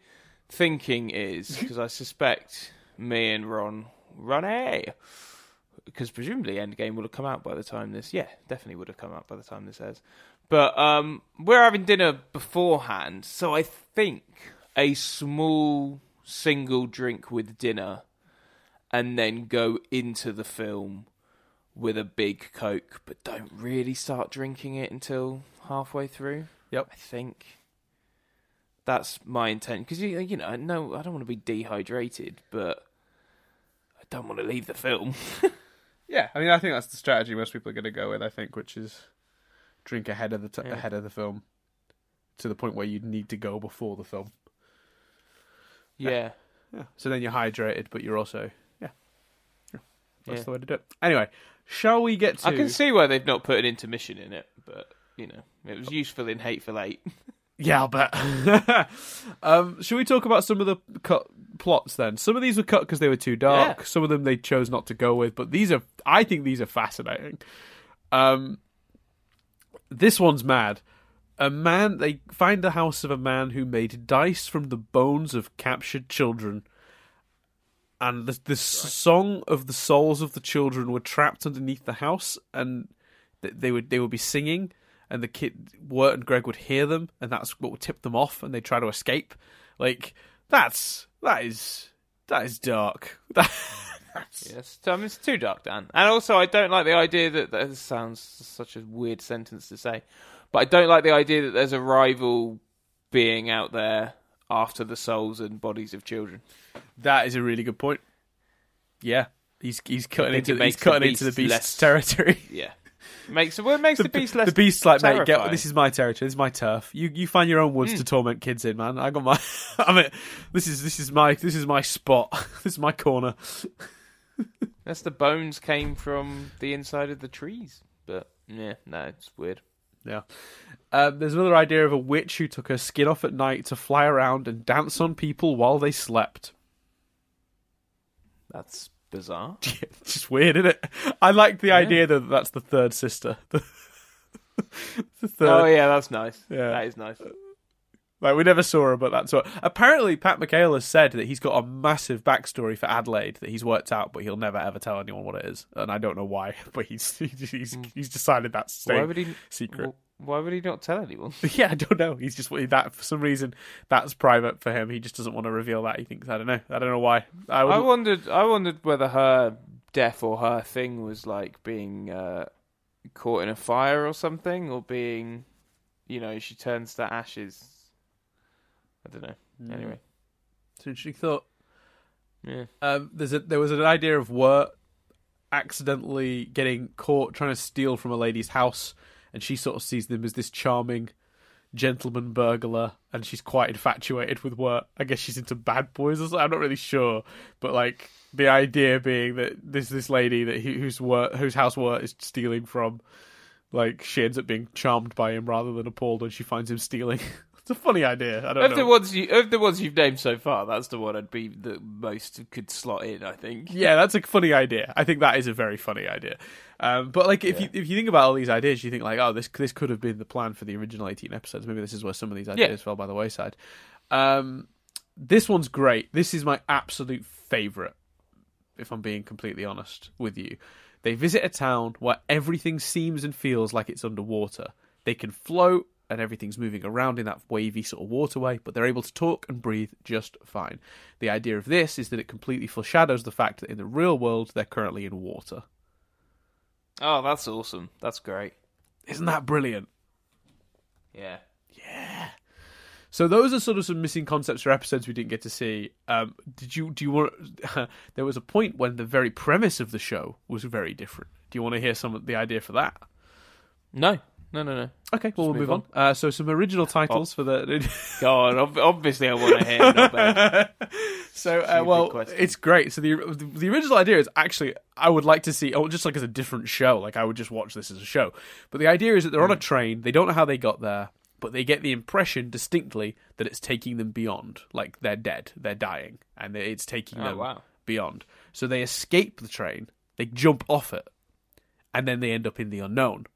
thinking is because I suspect me and Ron, Ron A, because presumably Endgame will have come out by the time this. Yeah, definitely would have come out by the time this airs. But um, we're having dinner beforehand, so I think a small single drink with dinner, and then go into the film with a big coke, but don't really start drinking it until halfway through. Yep. I think that's my intent because you you know no I don't want to be dehydrated, but I don't want to leave the film. Yeah, I mean, I think that's the strategy most people are going to go with. I think, which is drink ahead of the t- Yeah. ahead of the film, to the point where you need to go before the film. yeah. Yeah. So then you're hydrated, but you're also yeah, yeah. That's Yeah. the way to do it. Anyway, shall we get to? I can see why they've not put an intermission in it, but you know it was useful in Hateful Eight. Yeah, I'll bet. um, should we talk about some of the cut plots then? Some of these were cut because they were too dark. Yeah. Some of them they chose not to go with, but these are, I think these are fascinating. Um, this one's mad. A man, they find the house of a man who made dice from the bones of captured children. And the, the song of the souls of the children were trapped underneath the house, and they would they would be singing, and the kid Wirt and Greg would hear them, and that's what would tip them off, and they try to escape. Like that's that is that is dark. that's Yes, I mean, it's too dark, Dan. And also, I don't like the idea that that sounds such a weird sentence to say, but I don't like the idea that there's a rival being out there after the souls and bodies of children. that is a really good point. Yeah, he's he's cutting into he's cutting into the beast's less- territory. Yeah, makes well, it makes the, beast less. the beast's like, mate, get, this is my territory. This is my turf. You you find your own woods to torment kids in, man. I got my. I mean, this is this is my this is my spot. this is my corner. That's the bones came from the inside of the trees. But yeah, no, it's weird. Yeah. Um, there's another idea of a witch who took her skin off at night to fly around and dance on people while they slept. That's bizarre. It's just weird, isn't it? I like the idea that that's the third sister. the third. Oh yeah, that's nice. Yeah. that is nice. Like we never saw her, but that's what. Apparently, Pat McHale has said that he's got a massive backstory for Adelaide that he's worked out, but he'll never ever tell anyone what it is, and I don't know why. But he's he's he's decided that's Hmm. Why staying would he? secret. Wh- Why would he not tell anyone? Yeah, I don't know. He's just that for some reason that's private for him. He just doesn't want to reveal that. He thinks I don't know. I don't know why. I. I wondered. I wondered whether her death or her thing was like being uh, caught in a fire or something, or being, you know, she turns to ashes. I don't know. Mm. Anyway, an interesting thought. yeah. Um, there's a there was an idea of Wirt accidentally getting caught trying to steal from a lady's house, and she sort of sees them as this charming gentleman burglar, and she's quite infatuated with Wirt. I guess she's into bad boys or something. I'm not really sure, but like the idea being that this this lady that he, whose Wirt, whose house Wirt is stealing from, like she ends up being charmed by him rather than appalled when she finds him stealing. it's a funny idea. I don't Of know. the ones you, of the ones you've named so far, that's the one I'd be the most could slot in. I think. Yeah, that's a funny idea. I think that is a very funny idea. Um, but like, if Yeah. you if you think about all these ideas, you think like, oh, this this could have been the plan for the original eighteen episodes. Maybe this is where some of these ideas fell by the wayside. Um, this one's great. This is my absolute favorite. If I'm being completely honest with you, they visit a town where everything seems and feels like it's underwater. They can float and everything's moving around in that wavy sort of waterway, but they're able to talk and breathe just fine. The idea of this is that it completely foreshadows the fact that in the real world they're currently in water. Oh, that's awesome. That's great. Isn't that brilliant? Yeah. Yeah. So those are sort of some missing concepts or episodes we didn't get to see. Um, did you do you want? there was a point when the very premise of the show was very different. Do you want to hear some of the idea for that? No. No. No. No. Okay, well we'll move move on. Uh, so some original titles for the. Go on. Obviously, I want to hear. So uh, well, question. it's great. So the the original idea is actually I would like to see, oh, just like as a different show. Like I would just watch this as a show. But the idea is that they're Hmm. on a train. They don't know how they got there, but they get the impression distinctly that it's taking them beyond. Like they're dead, they're dying, and it's taking Oh them wow. beyond. So they escape the train. They jump off it, and then they end up in the unknown,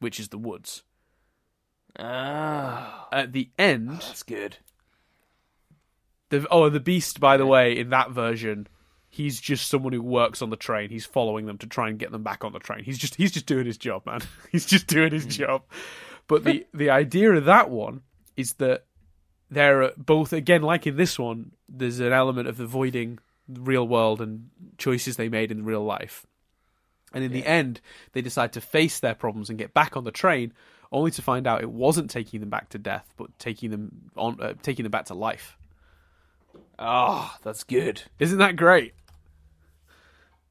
which is the woods. Ah, At the end, that's good. The oh, the beast, by the way, in that version, he's just someone who works on the train. He's following them to try and get them back on the train. He's just he's just doing his job, man. he's just doing his job. But the the idea of that one is that there are both again, like in this one, there's an element of avoiding the real world and choices they made in real life. And in the end, they decide to face their problems and get back on the train, only to find out it wasn't taking them back to death, but taking them on, uh, taking them back to life. Ah, that's good. Isn't that great?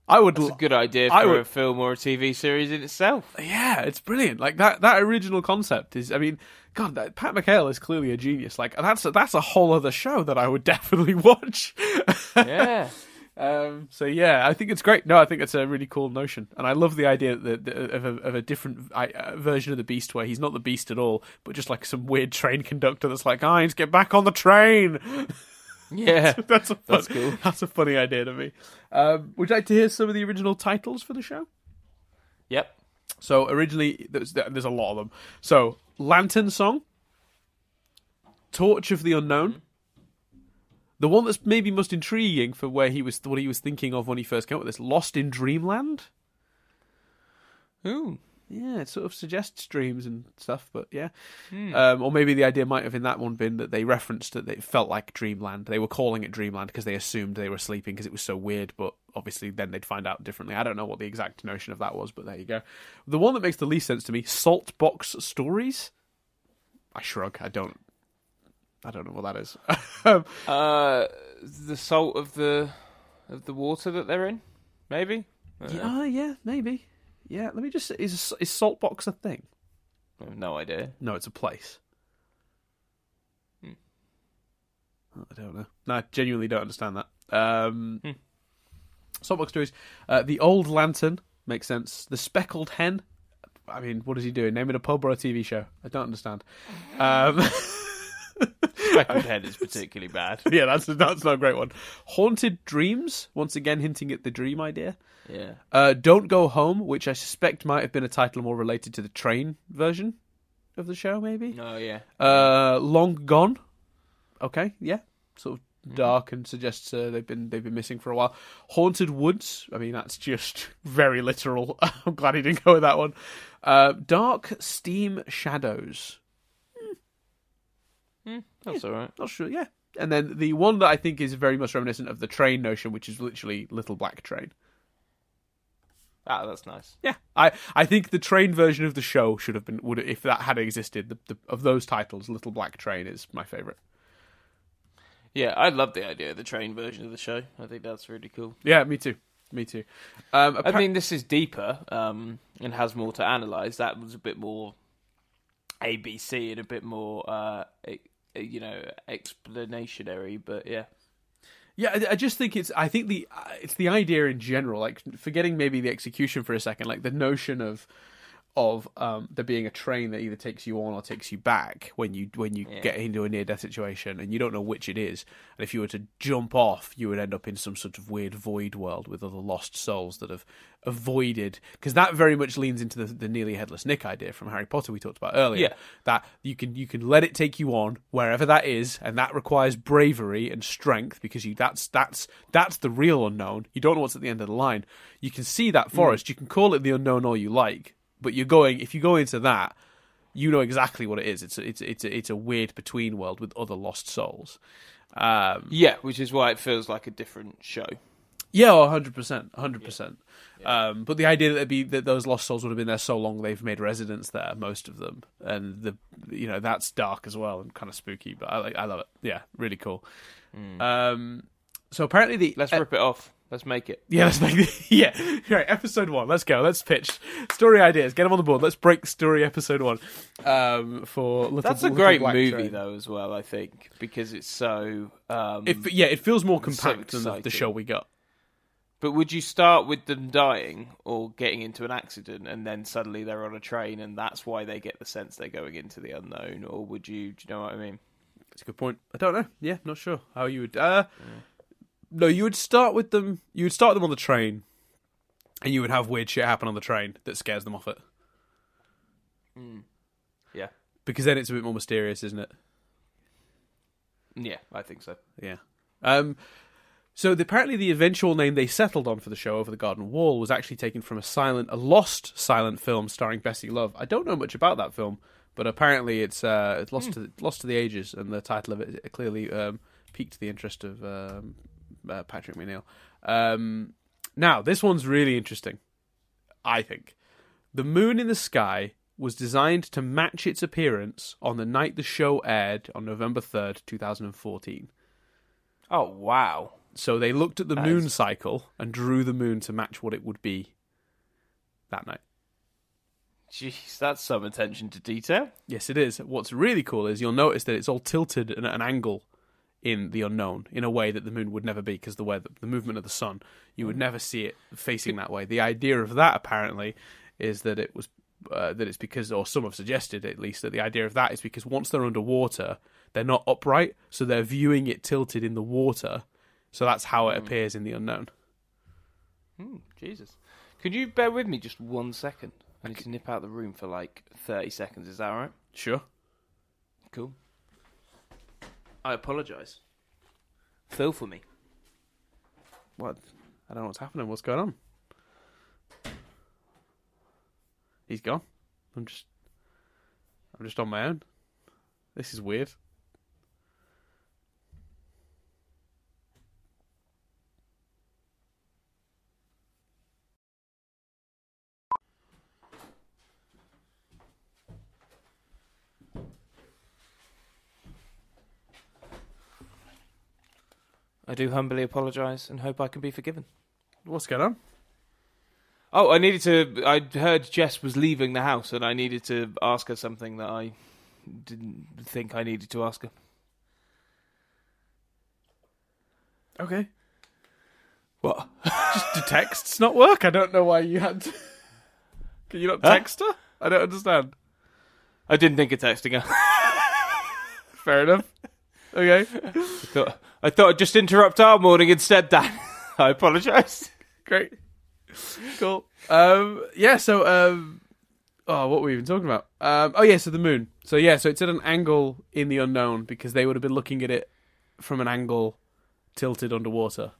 I would. That's a l- good idea for I would- a film or a TV series in itself. Yeah, it's brilliant. Like that. That original concept is. I mean, God, that, Pat McHale is clearly a genius. Like that's a, that's a whole other show that I would definitely watch. Yeah. Um, so yeah, I think it's great. No, I think it's a really cool notion, and I love the idea that, that, of, a, of a different uh, version of the Beast where he's not the Beast at all, but just like some weird train conductor that's like, "I need to get back on the train." Yeah. that's a fun, That's cool. That's a funny idea to me. Um, would you like to hear some of the original titles for the show? Yep. So originally, there's, there's a lot of them. So Lantern Song, Torch of the Unknown, the one that's maybe most intriguing for where he was, what he was thinking of when he first came up with this, Lost in Dreamland. Ooh. Yeah, it sort of suggests dreams and stuff, but yeah. Hmm. Um, or maybe the idea might have in that one been that they referenced that it felt like Dreamland. They were calling it Dreamland because they assumed they were sleeping because it was so weird, but obviously then they'd find out differently. I don't know what the exact notion of that was, but there you go. The one that makes the least sense to me, Salt Box Stories. I shrug. I don't. I don't know what that is. Uh, the salt of the of the water that they're in, maybe. Uh, yeah, yeah, maybe. Yeah, let me just. Is is Salt Box a thing? I have no idea. No, it's a place. Hmm. Oh, I don't know. No, I genuinely don't understand that. Um, Hmm. Saltbox stories. Uh, the Old Lantern makes sense. The Speckled Hen. I mean, what is he doing? Naming a pub or a TV show? I don't understand. Um, Speckled head is particularly bad. yeah, that's that's not a great one. Haunted Dreams. Once again, hinting at the dream idea. Yeah. Uh, Don't Go Home, which I suspect might have been a title more related to the train version of the show, maybe. Oh yeah. Uh, Long Gone. Okay, yeah, sort of dark and suggests uh, they've been they've been missing for a while. Haunted Woods. I mean, that's just very literal. I'm glad he didn't go with that one. Uh, Dark Steam Shadows. That's all right. Not sure. Yeah, and then the one that I think is very much reminiscent of the train notion, which is literally Little Black Train. Ah, that's nice. Yeah, I, I think the train version of the show should have been would if that had existed. The, the, of those titles, Little Black Train is my favorite. Yeah, I love the idea of the train version of the show. I think that's really cool. Yeah, me too. Me too. Um, I mean, this is deeper um, and has more to analyze. That was a bit more ABC and a bit more, uh, you know, explanationary. But yeah, Yeah, I, I just think it's. I think the uh, it's the idea in general, like forgetting maybe the execution for a second, like the notion of of um, there being a train that either takes you on or takes you back when you when you Yeah. get into a near death situation and you don't know which it is. And if you were to jump off, you would end up in some sort of weird void world with other lost souls that have avoided. Because that very much leans into the, the nearly headless Nick idea from Harry Potter we talked about earlier. Yeah. That you can you can let it take you on wherever that is, and that requires bravery and strength because you that's that's that's the real unknown. You don't know what's at the end of the line. You can see that forest. You can call it the unknown all you like, but you're going if you go into that, you know exactly what it is. It's a, it's it's a, it's a weird between world with other lost souls. Um, yeah, which is why it feels like a different show. yeah, hundred percent, hundred percent. Um, but the idea that it'd be that those lost souls would have been there so long they've made residence there, most of them, and the you know that's dark as well and kind of spooky. But I like I love it. Yeah, really cool. Um, so apparently the Let's uh, rip it off. Let's make it. yeah, let's make it. yeah right episode one. Let's go. Let's pitch story ideas. Get them on the board. Let's break story episode one. Um, for little, That's a Little great Black movie, Train. though, as well. I think because it's so. Um, It, yeah, it feels more It's so compact than the, show we got. But would you start with them dying or getting into an accident and then suddenly they're on a train and that's why they get the sense they're going into the unknown? Or would you, do you know what I mean? That's a good point. I don't know. Yeah, not sure how you would. Uh, No, you would start with them. You would start them on the train, and you would have weird shit happen on the train that scares them off it. Yeah. Because then it's a bit more mysterious, isn't it? Yeah, I think so. Yeah. Um. So the, apparently, the eventual name they settled on for the show, Over the Garden Wall, was actually taken from a silent, a lost silent film starring Bessie Love. I don't know much about that film, but apparently it's uh, it's lost to lost to the ages, and the title of it clearly um, piqued the interest of um, uh, Patrick McHale. Um, now, this one's really interesting. I think the moon in the sky was designed to match its appearance on the night the show aired on November third, two thousand and fourteen. Oh, wow. So they looked at the That moon is- cycle and drew the moon to match what it would be that night. Jeez, that's some attention to detail. Yes, it is. What's really cool is you'll notice that it's all tilted at an angle in the unknown in a way that the moon would never be because the way the, the movement of the sun, you would never see it facing that way. The idea of that apparently is that it was uh, that it's because, or some have suggested at least that the idea of that is because once they're underwater, they're not upright, so they're viewing it tilted in the water. So that's how it appears in the unknown. Hmm, Jesus. Could you bear with me just one second? I need to nip out the room for like 30 seconds. Is that all right? Sure. Cool. I apologise. Feel for me. What? I don't know what's happening. What's going on? He's gone. I'm just. I'm just on my own. This is weird. I do humbly apologise and hope I can be forgiven. What's going on? Oh, I needed to. I heard Jess was leaving the house, and I needed to ask her something that I didn't think I needed to ask her. Okay. What? Just do texts not work? I don't know why you had to. Can you not Huh? text her? I don't understand. I didn't think of texting her. Fair enough. Okay. thought, I thought I'd just interrupt our morning instead, Dan. I apologise. Great. Cool. Um, yeah, so um, oh, what were we even talking about? Um, oh yeah, so the moon. So yeah, so it's at an angle in the unknown because they would have been looking at it from an angle tilted underwater.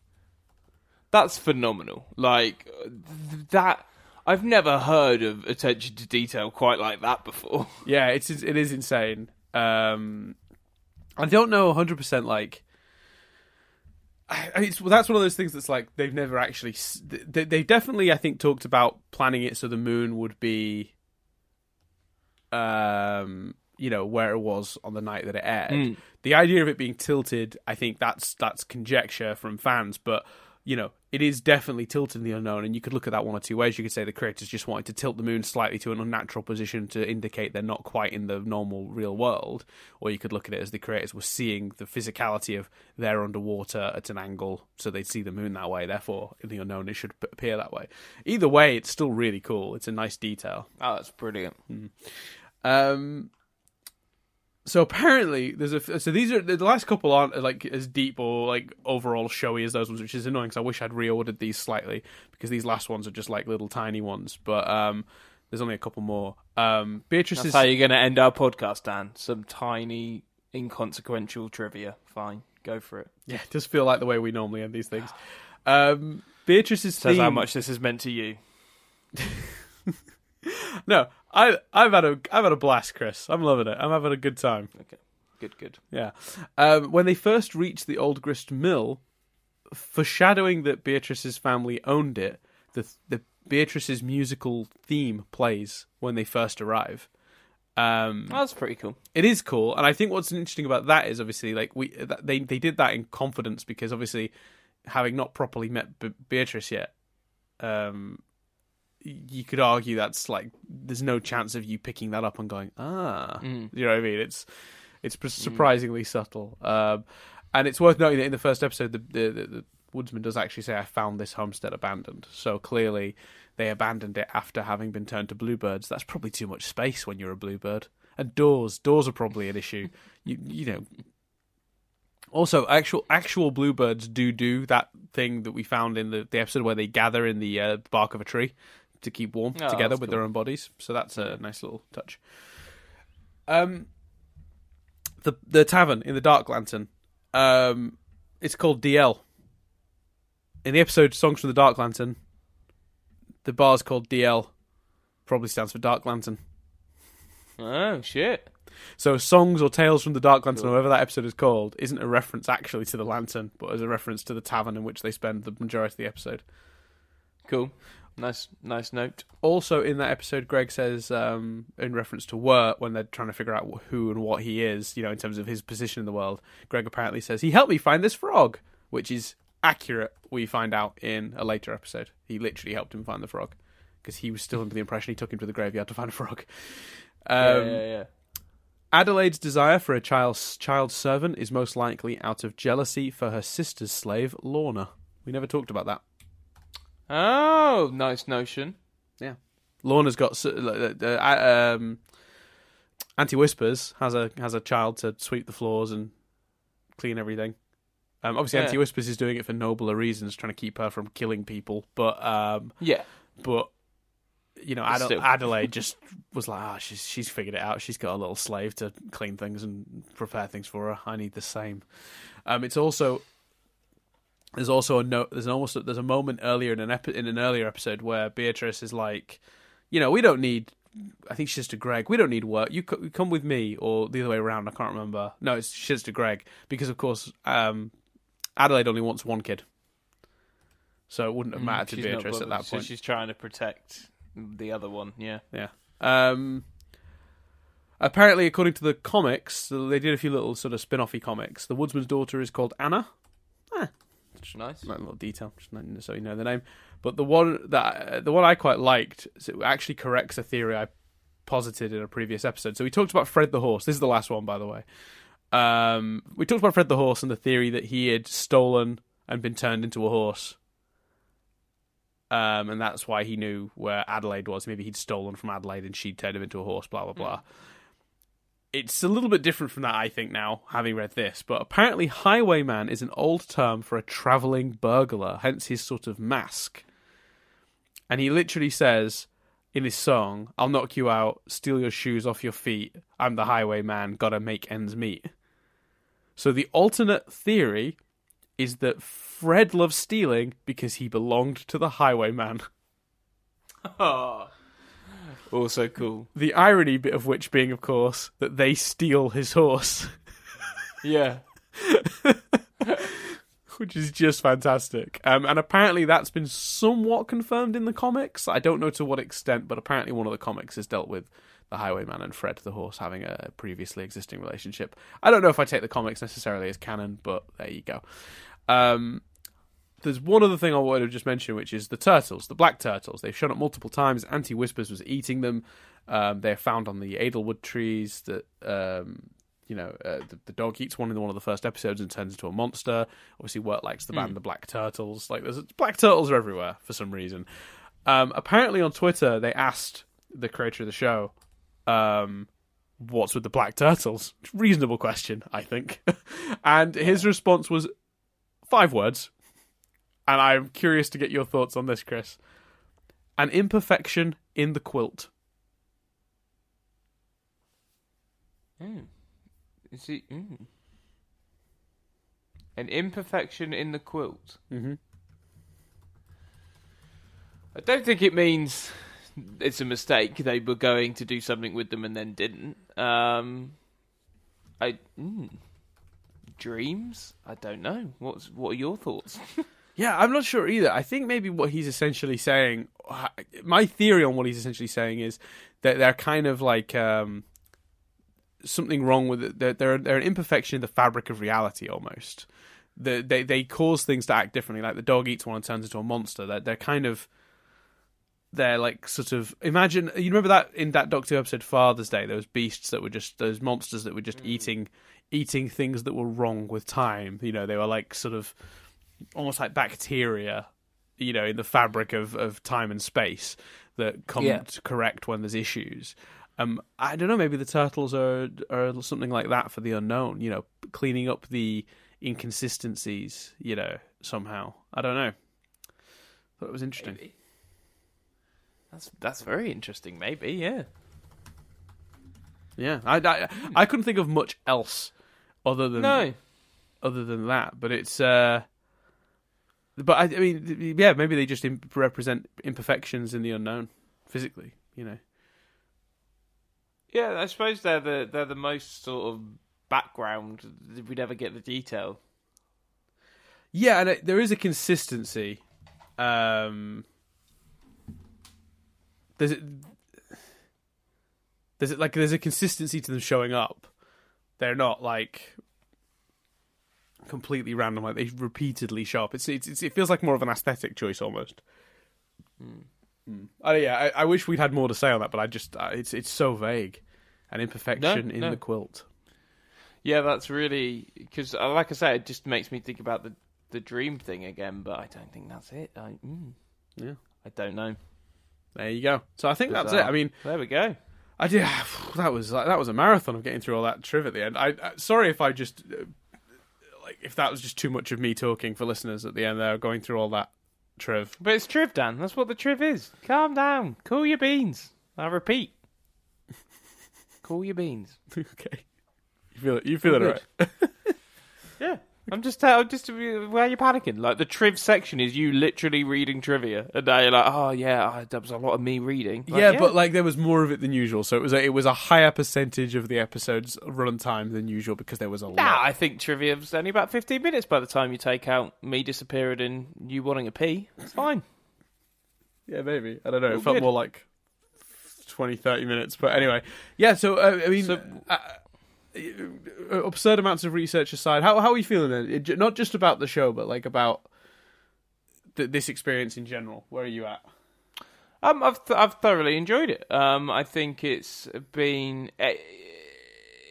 That's phenomenal. Like th- that. I've never heard of attention to detail quite like that before. Yeah, it's it is insane. Um, I don't know 100 percent like. I, well, that's one of those things that's like they've never actually. They, they definitely, I think, talked about planning it so the moon would be, um, you know where it was on the night that it aired. Mm. The idea of it being tilted, I think that's that's conjecture from fans, but you know it is definitely tilted in the unknown, and you could look at that one or two ways. You could say the creators just wanted to tilt the moon slightly to an unnatural position to indicate they're not quite in the normal real world, or you could look at it as the creators were seeing the physicality of they're underwater at an angle, so they'd see the moon that way. Therefore, in the unknown, it should appear that way. Either way, it's still really cool. It's a nice detail. Oh, that's brilliant. Um, so apparently there's a so these are the last couple aren't like as deep or like overall showy as those ones, which is annoying. Because I wish I'd reordered these slightly because these last ones are just like little tiny ones. But um, there's only a couple more. Um, Beatrice That's is how you're going to end our podcast, Dan. Some tiny, inconsequential trivia. Fine, go for it. yeah, it does feel like the way we normally end these things. Um, Beatrice's Says theme. how much this has meant to you. No, I I've had a I've had a blast, Chris. I'm loving it. I'm having a good time. Okay. Good, good. Yeah. Um, when they first reached the Old Grist Mill, foreshadowing that Beatrice's family owned it, the the Beatrice's musical theme plays when they first arrive. Um, Oh, that's pretty cool. it is cool, and I think what's interesting about that is obviously like we that, they they did that in confidence because obviously having not properly met B- Beatrice yet, um, you could argue that's like there's no chance of you picking that up and going ah, Mm. you know what I mean? It's it's pr- surprisingly subtle, um, and it's worth noting that in the first episode the, the the the woodsman does actually say I found this homestead abandoned, so clearly they abandoned it after having been turned to bluebirds. That's probably too much space when you're a bluebird. And doors, doors are probably an issue. You you know. Also, actual actual bluebirds do do that thing that we found in the, the episode where they gather in the uh, bark of a tree to keep warm Oh, together with cool. their own bodies. So that's a nice little touch. Um, the the tavern in the Dark Lantern, um, it's called DL. In the episode "Songs from the Dark Lantern," the bar's called DL. Probably stands for Dark Lantern. Oh, shit. So songs or tales from the Dark Lantern, Cool. or whatever that episode is called, isn't a reference actually to the lantern, but as a reference to the tavern in which they spend the majority of the episode. Cool. Nice, nice note. Also, in that episode, Greg says, um, in reference to Wirt, when they're trying to figure out who and what he is, you know, in terms of his position in the world, Greg apparently says, he helped me find this frog, which is accurate, we find out in a later episode. He literally helped him find the frog, because he was still under the impression he took him to the graveyard to find a frog. Um, yeah, yeah, yeah. Adelaide's desire for a child, child servant is most likely out of jealousy for her sister's slave, Lorna. We never talked about that. Oh, nice notion. Yeah, Lorna's got s- uh, uh, um, Auntie Whispers has a has a child to sweep the floors and clean everything. Um, obviously, Yeah. Auntie Whispers is doing it for nobler reasons, trying to keep her from killing people. But um, Yeah. but you know, But Adel- still. Adelaide just was like, ah, she's she's figured it out. She's got a little slave to clean things and prepare things for her. I need the same. Um, it's also there's also a note. There's almost a, there's a moment earlier in an epi- in an earlier episode where Beatrice is like, you know, we don't need. I think she's to Greg, "We don't need Wirt. You co- come with me," or the other way around. I can't remember. No, it's, she says to Greg because, of course, um, Adelaide only wants one kid, so it wouldn't have mattered to Mm, She's not Beatrice at that point. So she's trying to protect the other one. Yeah. Yeah. Um, apparently, according to the comics, they did a few little sort of spin-offy comics. The Woodsman's daughter is called Anna. Nice. A little detail, just not so you know the name. But the one that the one I quite liked, it actually corrects a theory I posited in a previous episode. So we talked about Fred the horse. This is the last one, by the way. Um, we talked about Fred the horse and the theory that he had stolen and been turned into a horse. Um, and that's why he knew where Adelaide was. Maybe he'd stolen from Adelaide and she'd turned him into a horse. Blah blah blah. It's a little bit different from that, I think, now, having read this. But apparently, highwayman is an old term for a travelling burglar, hence his sort of mask. And he literally says in his song, I'll knock you out, steal your shoes off your feet. I'm the highwayman, gotta make ends meet. So the alternate theory is that Fred loves stealing because he belonged to the highwayman. Oh. Also cool. The irony bit of which being, of course, that they steal his horse. Yeah. which is just fantastic. Um, and apparently that's been somewhat confirmed in the comics. I don't know to what extent, but apparently one of the comics has dealt with the Highwayman and Fred the horse having a previously existing relationship. I don't know if I take the comics necessarily as canon, but there you go. Um, there's one other thing I wanted to just mention, which is the turtles, the black turtles. They've shown up multiple times. Auntie Whispers was eating them. Um, they're found on the Edelwood trees. That um, you know, uh, the, the, dog eats one in one of the first episodes and turns into a monster. Obviously, Wirt likes the band mm. the Black Turtles. Like, there's black turtles are everywhere for some reason. Um, apparently, on Twitter, they asked the creator of the show, um, "What's with the black turtles?" Reasonable question, I think. and his response was five words and I'm curious to get your thoughts on this, Chris. An imperfection in the quilt. Mm. Is it mm. an imperfection in the quilt? Mm-hmm. I don't think it means it's a mistake. They were going to do something with them and then didn't. Um, I mm, dreams. I don't know. What's what are your thoughts? Yeah, I'm not sure either. I think maybe what he's essentially saying, my theory on what he's essentially saying is that they're kind of like um, something wrong with it. They're, they're, they're an imperfection in the fabric of reality almost. The, they they cause things to act differently. Like the dog eats one and turns into a monster. They're, they're kind of they're like sort of imagine you remember that in that Doctor Who episode Father's Day, those beasts that were just those monsters that were just mm. eating eating things that were wrong with time. You know, they were like sort of almost like bacteria, you know, in the fabric of, of time and space that come yeah. to correct when there's issues. Um, I don't know. Maybe the turtles are are something like that for the unknown. You know, cleaning up the inconsistencies. You know, somehow. I don't know. Thought it was interesting. Maybe. That's that's very interesting. Maybe, yeah. Yeah, I, I, I couldn't think of much else other than no. other than that. But it's uh, but I, I mean, yeah, maybe they just imp- represent imperfections in the unknown physically. You know. Yeah, I suppose they're the they're the most sort of background. We never get the detail. Yeah, and it, there is a consistency. Um, there's there's like there's a consistency to them showing up. They're not like completely random. Like they repeatedly sharp. up. It's, it's, it feels like more of an aesthetic choice almost. Mm. Mm. Uh, yeah, I, I, wish we'd had more to say on that, but I just uh, it's it's so vague. An imperfection no, in no. the quilt. Yeah, that's really because, uh, like I said, it just makes me think about the the dream thing again. But I don't think that's it. I, mm, yeah, I don't know. There you go. So I think Bizarre. that's it. I mean, there we go. I did. That was that was a marathon of getting through all that triv at the end. I, I sorry if I just like if that was just too much of me talking for listeners at the end there, going through all that triv. But it's triv, Dan. That's what the triv is. Calm down. Cool your beans. I repeat. cool your beans. okay. You feel it? You feel it, right? I'm just, uh, I'm just, why are you panicking? Like the triv section is you literally reading trivia, and now you're like, oh yeah, that was a lot of me reading. Like, yeah, yeah, but like there was more of it than usual, so it was a, it was a higher percentage of the episode's runtime than usual because there was a nah, lot. I think trivia was only about 15 minutes by the time you take out me disappearing and you wanting a pee. It's fine. yeah, maybe I don't know. It felt good. more like 20, 30 minutes, but anyway, yeah. So uh, I mean. So, uh, absurd amounts of research aside, how how are you feeling then? Not just about the show, but like about th- this experience in general. Where are you at? Um, I've th- I've thoroughly enjoyed it. Um, I think it's been eh,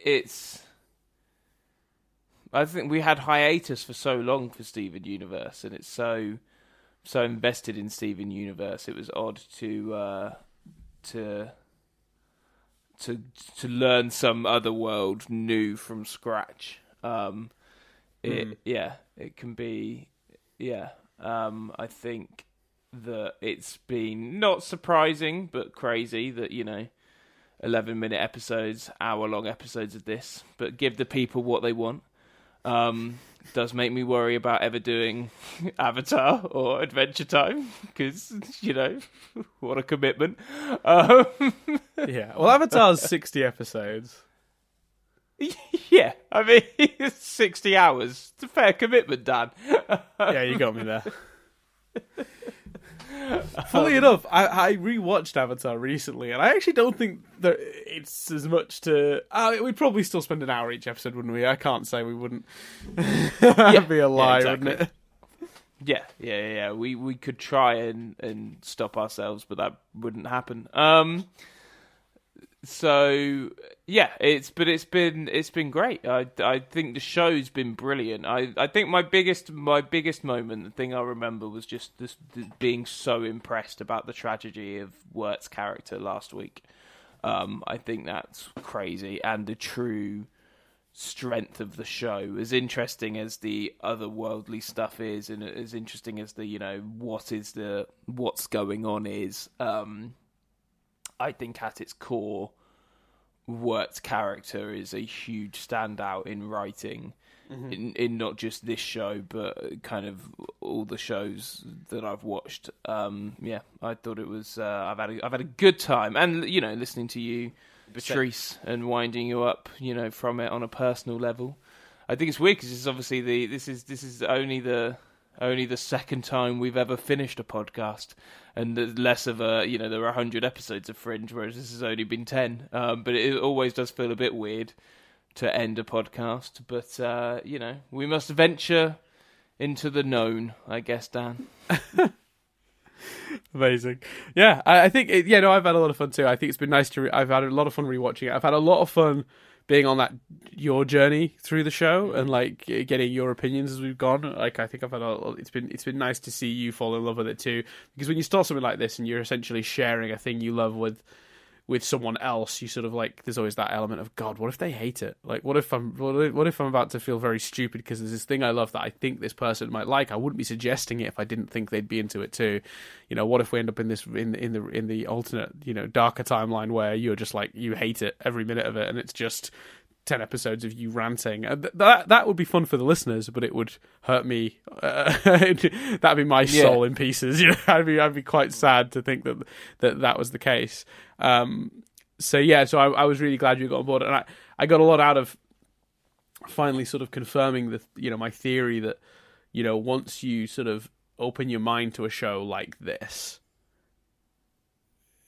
it's. I think we had hiatus for so long for Steven Universe, and it's so so invested in Steven Universe. It was odd to uh, to to to learn some other world new from scratch. Um, it mm. yeah, it can be yeah. Um, I think that it's been not surprising but crazy that you know. 11 minute episodes, hour long episodes of this, but give the people what they want. Um, does make me worry about ever doing Avatar or Adventure Time because you know what a commitment. Um, yeah, well, Avatar's sixty episodes. Yeah, I mean sixty hours. It's a fair commitment, Dan. yeah, you got me there. Fully enough, I, I rewatched Avatar recently, and I actually don't think that it's as much to. Uh, we'd probably still spend an hour each episode, wouldn't we? I can't say we wouldn't. That'd be a lie, exactly. wouldn't it? Yeah, yeah, yeah, yeah. We we could try and and stop ourselves, but that wouldn't happen. Um. So yeah, it's but it's been it's been great. I I think the show's been brilliant. I I think my biggest my biggest moment, the thing I remember was just this, this being so impressed about the tragedy of Wirt's character last week. Um, I think that's crazy, and the true strength of the show. As interesting as the otherworldly stuff is, and as interesting as the you know what is the what's going on is. Um, I think at its core, Wirt's character is a huge standout in writing. In, in not just this show, but kind of all the shows that I've watched. Um, yeah, I thought it was. Uh, I've had a, I've had a good time, and you know, listening to you, Patrice, and winding you up, you know, from it on a personal level. I think it's weird because it's obviously the this is this is only the only the second time we've ever finished a podcast, and there's less of a you know there are hundred episodes of Fringe, whereas this has only been ten. Um, but it always does feel a bit weird to end a podcast. But uh, you know we must venture into the known, I guess, Dan. Amazing. Yeah, I, I think it, yeah, no, I've had a lot of fun too. I think it's been nice to. Re- I've had a lot of fun rewatching it. I've had a lot of fun being on that your journey through the show and like getting your opinions as we've gone. Like I think I've had a. It's been it's been nice to see you fall in love with it too. Because when you start something like this and you're essentially sharing a thing you love with with someone else, you sort of like there's always that element of God. What if they hate it? Like, what if I'm what if, I'm about to feel very stupid because there's this thing I love that I think this person might like. I wouldn't be suggesting it if I didn't think they'd be into it too. You know, what if we end up in this in in the in the alternate you know darker timeline where you're just like you hate it every minute of it, and it's just ten episodes of you ranting. Uh, th- that that would be fun for the listeners, but it would hurt me. Uh, that'd be my Yeah. soul in pieces. You know, I'd be I'd be quite sad to think that that that was the case. Um, so yeah, so I, I was really glad you got on board, and I I got a lot out of finally sort of confirming the you know my theory that you know once you sort of open your mind to a show like this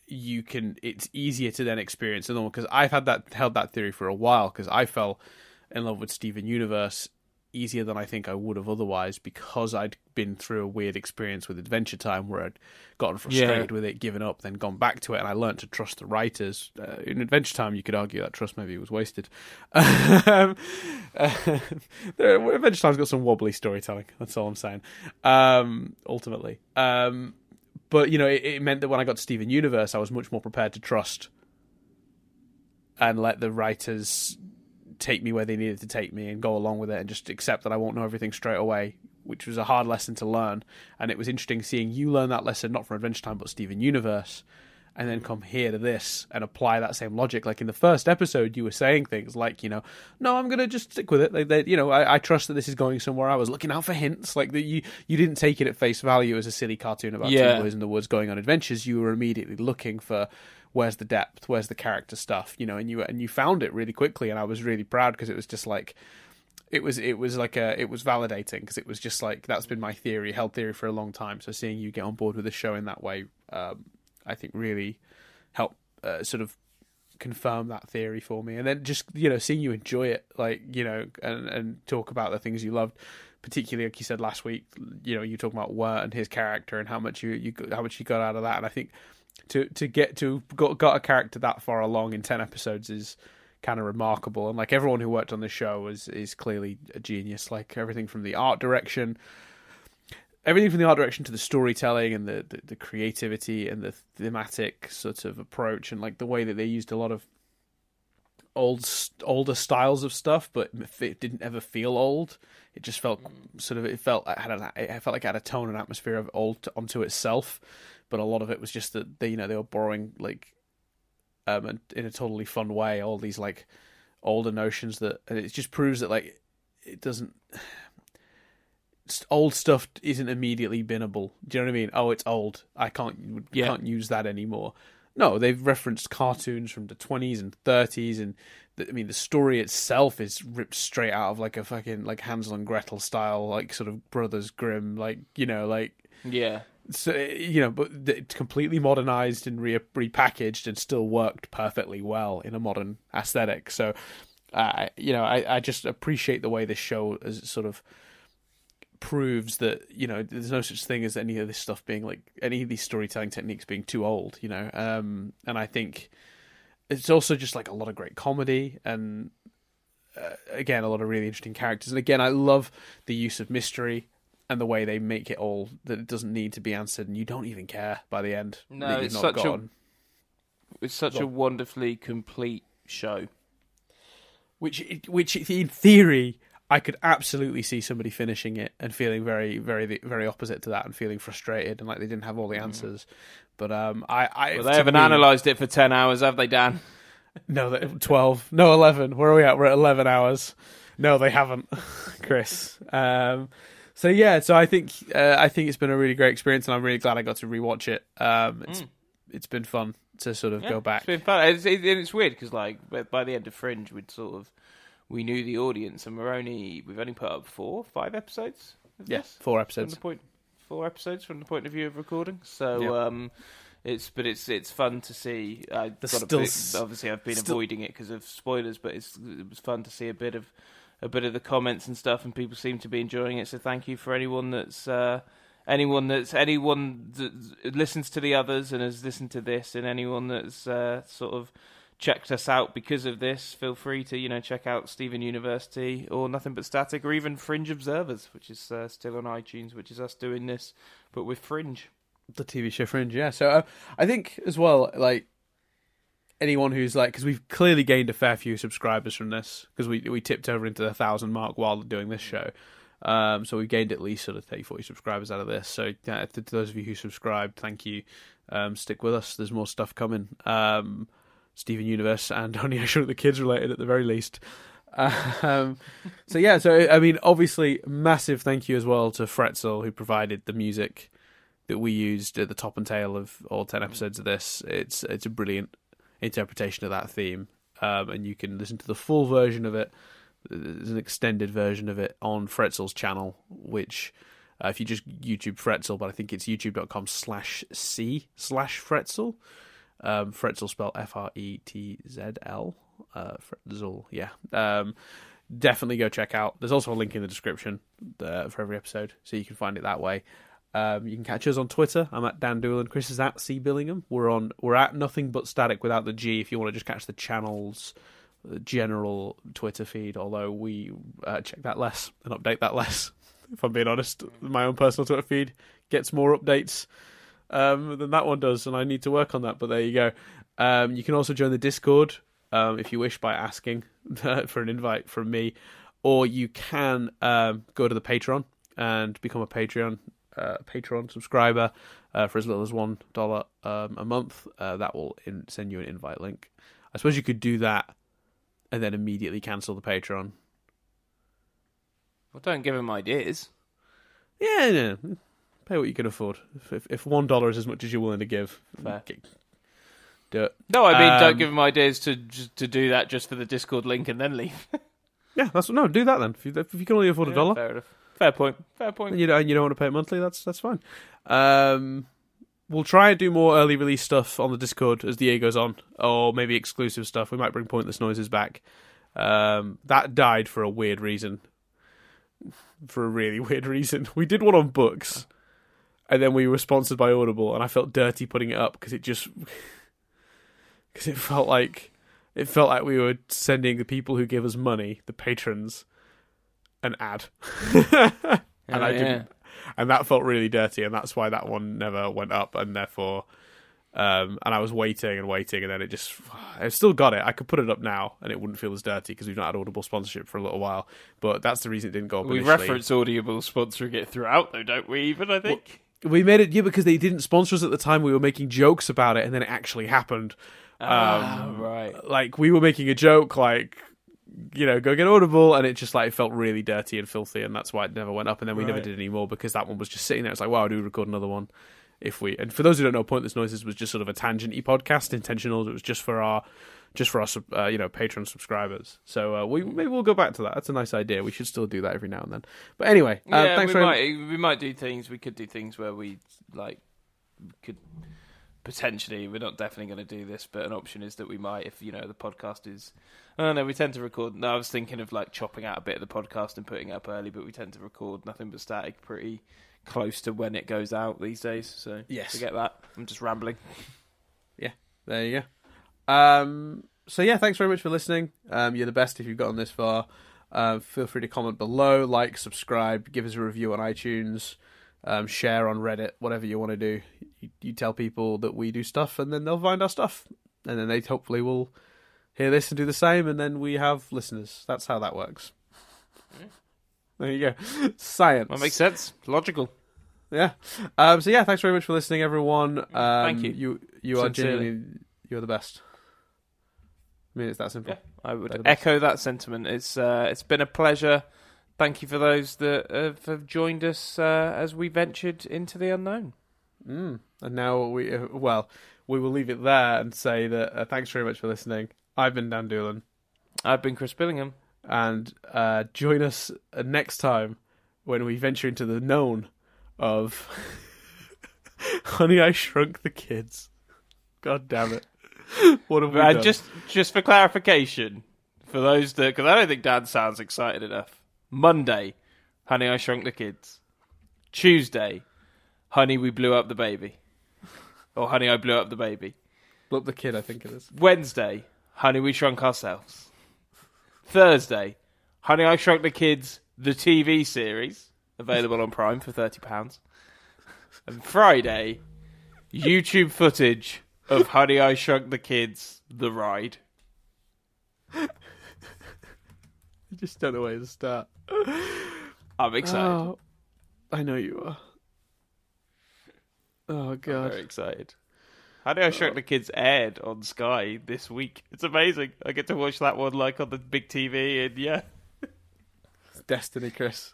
you can it's easier to then experience another one because I've had that held that theory for a while because I fell in love with Steven Universe easier than I think I would have otherwise because I'd been through a weird experience with Adventure Time where I'd gotten frustrated Yeah. with it, given up, then gone back to it, and I learned to trust the writers. Uh, in Adventure Time, you could argue that trust maybe was wasted. um, uh, Adventure Time's got some wobbly storytelling. That's all I'm saying. Um, ultimately, um, but you know, it, it meant that when I got to Steven Universe, I was much more prepared to trust and let the writers take me where they needed to take me and go along with it and just accept that I won't know everything straight away, which was a hard lesson to learn. And it was interesting seeing you learn that lesson not from Adventure Time but Steven Universe. And then come here to this and apply that same logic. Like in the first episode, you were saying things like, you know, no, I'm gonna just stick with it. Like, they, you know, I, I trust that this is going somewhere. I was looking out for hints. Like that, you you didn't take it at face value as a silly cartoon about Yeah. two boys in the woods going on adventures. You were immediately looking for where's the depth, where's the character stuff, you know, and you and you found it really quickly, and I was really proud because it was just like it was it was like a it was validating because it was just like that's been my theory, held theory for a long time. So seeing you get on board with the show in that way, um, I think really helped uh, sort of confirm that theory for me, and then just you know seeing you enjoy it, like you know, and and talk about the things you loved. Particularly, like you said last week, you know, you talking about Wirt and his character and how much you, you how much you got out of that, and I think to to get to got got a character that far along in ten episodes is kind of remarkable. And like everyone who worked on the show is is clearly a genius. Like everything from the art direction, everything from the art direction to the storytelling and the the, the creativity and the thematic sort of approach and like the way that they used a lot of old older styles of stuff, but it didn't ever feel old. It just felt sort of it felt it had a, it felt like it had a tone and atmosphere of old onto itself, but a lot of it was just that they you know they were borrowing like um in- a totally fun way all these like older notions that and it just proves that like it doesn't old stuff isn't immediately binnable. Do you know what I mean? Oh, it's old. I can't Yeah. can't use that anymore. No, they've referenced cartoons from the 20s and 30s, and the, I mean the story itself is ripped straight out of like a fucking like Hansel and Gretel style, like sort of Brothers Grimm, like you know, like Yeah. so you know, but it's completely modernized and re- repackaged and still worked perfectly well in a modern aesthetic. So, uh, you know, I, I just appreciate the way this show is sort of proves that you know there's no such thing as any of this stuff being like any of these storytelling techniques being too old. You know, um, and I think it's also just like a lot of great comedy and. Uh, again, a lot of really interesting characters, and again, I love the use of mystery and the way they make it all that it doesn't need to be answered, and you don't even care by the end. No, it's such a- It's such a wonderfully complete show. which which in theory I could absolutely see somebody finishing it and feeling very very very opposite to that and feeling frustrated and like they didn't have all the answers. But um, I, I Mm. Well, they haven't me- analysed it for 10 hours, have they, Dan? No, twelve. No, eleven. Where are we at? We're at eleven hours. No, they haven't, Chris. Um, so yeah, so I think uh, I think it's been a really great experience, and I'm really glad I got to rewatch it. Um, it's it's been fun to sort of Yeah, go back. It's been fun. It's, it, it's weird because, like, by the end of Fringe, we'd sort of we knew the audience, and we're only we've only put up four, five episodes. Yes, Yeah, four from episodes. the point, four episodes from the point of view of recording. So, Yeah. um, it's but it's it's fun to see. I got There's a still bit, obviously I've been still- avoiding it because of spoilers, but it's it was fun to see a bit of a bit of the comments and stuff, and people seem to be enjoying it. So thank you for anyone that's. Uh, Anyone that's anyone that listens to the others and has listened to this, and anyone that's uh, sort of checked us out because of this, feel free to you know check out Stephen University or Nothing But Static or even Fringe Observers, which is uh, still on iTunes, which is us doing this, but with Fringe. the TV show Fringe. Yeah, so uh, I think as well, like anyone who's like, because we've clearly gained a fair few subscribers from this, because we we tipped over into the thousand mark while doing this show. Um, so we've gained at least sort of 30, 40 subscribers out of this. So yeah, to, to those of you who subscribed, thank you. Um, stick with us. There's more stuff coming. Um, Steven Universe and Honey I Shrunk the Kids related at the very least. Um, so yeah, so I mean, obviously, massive thank you as well to Fretzl who provided the music that we used at the top and tail of all ten episodes of this. It's it's a brilliant interpretation of that theme, um, and you can listen to the full version of it. There's an extended version of it on Fretzl's channel, which uh, if you just YouTube Fretzl, but I think it's youtube.com slash c slash Fretzl. Um, Fretzl spelled F R E T Z L. Uh, Fretzl, yeah. Um, definitely go check out. There's also a link in the description uh, for every episode, so you can find it that way. Um, you can catch us on Twitter. I'm at Dan Doolan. Chris is at C Billingham. We're on. We're at nothing but static without the G. If you want to just catch the channels, general Twitter feed. Although we uh, check that less and update that less. If I'm being honest, my own personal Twitter feed gets more updates um, than that one does, and I need to work on that. But there you go. Um, you can also join the Discord um, if you wish by asking for an invite from me, or you can um, go to the Patreon and become a Patreon uh, Patreon subscriber uh, for as little as one dollar um, a month. Uh, that will in- send you an invite link. I suppose you could do that and then immediately cancel the Patreon. Well, don't give him ideas. Yeah, yeah. Pay what you can afford. If, if, if one dollar is as much as you're willing to give, Fair. do it. No, I mean Um, don't give them ideas to to do that just for the Discord link and then leave. Yeah, that's no. Do that then. If you, if you can only afford a Yeah, dollar, Fair enough. Fair point. Fair and point. you don't, and you don't want to pay it monthly, that's that's fine. Um, we'll try and do more early release stuff on the Discord as the year goes on, or maybe exclusive stuff. We might bring Pointless Noises back. Um, that died for a weird reason. For a really weird reason, we did one on books, and then we were sponsored by Audible, and I felt dirty putting it up because it just because it felt like it felt like we were sending the people who give us money, the patrons, an ad. and I didn't, and that felt really dirty, and that's why that one never went up, and therefore, um, and I was waiting and waiting, and then it just, I still got it. I could put it up now, and it wouldn't feel as dirty because we've not had Audible sponsorship for a little while. But that's the reason it didn't go up. We initially. reference Audible sponsoring it throughout, though, don't we? Even I think. We made it, yeah, because they didn't sponsor us at the time. We were making jokes about it, and then it actually happened. ah, Um, right. Like we were making a joke, like you know, go get Audible, and it just like felt really dirty and filthy, and that's why it never went up. And then we never did any more because that one was just sitting there. It's like, wow, I do record another one, if we and for those who don't know, Pointless Noises was just sort of a tangenty podcast, intentional. It was just for our just for our uh, you know patron subscribers. So uh, we maybe we'll go back to that. That's a nice idea. We should still do that every now and then. But anyway, uh, yeah, thanks we might we might do things. We could do things where we like could potentially. We're not definitely going to do this, but an option is that we might, if you know the podcast is. I don't know. We tend to record. No, I was thinking of like chopping out a bit of the podcast and putting it up early, but we tend to record nothing but static pretty close to when it goes out these days. So Yes. forget that. I'm just rambling. Yeah, there you go. Um, so yeah, thanks very much for listening. Um, you're the best if you've gotten this far. Uh, feel free to comment below, like, subscribe, give us a review on iTunes, um, share on Reddit, whatever you want to do. You, you tell people that we do stuff, and then they'll find our stuff, and then they hopefully will hear this and do the same, and then we have listeners. That's how that works. There you go. Science. That makes sense. Logical. Yeah. Um, so yeah, thanks very much for listening, everyone. Um, Thank you. You you are genuinely you're the best. I mean, it's that simple. Yeah, I would echo that sentiment. It's uh, it's been a pleasure. Thank you for those that have, have joined us uh, as we ventured into the unknown. Mm. And now we uh, well, we will leave it there and say that uh, thanks very much for listening. I've been Dan Doolan, I've been Chris Billingham. and uh, join us next time when we venture into the known of Honey, I Shrunk the Kids. God damn it! What have we Uh, done? just just for clarification, for those that because I don't think Dan sounds excited enough. Monday, Honey, I Shrunk the Kids. Tuesday, Honey, we blew up the baby, or Honey, I blew up the baby. Blow up the kid. I think it is. Wednesday, Honey, we shrunk ourselves. Thursday, Honey, I Shrunk the Kids, the TV series, available on Prime for thirty pounds. And Friday, YouTube footage of Honey, I Shrunk the Kids, the ride. I just don't know where to start. I'm excited. Oh, I know you are. Oh god, I'm very excited. Honey, I Shrunk the Kids aired on Sky this week. It's amazing. I get to watch that one like on the big TV, and yeah, Destiny, Chris.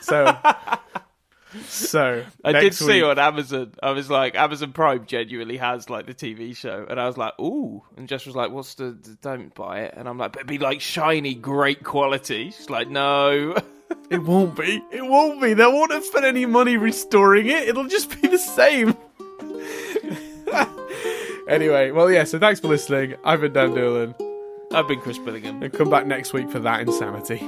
So, so I did see week- on Amazon. I was like, Amazon Prime genuinely has like the TV show, and I was like, ooh. And Jess was like, "What's the? the- Don't buy it." And I'm like, "But it'd be like shiny, great quality." She's like, "No." It won't be. It won't be. They won't have spent any money restoring it. It'll just be the same. anyway, well, yeah. So thanks for listening. I've been Dan Doolan, I've been Chris Billingham. and come back next week for that insanity.